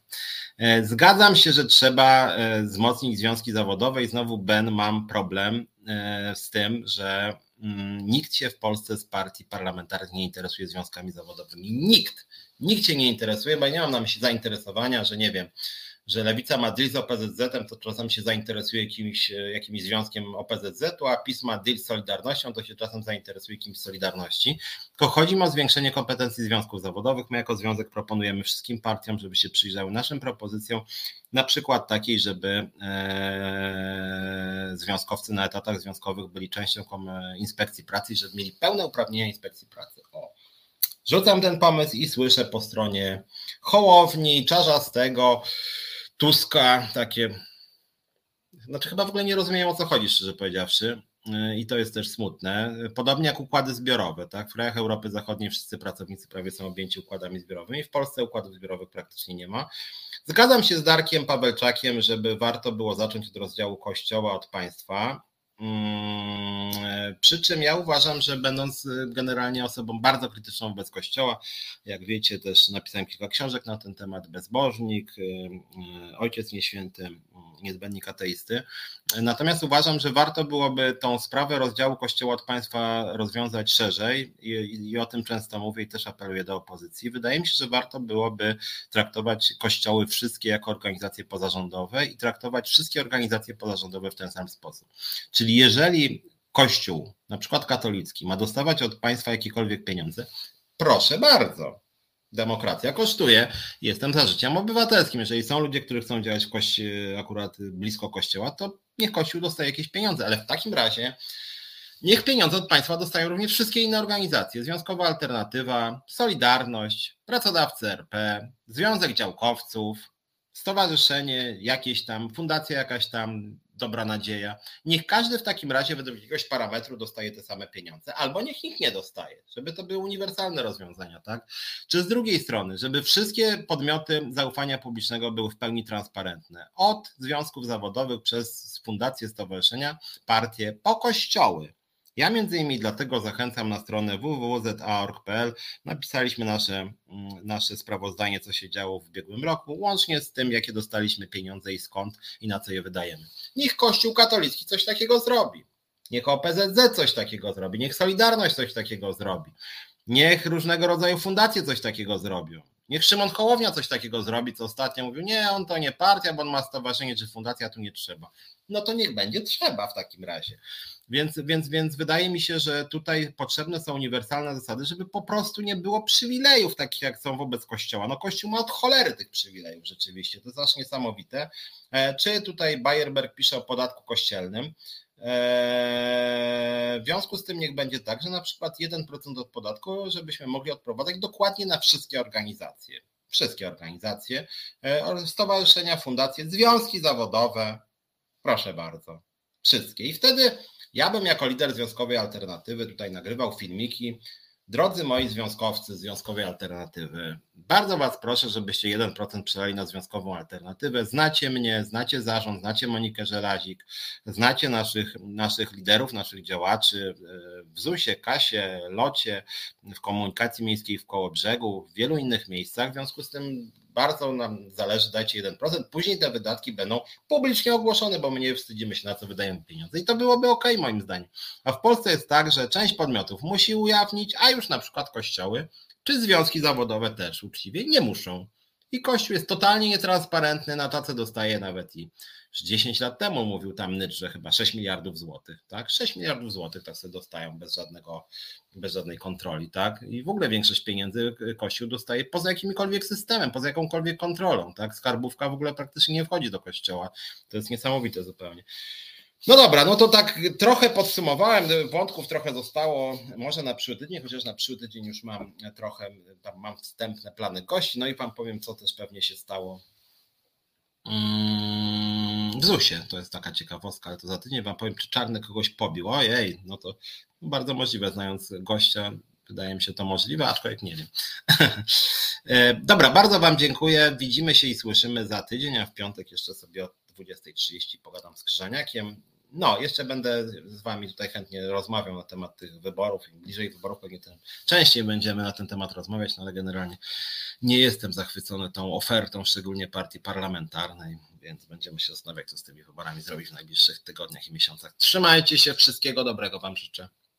Zgadzam się, że trzeba wzmocnić związki zawodowe i znowu Ben mam problem z tym, że nikt się w Polsce z partii parlamentarnych nie interesuje związkami zawodowymi. Nikt. Nikt się nie interesuje, bo ja nie mam na myśli zainteresowania, że nie wiem, że lewica ma deal z OPZZ-em, to czasem się zainteresuje jakimś, jakimś związkiem OPZZ-u, a PiS ma deal z Solidarnością, to się czasem zainteresuje kimś Solidarności. Tylko chodzi o zwiększenie kompetencji związków zawodowych. My jako związek proponujemy wszystkim partiom, żeby się przyjrzały naszym propozycjom, na przykład takiej, żeby e, związkowcy na etatach związkowych byli częścią inspekcji pracy żeby mieli pełne uprawnienia inspekcji pracy. O. Rzucam ten pomysł i słyszę po stronie Hołowni, Czarzastego, Tuska takie. Znaczy, chyba w ogóle nie rozumiem o co chodzi, szczerze powiedziawszy. y, i to jest też smutne. Podobnie jak układy zbiorowe. Tak? W krajach Europy Zachodniej wszyscy pracownicy prawie są objęci układami zbiorowymi. W Polsce układów zbiorowych praktycznie nie ma. Zgadzam się z Darkiem Pawelczakiem, żeby warto było zacząć od rozdziału kościoła od państwa. Mm, przy czym ja uważam, że będąc generalnie osobą bardzo krytyczną wobec Kościoła, jak wiecie, też napisałem kilka książek na ten temat, Bezbożnik, y, y, Ojciec Nieświęty, niezbędnik ateisty. Natomiast uważam, że warto byłoby tą sprawę rozdziału Kościoła od państwa rozwiązać szerzej i, i o tym często mówię i też apeluję do opozycji. Wydaje mi się, że warto byłoby traktować kościoły wszystkie jako organizacje pozarządowe i traktować wszystkie organizacje pozarządowe w ten sam sposób. Czyli jeżeli Kościół, na przykład katolicki, ma dostawać od państwa jakiekolwiek pieniądze, proszę bardzo, demokracja kosztuje. Jestem za życiem obywatelskim. Jeżeli są ludzie, którzy chcą działać w akurat blisko kościoła, to niech kościół dostaje jakieś pieniądze, ale w takim razie niech pieniądze od państwa dostają również wszystkie inne organizacje. Związkowa Alternatywa, Solidarność, Pracodawcy RP, Związek Działkowców, Stowarzyszenie jakieś tam, fundacja jakaś tam, dobra nadzieja. Niech każdy w takim razie według jakiegoś parametru dostaje te same pieniądze, albo niech nikt nie dostaje, żeby to były uniwersalne rozwiązania, tak? Czy z drugiej strony, żeby wszystkie podmioty zaufania publicznego były w pełni transparentne, od związków zawodowych przez fundacje, stowarzyszenia, partie, po kościoły, ja między innymi dlatego zachęcam na stronę www.za.org.pl. Napisaliśmy nasze, mm, nasze sprawozdanie, co się działo w ubiegłym roku, łącznie z tym, jakie dostaliśmy pieniądze i skąd i na co je wydajemy. Niech Kościół katolicki coś takiego zrobi. Niech OPZZ coś takiego zrobi. Niech Solidarność coś takiego zrobi. Niech różnego rodzaju fundacje coś takiego zrobią. Niech Szymon Hołownia coś takiego zrobi, co ostatnio mówił, nie, on to nie partia, bo on ma stowarzyszenie czy fundacja, tu nie trzeba. No to niech będzie trzeba w takim razie. Więc, więc, więc wydaje mi się, że tutaj potrzebne są uniwersalne zasady, żeby po prostu nie było przywilejów takich, jak są wobec Kościoła. No Kościół ma od cholery tych przywilejów rzeczywiście, to jest aż niesamowite. E, czy tutaj Bayerberg pisze o podatku kościelnym? E, w związku z tym niech będzie tak, że na przykład 1% od podatku, żebyśmy mogli odprowadzać dokładnie na wszystkie organizacje. Wszystkie organizacje, e, stowarzyszenia, fundacje, związki zawodowe. Proszę bardzo. Wszystkie. I wtedy ja bym jako lider Związkowej Alternatywy tutaj nagrywał filmiki. Drodzy moi związkowcy Związkowej Alternatywy, bardzo Was proszę, żebyście 1% przelali na Związkową Alternatywę. Znacie mnie, znacie zarząd, znacie Monikę Żelazik, znacie naszych, naszych liderów, naszych działaczy w ZUS-ie, Kasie, Locie, w komunikacji miejskiej w Kołobrzegu, w wielu innych miejscach. W związku z tym bardzo nam zależy, dajcie 1%, później te wydatki będą publicznie ogłoszone, bo my nie wstydzimy się na co wydajemy pieniądze i to byłoby ok moim zdaniem. A w Polsce jest tak, że część podmiotów musi ujawnić, a już na przykład kościoły czy związki zawodowe też uczciwie nie muszą. I Kościół jest totalnie nietransparentny, na tace dostaje nawet i 10 lat temu mówił tam że chyba 6 miliardów złotych, tak? 6 miliardów złotych tak sobie dostają bez żadnego, bez żadnej kontroli, tak? I w ogóle większość pieniędzy Kościół dostaje poza jakimkolwiek systemem, poza jakąkolwiek kontrolą, tak? Skarbówka w ogóle praktycznie nie wchodzi do Kościoła. To jest niesamowite zupełnie. No dobra, no to tak trochę podsumowałem, wątków trochę zostało, może na przyszły tydzień, chociaż na przyszły tydzień już mam trochę, tam mam wstępne plany gości, no i Wam powiem, co też pewnie się stało mm, w ZUS-ie. To jest taka ciekawostka, ale to za tydzień Wam powiem, czy Czarny kogoś pobił. Ojej, no to bardzo możliwe, znając gościa, wydaje mi się to możliwe, aczkolwiek nie wiem. E, dobra, bardzo Wam dziękuję. Widzimy się i słyszymy za tydzień, a w piątek jeszcze sobie od 20.30 pogadam z Krzyżaniakiem no, jeszcze będę z Wami tutaj chętnie rozmawiał na temat tych wyborów. Im bliżej wyborów pewnie tym częściej będziemy na ten temat rozmawiać, no ale generalnie nie jestem zachwycony tą ofertą, szczególnie partii parlamentarnej, więc będziemy się zastanawiać, co z tymi wyborami zrobić w najbliższych tygodniach i miesiącach. Trzymajcie się, wszystkiego dobrego Wam życzę.